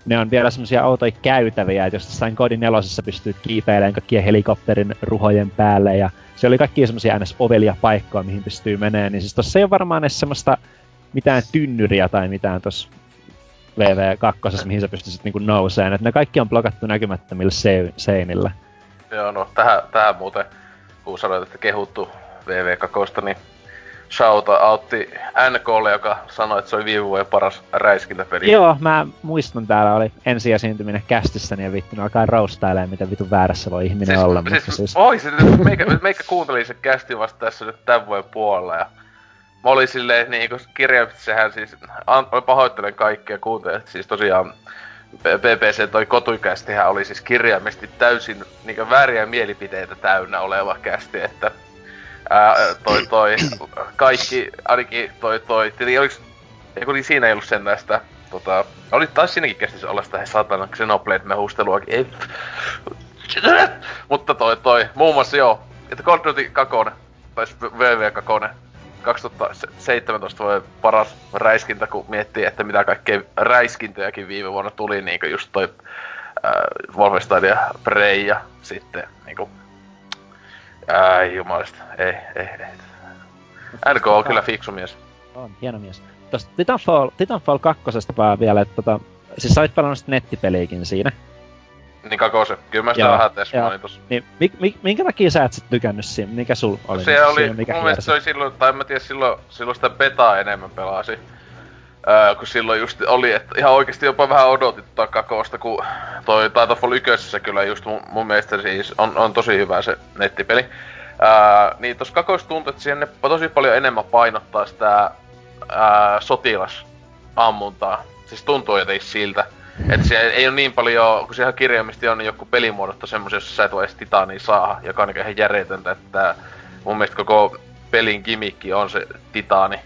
ne on vielä semmoisia outoja käytäviä, että jos jossain kodin nelosessa pystyy kiipeilemään kaikkien helikopterin ruhojen päälle, ja se oli kaikki semmoisia ns. ovelia paikkoja, mihin pystyy menee, niin siis tossa ei ole varmaan edes semmoista mitään tynnyriä tai mitään tossa VV2, mihin sä pystyisit niinku nouseen. Et ne kaikki on blokattu näkymättömillä se- seinillä. Joo, no tähän, tähän muuten, kun sanoit, että kehuttu VV2, niin shout outti NKlle, joka sanoi, että se oli viime vuoden paras räiskintäpeli. Joo, mä muistan täällä oli ensi esiintyminen kästissä, niin vittu alkaa roustailemaan, miten vitun väärässä voi ihminen siis, olla. Siis, mutta siis... Oi, siis meikä, meikä kuuntelin se kästi vasta tässä nyt tämän vuoden puolella ja mä olin silleen niinku kirjaimisesti sehän siis, an, pahoittelen kaikkia kuuntelijat, siis tosiaan BBC toi kotuikästihän oli siis kirjaimesti täysin niinku vääriä mielipiteitä täynnä oleva kästi, että ää, toi toi kaikki, ainakin toi toi, tietenkin oliks, niin siinä ei ollut sen näistä, tota, oli taas siinäkin kästissä olla sitä satana Xenoblade mehusteluakin, ei, mutta toi toi, muun muassa joo, että Call of Duty 2, tai VV 2, 2017 voi paras räiskintä, kun miettii, että mitä kaikkea räiskintöjäkin viime vuonna tuli, niin kuin just toi äh, Wolfenstein ja Prey ja sitten niinku... Ai jumalista, ei, ei, ei. NK on kyllä fiksu mies. On, hieno mies. Tosta Titanfall, Titanfall 2 vielä, että tota, siis sä olit pelannut nettipeliikin siinä. Niin kakose. Kyllä mä sitä joo, vähän tesmailin tossa. Niin, mi, mi, minkä takia sä et sit tykännyt siinä? Mikä sul oli? Se oli, siinä, mikä mun mielestä se oli silloin, tai en mä tiedä, silloin, silloin sitä betaa enemmän pelasi. Öö, kun silloin just oli, että ihan oikeasti jopa vähän odotit tota kakosta, kun toi Titanfall 1 kyllä just mun, mun mielestä siis on, on tosi hyvä se nettipeli. Öö, niin tossa kakossa tuntuu, että siihen ne tosi paljon enemmän painottaa sitä öö, sotilasammuntaa. Siis tuntuu jotenkin siltä. Että se ei ole niin paljon, kun ihan kirjaimisesti on niin joku pelimuodotto semmoisia, jossa sä et voi edes titania saada, joka on niin ihan järjetöntä, että mun mielestä koko pelin kimikki on se titaani.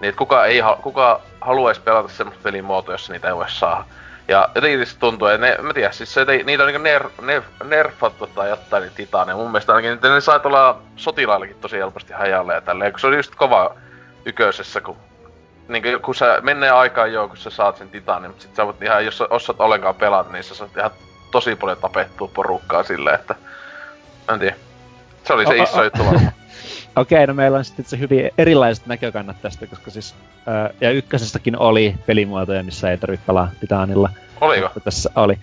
Niin kuka, ei, kuka haluaisi pelata semmoista pelimuotoa, jossa niitä ei voi saada. Ja jotenkin se tuntuu, että ne, mä tiedän, siis se, niitä on niinku ner, ner, nerfattu tai jotain niitä titaaneja. Mun mielestä ainakin että ne saa olla sotilaillakin tosi helposti hajalle ja tälleen, kun se on just kova yköisessä, kun niin kun sä menee aikaan joo, kun sä saat sen titaanin, mutta sit sä voit ihan, jos sä osaat ollenkaan pelata, niin sä saat ihan tosi paljon tapettua porukkaa silleen, että... En tiedä. Se oli se iso juttu varmaan. Okei, okay, no meillä on sitten se hyvin erilaiset näkökannat tästä, koska siis, ja ykkösessäkin oli pelimuotoja, missä ei tarvitse pelaa Titanilla. Oliko? Tässä oli.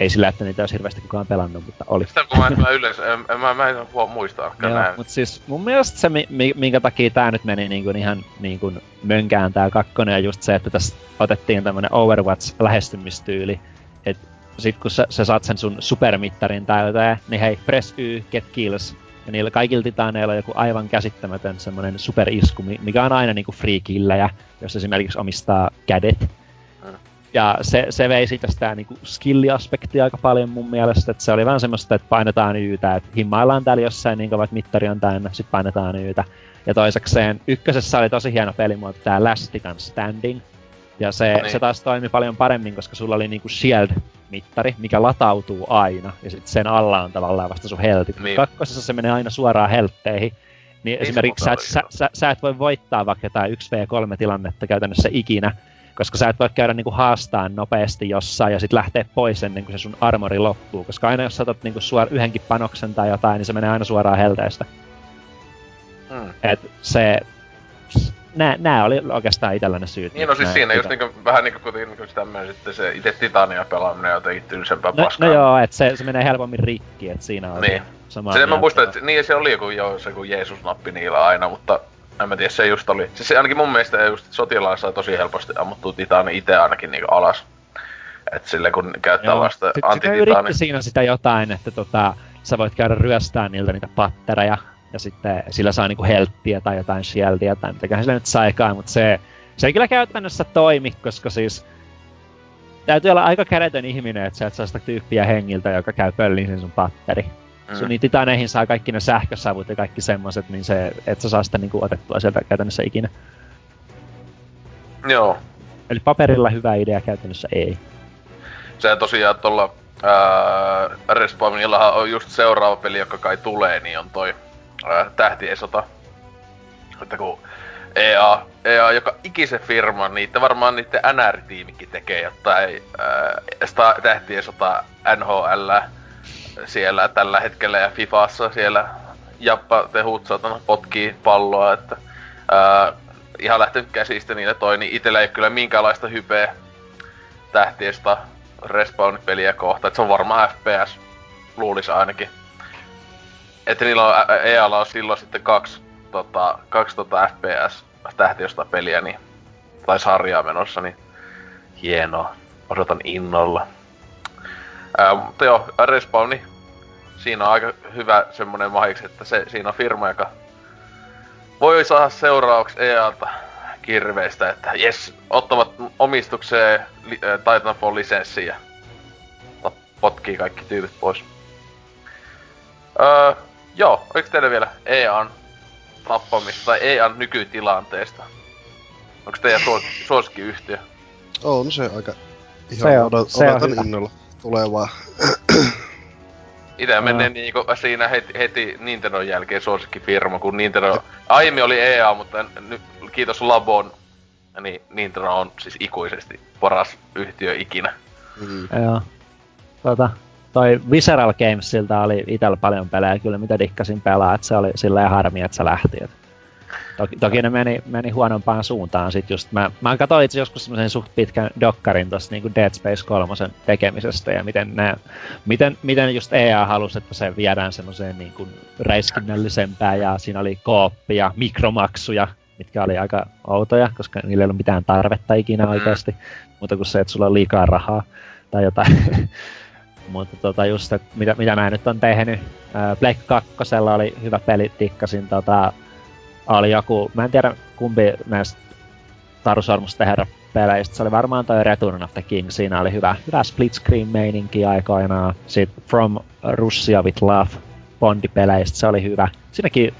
Ei sillä, että niitä olisi hirveästi kukaan pelannut, mutta oli. Sitä kun mä, en, yleensä, en, en, mä, mä en muista Joo, mutta siis mun mielestä se, minkä takia tää nyt meni niin kuin ihan niin kuin mönkään tää kakkonen, ja just se, että tässä otettiin tämmönen Overwatch-lähestymistyyli, että sit kun sä, sä saat sen sun supermittarin täyteen, niin hei, press Y, get kills, ja niillä kaikilla titaaneilla on joku aivan käsittämätön semmoinen superisku, mikä on aina niinku free killejä, jos esimerkiksi omistaa kädet. Ja se, se vei siitä sitä niinku skilliaspektia aika paljon mun mielestä, että se oli vähän semmoista, että painetaan yytä, että himmaillaan täällä jossain niin vaikka mittari on täynnä, sit painetaan yytä. Ja toisekseen ykkösessä oli tosi hieno pelimuoto, tää Last Titan Standing, ja se, no niin. se taas toimi paljon paremmin, koska sulla oli niinku shield-mittari, mikä latautuu aina, ja sitten sen alla on tavallaan vasta sun heltit. Niin. Kakkosessa se menee aina suoraan heltteihin. Niin, niin esimerkiksi sä sä, sä, sä et voi voittaa vaikka jotain 1v3-tilannetta käytännössä ikinä, koska sä et voi käydä niinku haastaa nopeasti jossain ja sitten lähteä pois ennen kuin se sun armori loppuu. Koska aina jos saatat niinku suor, yhdenkin panoksen tai jotain, niin se menee aina suoraan helteestä. Hmm. Et se, nää, nää oli oikeastaan itellä ne syyt. Niin, no siis siinä just niinku, vähän niinku kuten niinku tämmönen sitten se itse Titania pelaaminen jotenkin tylsempää no, paskaa. No joo, että se, se menee helpommin rikki, että siinä on niin. sama Se mä muistan, että niin se oli joku jo se kuin Jeesus-nappi niillä aina, mutta en mä tiedä, se just oli. Siis se ainakin mun mielestä just sotilaan saa tosi helposti ammuttua Titani itse ainakin niinku alas. Et sille kun käyttää Joo. vasta antititaani. Siinä sitä jotain, että tota, sä voit käydä ryöstää niiltä niitä pattereja ja sitten sillä saa niinku helttiä tai jotain shieldia tai mitäköhän sillä nyt saikaan, mutta se, se ei kyllä käytännössä toimi, koska siis täytyy olla aika kädetön ihminen, että sä et saa sitä tyyppiä hengiltä, joka käy pöllin sen sun patteri. Mm. Sun niin titaneihin saa kaikki ne sähkösavut ja kaikki semmoset, niin se, et sä saa sitä niinku otettua sieltä käytännössä ikinä. Joo. Eli paperilla hyvä idea, käytännössä ei. Se tosiaan tuolla Respawnillahan on just seuraava peli, joka kai tulee, niin on toi ää, tähtien sota. Että kun EA, EA, joka ikisen firma, niitä varmaan niiden NR-tiimikin tekee jotain ää, tähtien sota NHL siellä tällä hetkellä ja Fifassa siellä Jappa tehut satana potkii palloa, että ää, ihan lähtenyt käsistä niille toi, niin itellä ei kyllä minkäänlaista hypeä tähtiestä respawn-peliä kohta, että se on varmaan FPS, luulisi ainakin. Että niillä on, EAlla on silloin sitten kaksi, tota, kaksi tota FPS tähtiöstä peliä, niin, tai sarjaa menossa, niin hienoa. Odotan innolla. Ää, mutta joo, Respawni, siinä on aika hyvä semmonen mahiksi, että se, siinä on firma, joka voi saada seuraavaksi EAlta kirveistä, että jes, ottavat omistukseen li, äh, Titanfall lisenssin ja potkii kaikki tyypit pois. Öö, Joo, oliko teillä vielä EAN tappamista tai EAN nykytilanteesta? Onko teidän suos, suosikkiyhtiö? On se aika ihan se on, odot, se odotan on innolla tulevaa. Itä menee niinku siinä heti, heti Nintendo jälkeen suosikkifirma, kun Nintendo... Aiemmin oli EA, mutta nyt kiitos Labon, niin Nintendo on siis ikuisesti paras yhtiö ikinä. Mm. Joo. Tota, toi Visceral Gamesilta oli itellä paljon pelejä kyllä, mitä dikkasin pelaa, että se oli silleen harmi, että se lähti. Et toki, toki ne meni, meni huonompaan suuntaan sit just. Mä, mä katsoin itse joskus semmoisen suht pitkän dokkarin tosta niinku Dead Space 3 tekemisestä ja miten ne, miten, miten just EA halusi, että se viedään semmoiseen niinku räiskinnällisempään ja siinä oli kooppia, mikromaksuja, mitkä oli aika outoja, koska niillä ei ollut mitään tarvetta ikinä mm. oikeasti, mutta kuin se, että sulla on liikaa rahaa tai jotain. mutta tota just, mitä, mitä mä nyt on tehnyt. Black 2 oli hyvä peli, tikkasin tota, oli joku, mä en tiedä kumpi näistä Taru Sormusten herra peleistä. Se oli varmaan toi Return of the King. Siinä oli hyvä, hyvä split screen meininki aikoinaan. Sitten From Russia with Love Bondi-peleistä. Se oli hyvä. Siinäkin,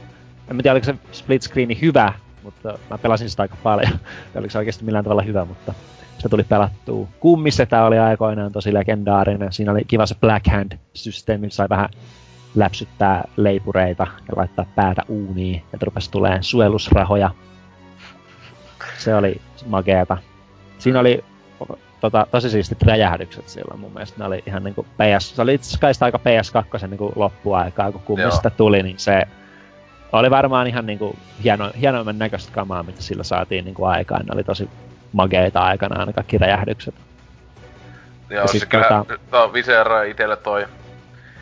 en tiedä oliko se split screeni hyvä, mutta mä pelasin sitä aika paljon. oliko se oikeasti millään tavalla hyvä, mutta se tuli pelattua. Kummisetä oli aikoinaan tosi legendaarinen. Siinä oli kiva se Black Hand-systeemi, sai vähän läpsyttää leipureita ja laittaa päätä uuniin, että rupesi tulee suojelusrahoja. Se oli mageeta. Siinä oli tota, tosi siistit räjähdykset silloin mun mielestä. Ne oli ihan niinku PS, se oli itse asiassa aika PS2 niinku loppuaikaa, kun kummista tuli, niin se oli varmaan ihan niinku hieno, hienoimman näköistä kamaa, mitä sillä saatiin niinku aikaan. Ne oli tosi mageita aikanaan ne kaikki räjähdykset. Joo, se kyllä, tota... to, Visera toi,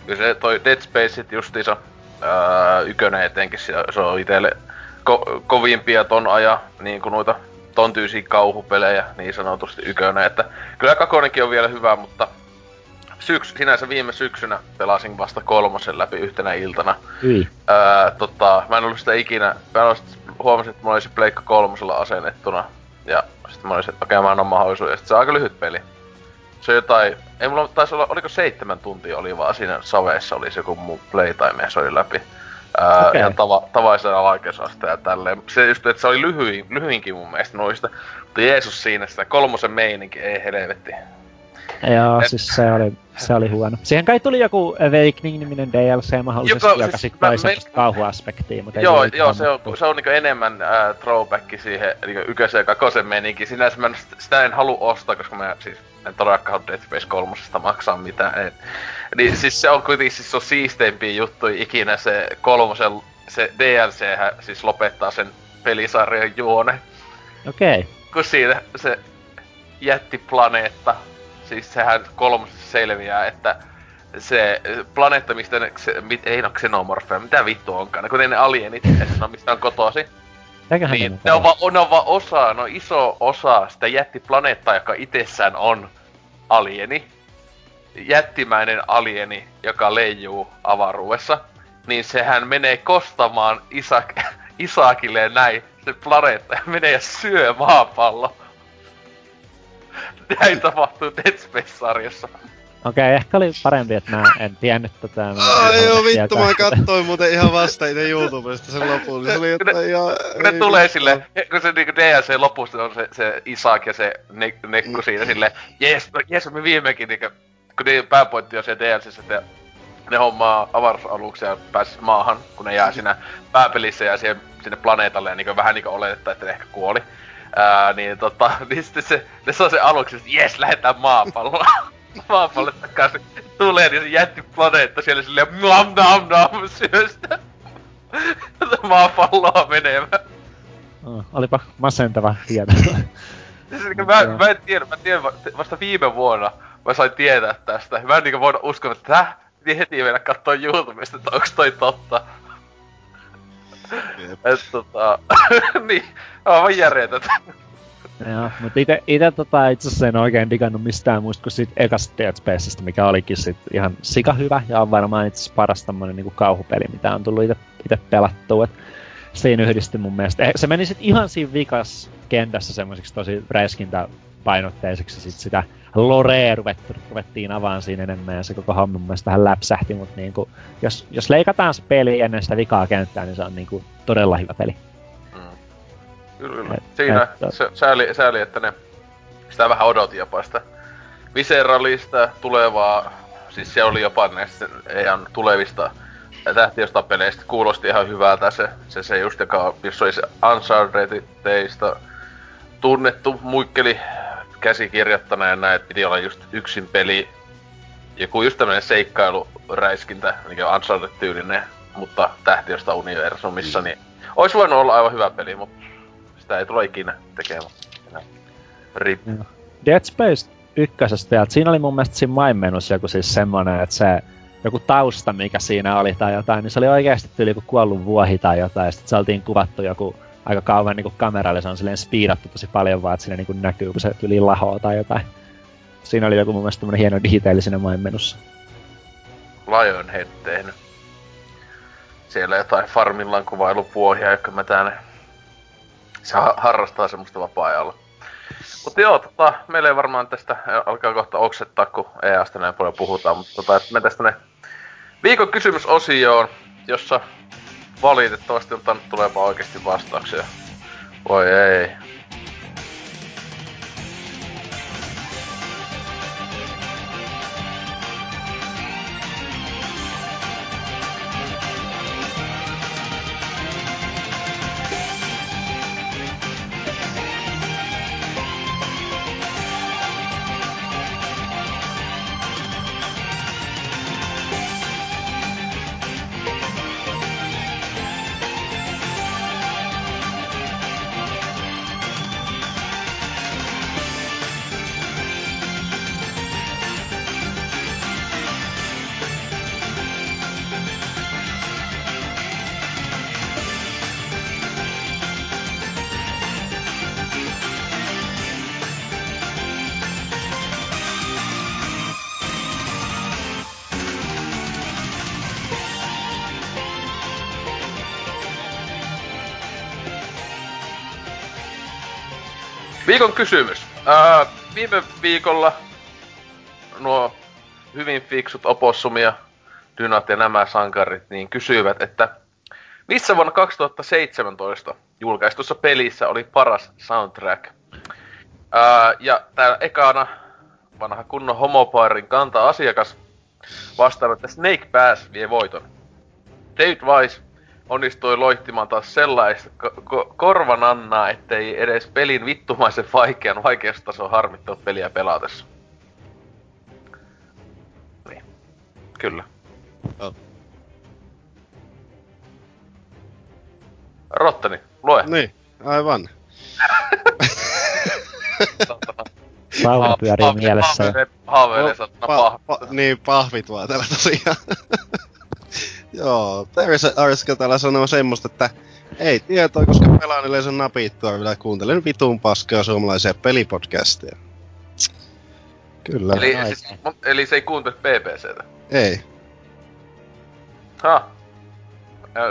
kyllä se toi Dead Spaceit justiinsa, ää, ykönen etenkin, se, se on itelle ko, kovimpia ton aja, niin kuin noita ton tyysiä kauhupelejä niin sanotusti ykönen, että kyllä kakonenkin on vielä hyvä, mutta syks, sinänsä viime syksynä pelasin vasta kolmosen läpi yhtenä iltana. Hyi. Ää, tota, mä en ollut sitä ikinä, mä ollut, huomasin, että mulla oli se Pleikka kolmosella asennettuna, ja sitten mä olisin, että okei, okay, mä annan mahdollisuuden, ja sit se on aika lyhyt peli. Se jotain, ei mulla taisi olla, oliko seitsemän tuntia oli vaan siinä saveessa oli se joku mun playtime se oli läpi. Ää, okay. ihan tava, tavaisena vaikeusasteella ja tälleen. Se just, että se oli lyhyin, lyhyinkin mun mielestä noista. Mutta Jeesus siinä sitä kolmosen meininki, ei helvetti. Joo, Et... siis se oli, se oli huono. Siihen kai tuli joku Awakening-niminen DLC mahdollisesti, joka, joka siis sitten toi semmoista kauhuaspektia, mutta Joo, ei joo se on, se on niinku enemmän äh, throwback siihen niinku ykkösen ja kakosen meininki. Sinänsä mä sitä en halua ostaa, koska mä siis en todellakaan Dead Space 3 maksaa mitään. En. Niin siis se on kuitenkin siis on siisteimpiä juttuja ikinä se kolmosen, se DLC siis lopettaa sen pelisarjan juone. Okei. Okay. Kun siinä se jättiplaneetta, siis sehän kolmosessa selviää, että se planeetta, mistä ne, se, mit, ei no xenomorfeja, mitä vittu onkaan, ne kuten ne alienit, että no mistä on kotosi. Niin, ne on, va, ne on vaan osa, no iso osa sitä jättiplaneettaa, joka itsessään on alieni. Jättimäinen alieni, joka leijuu avaruudessa. Niin sehän menee kostamaan Isak, Isakille näin se planeetta ja menee ja syö maapallo. Näin tapahtuu Dead Space-sarjassa. Okei, okay, ehkä oli parempi, että mä en tiennyt tätä. Ai joo, vittu, mä katsoin muuten ihan vasta itse YouTubesta sen lopun. Se oli että ihan... Ne tulee sille, kun se niinku DLC lopussa on se, se Isak ja se ne, Nekku siinä sille, jes, no, jes, me viimekin niinku, kun ne pääpointti on se DLCssä, että ne hommaa avaruusaluksia ja pääsis maahan, kun ne jää siinä pääpelissä ja siihen, sinne planeetalle ja niinku vähän niinku olettaa, että ne ehkä kuoli. Ää, niin tota, niin sitten se, ne saa se aluksi, että jes, lähetään maapalloon. maapallolle takaisin. Tulee niin se jätti planeetta siellä silleen nam nam nam syöstä. maapalloa menevä. Oh, olipa masentava tieto. siis, niin, mä, mä, en tiedä, mä tiedän vasta viime vuonna mä sain tietää tästä. Mä en niinku voida uskoa, että täh, piti heti mennä kattoo YouTubesta, että onks toi totta. Et tota, niin, aivan järjetöntä. Joo, mutta ite, ite tota, itse asiassa en oikein digannut mistään muista kuin siitä ekasta Dead Spaceista, mikä olikin sit ihan sika hyvä ja on varmaan itse paras tämmönen niinku kauhupeli, mitä on tullut ite pelattua. Et siinä yhdistyi mun mielestä. Eh, se meni sit ihan siinä vikas kentässä semmoisiksi tosi räiskintäpainotteiseksi sit sitä lorea ruvettu, ruvettiin avaan siinä enemmän ja se koko homma mun mielestä vähän läpsähti, mutta niinku, jos, jos leikataan se peli ennen sitä vikaa kenttää, niin se on niinku todella hyvä peli. Kyllä, Et, Siinä että... se, sääli, sääli, että ne sitä vähän odotin jopa sitä Viseralista tulevaa, siis se oli jopa näistä ihan tulevista tähtiöstä peleistä. Kuulosti ihan hyvältä se, se, se just, joka, jos oli se Uncharted-teista tunnettu muikkeli käsikirjoittana ja näin, että piti olla just yksin peli, joku just tämmönen seikkailuräiskintä, mikä on Uncharted-tyylinen, mutta tähtiöstä universumissa, mm. niin olisi voinut olla aivan hyvä peli, mutta sitä ei tule ikinä tekemään. Rip. Dead Space ykkösestä, ja siinä oli mun mielestä siinä mainmenus joku siis semmonen, että se joku tausta, mikä siinä oli tai jotain, niin se oli oikeasti yli joku kuollut vuohi tai jotain, ja sitten se oltiin kuvattu joku aika kauan niin kameralle, se on silleen speedattu tosi paljon vaan, että siinä niin näkyy, kun se yli lahoo tai jotain. Siinä oli joku mun mielestä hieno detaili siinä mainmenussa. Lionhead tehnyt. Siellä jotain farmillaan kuvailupuohia, jotka mä tänne... Se harrastaa semmoista vapaa-ajalla. Mutta joo, tota, meillä ei varmaan tästä alkaa kohta oksettaa, kun EAsta näin paljon puhutaan, mutta tota, me tästä ne viikon kysymysosioon, jossa valitettavasti on tannut tulemaan oikeasti vastauksia. Voi ei. Viikon kysymys. Ää, viime viikolla nuo hyvin fiksut opossumia, Dynat ja nämä sankarit niin kysyivät, että missä vuonna 2017 julkaistussa pelissä oli paras soundtrack? Ää, ja täällä ekana vanha kunnon homopairin kanta asiakas vastaa, että Snake Pass vie voiton. David Weiss onnistui loihtimaan taas sellaista ko- ko- korvanannaa, ettei edes pelin vittumaisen vaikean vaikeustaso harmittanut peliä pelatessa. Niin. Kyllä. Oh. Rottani, lue. Niin, aivan. Vauva pyörii mielessä. Haaveilee satana pa- pa- niin, pahvit vaan täällä tosiaan. Joo, Arska täällä sanoo semmoista, että ei tietoa, koska pelaan yleensä napittua, vielä kuuntelen vitun paskaa suomalaisia pelipodcasteja. Kyllä. Eli, siis, eli se ei kuuntele PPCtä. Ei. Ha.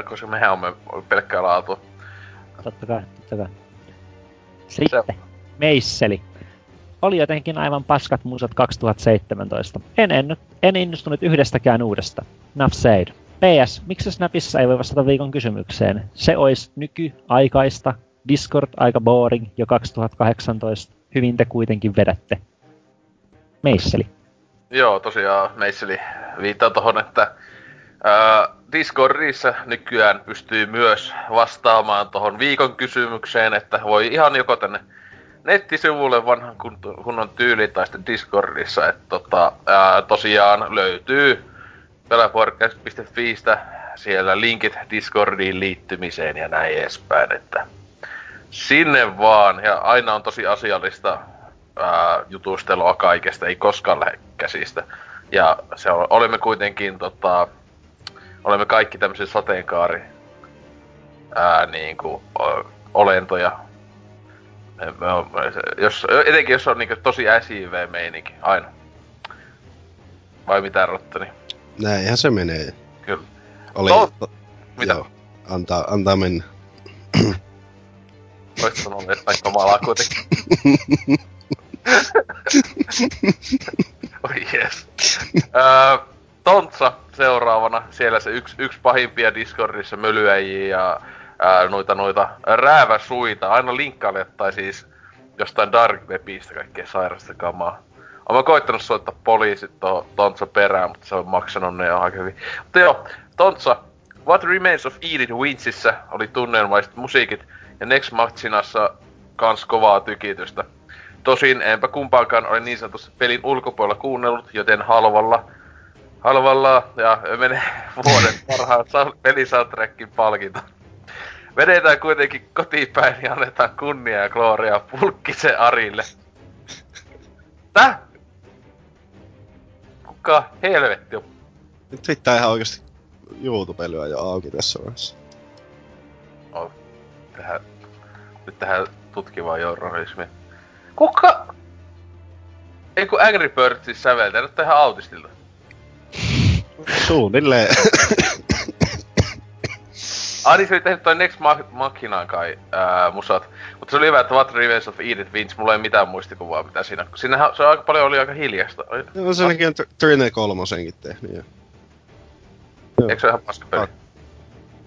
Koska mehän on pelkkää laatua. Totta kai, totta kai. Sitten, Meisseli. Oli jotenkin aivan paskat musat 2017. En, en, en innostunut yhdestäkään uudesta. Nuff said. PS, miksi Snapissa ei voi vastata viikon kysymykseen? Se olisi nykyaikaista, Discord aika boring jo 2018. Hyvin te kuitenkin vedätte. Meisseli. Joo, tosiaan Meisseli viittaa tohon, että ää, Discordissa nykyään pystyy myös vastaamaan tohon viikon kysymykseen, että voi ihan joko tänne nettisivulle vanhan kun- kunnon tyyli tai sitten Discordissa, että tota, ää, tosiaan löytyy pelapodcast.fiistä siellä linkit Discordiin liittymiseen ja näin edespäin, että sinne vaan, ja aina on tosi asiallista ää, jutustelua kaikesta, ei koskaan lähde käsistä. Ja se on, olemme kuitenkin tota, olemme kaikki tämmöisiä sateenkaari ää, niinku, o, olentoja. Me, me se- jos, etenkin jos on niinku tosi SJV-meininki, aina. Vai mitä Rottani? Näinhän se menee. Kyllä. Oli, No, to, mitä? Joo, antaa, antaa mennä. Oisit sanonut jotain kamalaa kuitenkin. Oi jes. Öö, Tontsa seuraavana. Siellä se yksi, yksi pahimpia Discordissa mölyäjiä ja ää, noita noita rääväsuita. Aina linkkailee tai siis jostain Dark Webistä kaikkea sairasta kamaa. Olen koittanut soittaa poliisit tuohon Tontsa perään, mutta se on maksanut ne jo aika hyvin. Mutta joo, Tontsa, What Remains of Edith Winchissä oli tunnelmaiset musiikit ja Next Machinassa kans kovaa tykitystä. Tosin enpä kumpaakaan ole niin sanotusti pelin ulkopuolella kuunnellut, joten halvalla, halvalla ja menee vuoden parhaan pelisoundtrackin palkinto. Vedetään kuitenkin kotipäin ja annetaan kunnia ja gloria Pulkkisen Arille. Täh? Kuka helvetti Nyt pitää ihan oikeesti YouTube lyö jo auki tässä vaiheessa. on tähän Nyt tähän tutkivaa journalismia. Kuka... Ei kun Angry Birdsin säveltänyt ihan autistilta. Suunnilleen. Ah niin se oli tehnyt toi Next Machinaan kai ää, musat. Mutta se oli hyvä, että What Revenge of Edith Finch, mulla ei mitään muistikuvaa mitä siinä. Siinähän se aika paljon oli aika hiljasta. Joo, se ainakin on Trine kolmosenkin tehnyt jo. Joo. Eikö se ihan paska peli?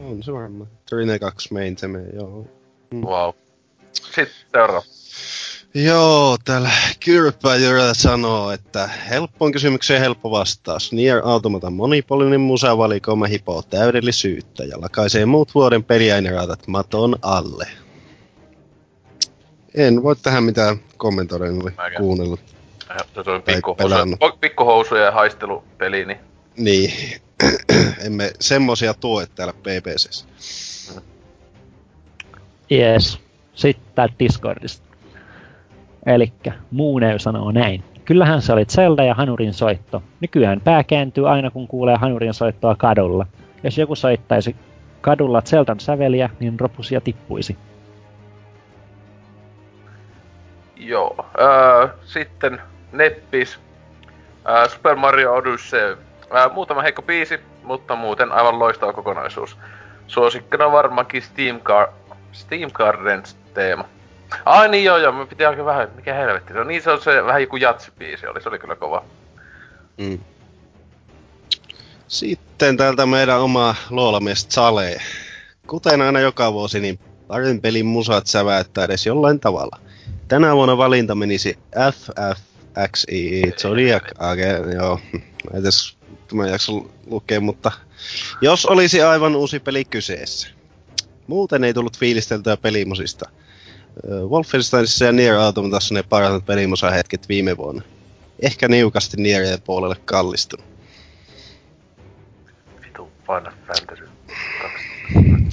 On se varmaan. Trine 2 main joo. Mm. Wow. Sitten seuraava. Joo, täällä Kyrpäjyrä sanoo, että helppoon kysymykseen helppo vastaus. Nier Automata monipolinen musavalikoima hipoo täydellisyyttä ja lakaisee muut vuoden peliaineraatat maton alle. En voi tähän mitään kommentoida, en ole Mäkään. kuunnellut. Se on pikkuhousuja, pikkuhousuja ja haistelupeli, niin... Niin. Emme semmosia tue täällä PPCssä. Yes. Sitten Discordista. Elikkä Muuneu sanoo näin. Kyllähän se oli Zelda ja Hanurin soitto. Nykyään pää kääntyy aina kun kuulee Hanurin soittoa kadulla. Jos joku soittaisi kadulla Zeldan säveliä, niin ropusia tippuisi. Joo. Öö, sitten Neppis. Öö, Super Mario Odyssey. Öö, muutama heikko biisi, mutta muuten aivan loistava kokonaisuus. Suosikkina varmaankin Steam, Car- Steam Gardens teema. Ai niin joo joo, me piti alkaa vähän, mikä helvetti. No niin se on se vähän joku jatsibiisi oli, se oli kyllä kova. Mm. Sitten täältä meidän oma luolamies Sale. Kuten aina joka vuosi, niin parin pelin musat säväyttää edes jollain tavalla. Tänä vuonna valinta menisi FFXI Zodiac Age, joo, mä edes mä jaksa lukea, mutta jos olisi aivan uusi peli kyseessä. Muuten ei tullut fiilisteltyä pelimusista. Wolfensteinissa ja Nier Automatassa ne parhaat hetket viime vuonna. Ehkä niukasti Nierien puolelle kallistunut. Vitu Final Fantasy.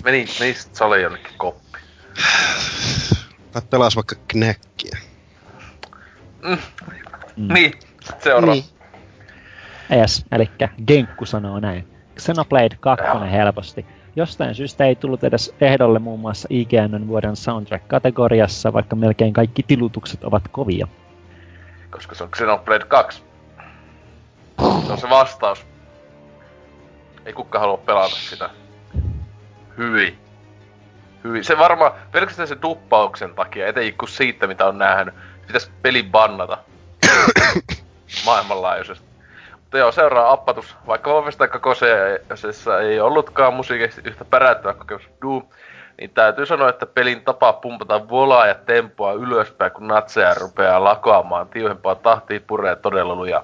Meni, meni Sale jonnekin koppi. Tai pelas vaikka Knäkkiä. Mm. Mm. Niin, seuraava. Niin. Yes, eli Genkku sanoo näin. Xenoblade 2 helposti Jostain syystä ei tullut edes ehdolle muun muassa IGN vuoden soundtrack-kategoriassa, vaikka melkein kaikki tilutukset ovat kovia. Koska se on Xenoblade 2. Se on se vastaus. Ei kukaan halua pelata sitä. Hyvin. Hyvin. Se varmaan pelkästään sen duppauksen takia, etenkin kuin siitä mitä on nähnyt, pitäisi peli bannata. Maailmanlaajuisesti. Mutta joo, seuraa appatus. Vaikka Wolfenstein 2 ei ollutkaan musiikisesti yhtä päräyttävä kokemus Doom, niin täytyy sanoa, että pelin tapa pumpata volaa ja tempoa ylöspäin, kun natseja rupeaa lakoamaan tiuhempaa tahtiin puree todella lujaa.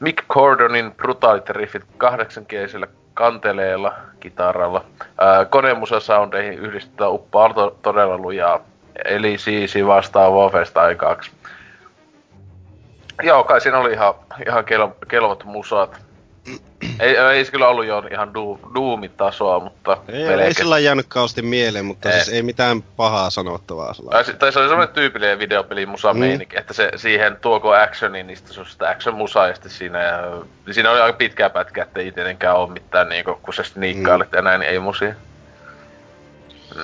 Mick Cordonin brutaalit riffit kahdeksankielisellä kanteleella, kitaralla. Konemusa soundeihin yhdistetään uppaa to- todella lujaa. Eli siis vastaa Wolfenstein 2. Joo, kai siinä oli ihan, ihan kel, kelvot musat. Ei, ei se kyllä ollut jo ihan du, Doomin-tasoa, mutta... Ei, ei sillä jäänyt kausti mieleen, mutta ei. siis ei mitään pahaa sanottavaa sillä tai, tai se oli semmoinen tyypillinen videopeli musa mm. meininki, että se siihen tuoko actionin, niin sitten se on sitä action musa ja sitten siinä, ja, siinä oli aika pitkää pätkää, että ei tietenkään ole mitään niinku, kun se sniikkailet mm. ja näin, niin ei musia. Mm.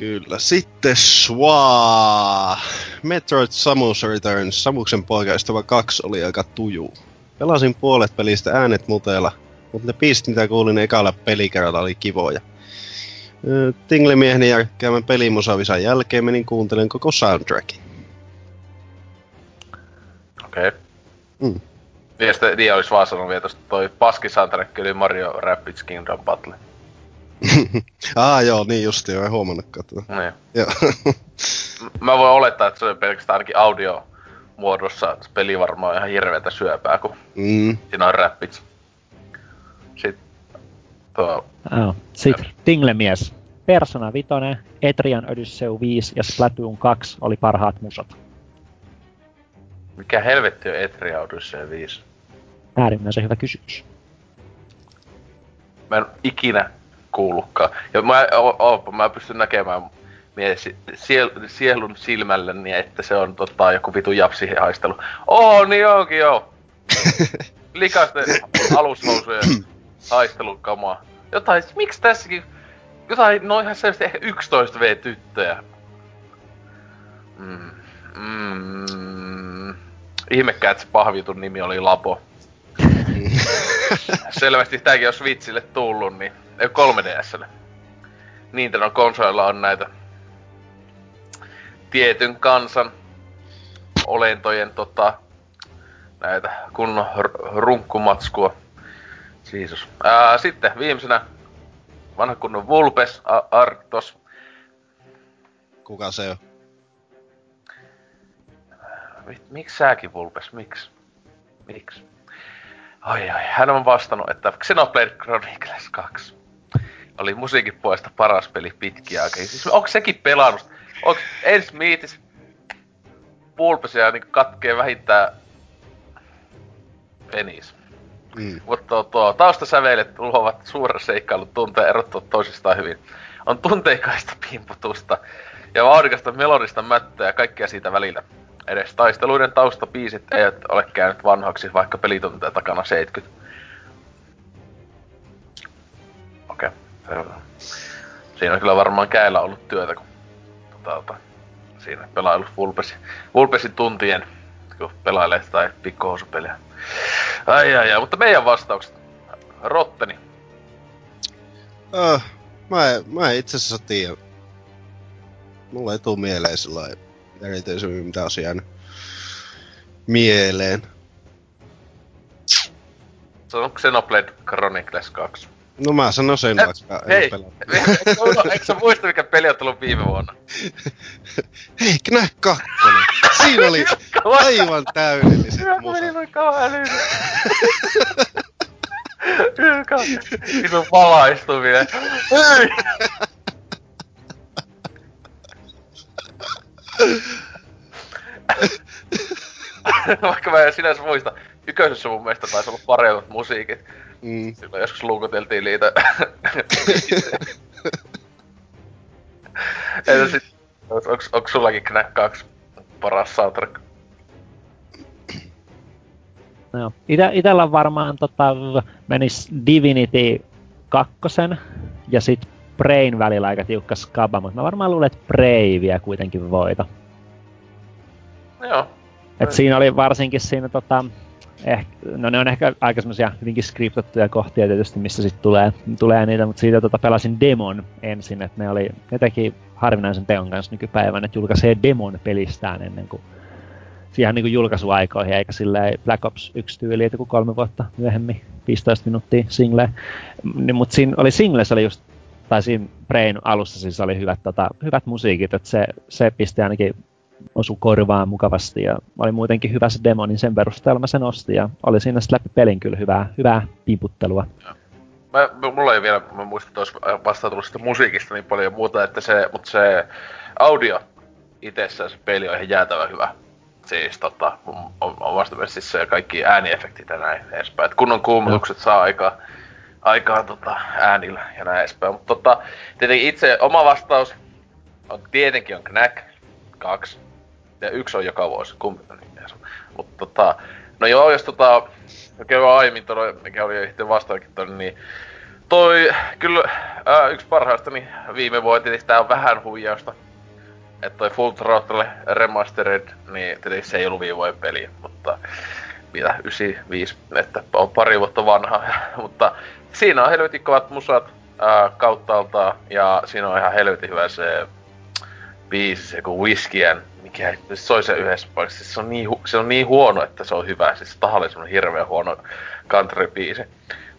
Kyllä. Sitten Swa. Metroid Samus Returns. Samuksen poikaystävä 2 oli aika tuju. Pelasin puolet pelistä äänet muteella, mutta ne piistit mitä kuulin ekalla pelikerralla oli kivoja. Tinglemiehen järkkäämän pelimusavisan jälkeen menin kuuntelen koko soundtrackin. Okei. Okay. Mm. Niin, sitten niin olisi vaan sanonut vielä tosta toi paski soundtrack oli Mario Rabbids Kingdom Battle. ah joo, niin justi, en huomannutkaan tätä. Niin. Joo. Mä voin olettaa, että se on pelkästään ainakin audio muodossa peli varmaan ihan hirveätä syöpää, kun mm. siinä on räppit. Sitten tuo... Oh. Sitten Tinglemies. Persona 5, Etrian Odyssey 5 ja Splatoon 2 oli parhaat musat. Mikä helvetti on Etrian Odyssey 5? Äärimmäisen hyvä kysymys. Mä en ikinä kuullutkaan. Ja mä, o, o, mä pystyn näkemään mies, siel, sielun silmälle, niin että se on tota, joku vitu japsihaistelu. Oo, niin onkin joo. Likaisten alushousujen haistelukamaa. Jotain, miksi tässäkin, jotain, no ihan selvästi ehkä 11 V-tyttöjä Mm, mm, ihmekään, että se pahvitun nimi oli Lapo. Selvästi tääkin on Switchille tullut, niin ei 3DSlle. Nintendo konsolilla on näitä tietyn kansan olentojen tota, näitä kunnon runkkumatskua. Jeesus. Ää, sitten viimeisenä vanha kunnon Vulpes Arctos. Kuka se on? Miksi sääkin Vulpes? Miksi? Miksi? Ai ai, hän on vastannut, että Xenoblade Chronicles 2 oli musiikin puolesta paras peli pitkiä aikaa. Siis onko sekin pelannut? Onko ens miitis Vulpesia niin katkee vähintään penis? Mm. Mutta tuo, tuo taustasäveilet luovat suuren seikkailun tunteen erottua toisistaan hyvin. On tunteikaista pimputusta ja vauhdikasta melodista mättöä ja kaikkea siitä välillä. Edes taisteluiden taustapiisit eivät ole käynyt vanhaksi, vaikka pelitunteja takana 70. Okei, okay, Siinä on kyllä varmaan käillä ollut työtä, kun tota, tota, siinä pelailu Vulpesi, Vulpesin tuntien, kun pelailee tai pikkuhousupeliä. Ai ai ai, mutta meidän vastaukset. Rotteni. Öh, mä, en, mä en itse asiassa tiedä. Mulla ei tuu mieleen sellainen erityisemmin, mitä jäänyt mieleen. Se on Xenoblade Chronicles 2. No mä sanon sen, Et, vaikka hei, eikö sä muista mikä peli on tullut viime vuonna? hei, Knack 2! Siinä oli aivan täydelliset musat. Meni noin kauan Ylkä, Vitun valaistuminen. Hei! Vaikka mä en sinänsä muista, yköisessä mun mielestä taisi olla paremmat musiikit. Mm. Silloin joskus luukuteltiin niitä. Entä sit, onks, onks sullakin Knack 2 paras soundtrack? No. Itä, itellä varmaan tota, menis Divinity 2 ja sit Brain välillä aika tiukka skaba, mutta mä varmaan luulen, että Prey vielä kuitenkin voita. Joo. Et siinä oli varsinkin siinä tota, ehkä, no ne on ehkä aika semmosia hyvinkin skriptattuja kohtia tietysti, missä sitten tulee, tulee niitä, mutta siitä tota pelasin demon ensin, että ne oli jotenkin harvinaisen teon kanssa nykypäivänä, että julkaisee demon pelistään ennen kuin siihen niin kuin julkaisuaikoihin, eikä silleen Black Ops 1 tyyli, että kolme vuotta myöhemmin, 15 minuuttia single. Niin, mutta siinä oli singles oli just, tai siinä Brain alussa siis oli hyvät, tota, hyvät musiikit, että se, se pisti ainakin osu korvaan mukavasti ja oli muutenkin hyvä se demo, niin sen perusteella mä sen ostin ja oli siinä sitten läpi pelin kyllä hyvää, hyvää pimputtelua. Mä, mulla ei vielä, mä muistan, että olisi vastaan tullut musiikista niin paljon ja muuta, että se, mutta se audio itsessään se peli on ihan jäätävän hyvä. Siis tota, on, on vasta myös siis se kaikki ääniefektit ja näin edespäin. Et kunnon kuumutukset no. saa aikaa, aikaa tota, äänillä ja näin edespäin. Mutta tota, tietenkin itse oma vastaus on tietenkin on Knack 2 ja yksi on joka vuosi, kumpi niin Mutta tota, no joo, jos tota, mikä on aiemmin toi, mikä oli sitten vastaakin toi, niin toi, kyllä ää, yksi parhaista niin viime vuonna tietysti tää on vähän huijausta. Että toi Full Throttle Remastered, niin tietysti se ei ollut viime vuoden peli, mutta mitä 95, että on pari vuotta vanha, mutta siinä on helvetin kovat musat ää, kauttaaltaan, ja siinä on ihan helvetin hyvä se biisi, se kun Whiskey and mikä soi se yhdessä paikassa. Siis se, on niin, se on niin huono, että se on hyvä. Siis tahallisesti on hirveän huono country-biisi.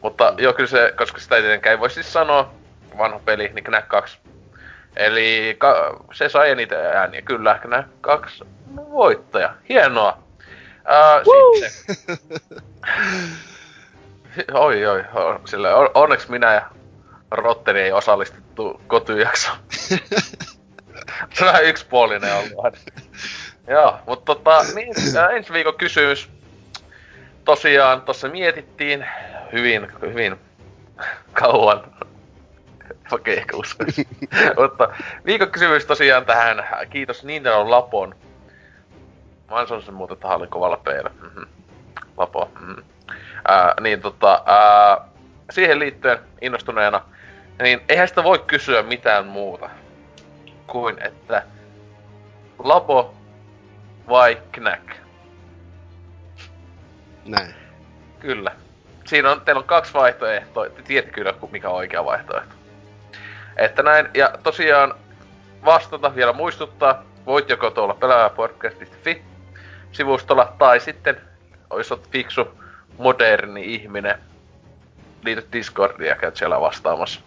Mutta joo, kyllä se, koska sitä ei tietenkään ei voi siis sanoa, vanha peli, niin Knack 2. Eli ka- se sai eniten ääniä, kyllä, Knack 2 voittaja. Hienoa. Ää, sitten. oi, oi, sillä on, onneksi minä ja Rotteri ei osallistettu kotyjaksoon. se on vähän yksipuolinen ollut. Joo, mutta tota, niin, ensi viikon kysymys. Tosiaan, tuossa mietittiin hyvin, hyvin kauan. Okei, ehkä mutta viikon kysymys tosiaan tähän. Kiitos Nintendo Lapon. Mä en sen muuten, että oli kovalla peillä. Mm-hmm. Lapo. Mm-hmm. Ää, niin tota, ää, siihen liittyen innostuneena, niin eihän sitä voi kysyä mitään muuta kuin että Labo vai Knack? Näin. Kyllä. Siinä on, teillä on kaksi vaihtoehtoa. Te tiedätte kyllä, mikä on oikea vaihtoehto. Että näin, ja tosiaan vastata vielä muistuttaa, voit joko tuolla pelaajapodcast.fi sivustolla, tai sitten, olisi fiksu, moderni ihminen, liity Discordia ja käyt siellä vastaamassa.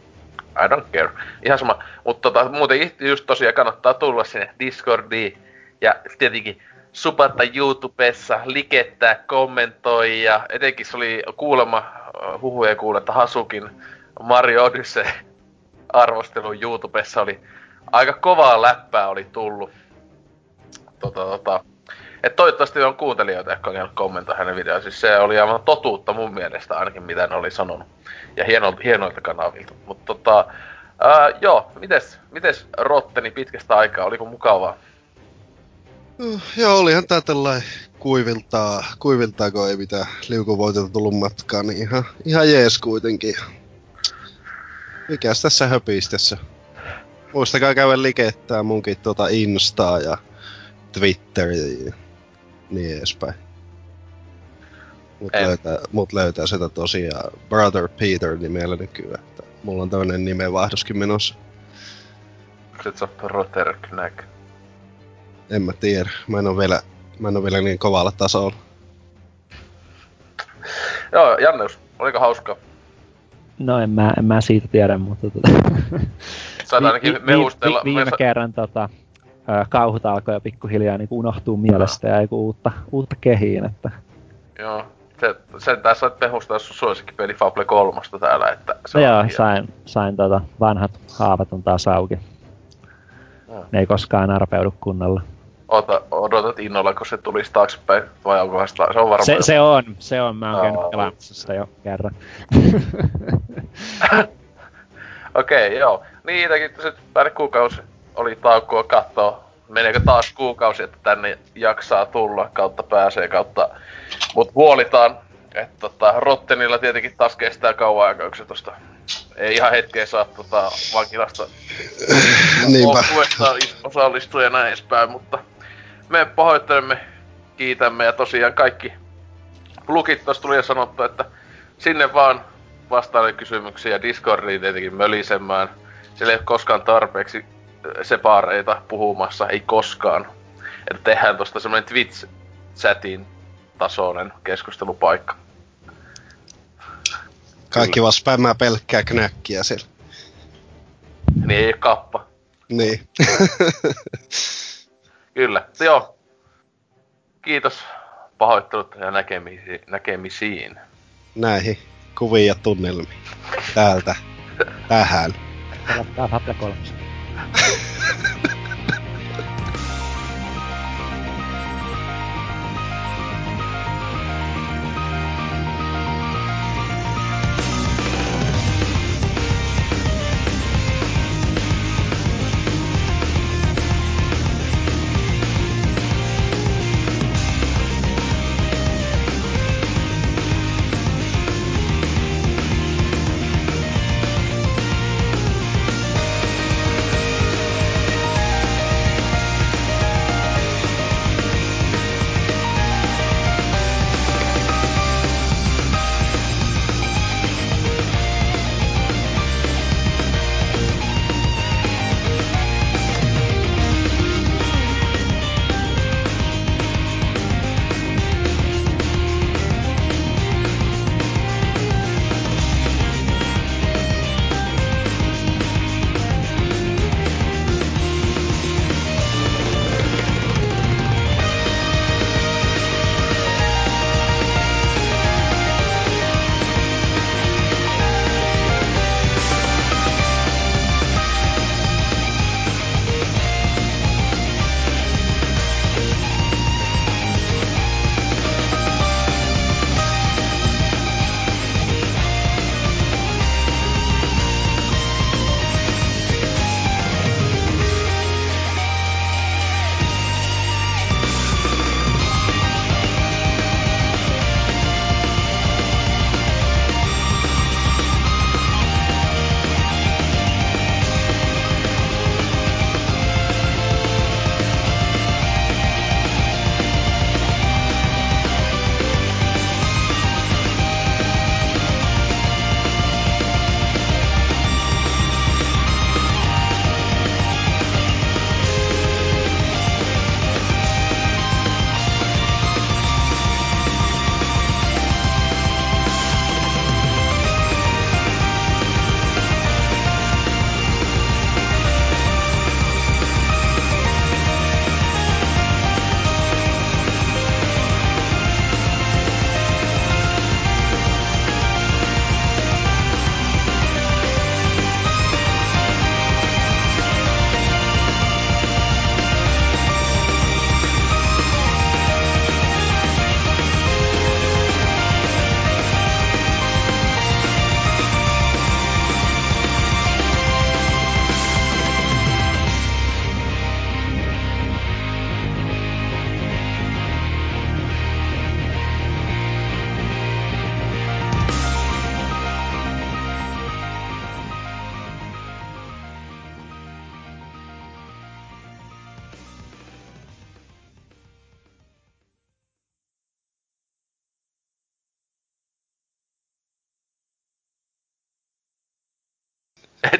I don't care. Ihan sama. Mutta tota, muuten just tosiaan kannattaa tulla sinne Discordiin ja tietenkin supata YouTubessa, likettää, kommentoi ja etenkin se oli kuulemma äh, huhuja kuule, että Hasukin Mario Odyssey arvostelu YouTubessa oli aika kovaa läppää oli tullut. Tota, tota. Et toivottavasti on kuuntelijoita, jotka on kommentoida hänen videoon. Siis se oli aivan totuutta mun mielestä ainakin, mitä ne oli sanonut. Ja hieno, hienoilta kanavilta. Mutta tota, ää, joo, mites, mites Rotteni pitkästä aikaa, oliko mukavaa? Uh, joo, olihan tää tällainen kuiviltaa, kuiviltaa, kun ei mitään liukuvoitelta tullut matkaan, niin ihan, ihan jees kuitenkin. Mikäs tässä höpistessä? Muistakaa käydä likettää munkin tuota Instaa ja Twitteriä niin edespäin. Mut löytää, mut löytää sitä tosiaan Brother Peter nimellä nykyään. Että mulla on tämmönen nimenvaihdoskin menossa. Onko se Brother Knack? En mä tiedä. Mä en oo vielä, mä en oo vielä niin kovalla tasolla. Joo, Janneus, oliko hauskaa? No en mä, en mä siitä tiedä, mutta tota... Saat ainakin mehustella. Vi, vi, viime kerran tota, kauhut alkoi jo pikkuhiljaa niin unohtuu mielestä ja joku uutta, uutta kehiin, että... Joo, se, sen tässä sait mehustaa sun suosikkipeli Fable 3 täällä, että se no joo, sain, sain tota, vanhat haavat on taas auki. Ja. Ne ei koskaan arpeudu kunnolla. Ota, odotat innolla, kun se tulisi taaksepäin, vai onko se on varmaan... Se, se on, se on, mä oon käynyt pelaamassa sitä jo kerran. Okei, okay, joo. Niitäkin sit pari kuukausi oli taukoa katsoa, meneekö taas kuukausi, että tänne jaksaa tulla, kautta pääsee, kautta... Mut huolitaan, että tota, Rottenilla tietenkin taas kestää kauan aikaa, kun se tosta ei ihan hetkeä saa tota, vankilasta Niinpä. osallistua ja näin edespäin, mutta me pahoittelemme, kiitämme ja tosiaan kaikki plugit tuossa tuli ja sanottu, että sinne vaan vastaille kysymyksiä Discordiin tietenkin mölisemään. Siellä ei ole koskaan tarpeeksi sepaareita puhumassa, ei koskaan. Että tehdään tosta semmonen Twitch-chatin tasoinen keskustelupaikka. Kaikki vaan spämmää pelkkää knäkkiä siellä. Niin ei kappa. Niin. Kyllä, joo. Kiitos pahoittelut ja näkemisiin. näkemisiin. Näihin kuviin ja tunnelmiin. Täältä. Tähän. Tää Fable 3.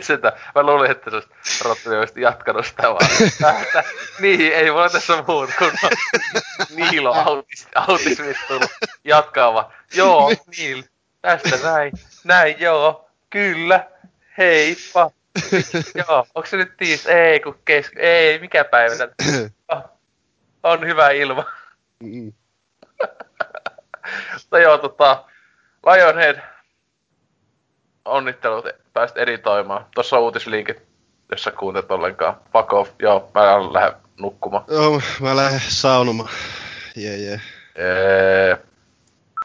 sitä, mä luulin, että se olisi olisi jatkanut sitä vaan. Niin, ei voi tässä muut kun Niilo autis, autismit tullut jatkaa vaan. Joo, Niil, tästä näin, näin joo, kyllä, heippa. joo, onko se nyt tiis? Ei, kun kes... Ei, mikä päivä tän? On hyvä ilma. Mm. Mutta joo, tota, Lionhead, onnittelut, pääsit editoimaan. Tuossa on uutislinkit, jos sä kuuntelet ollenkaan. Fuck off, joo, mä lähden nukkumaan. Joo, mä lähden saunomaan. Jee, yeah, jee. Yeah.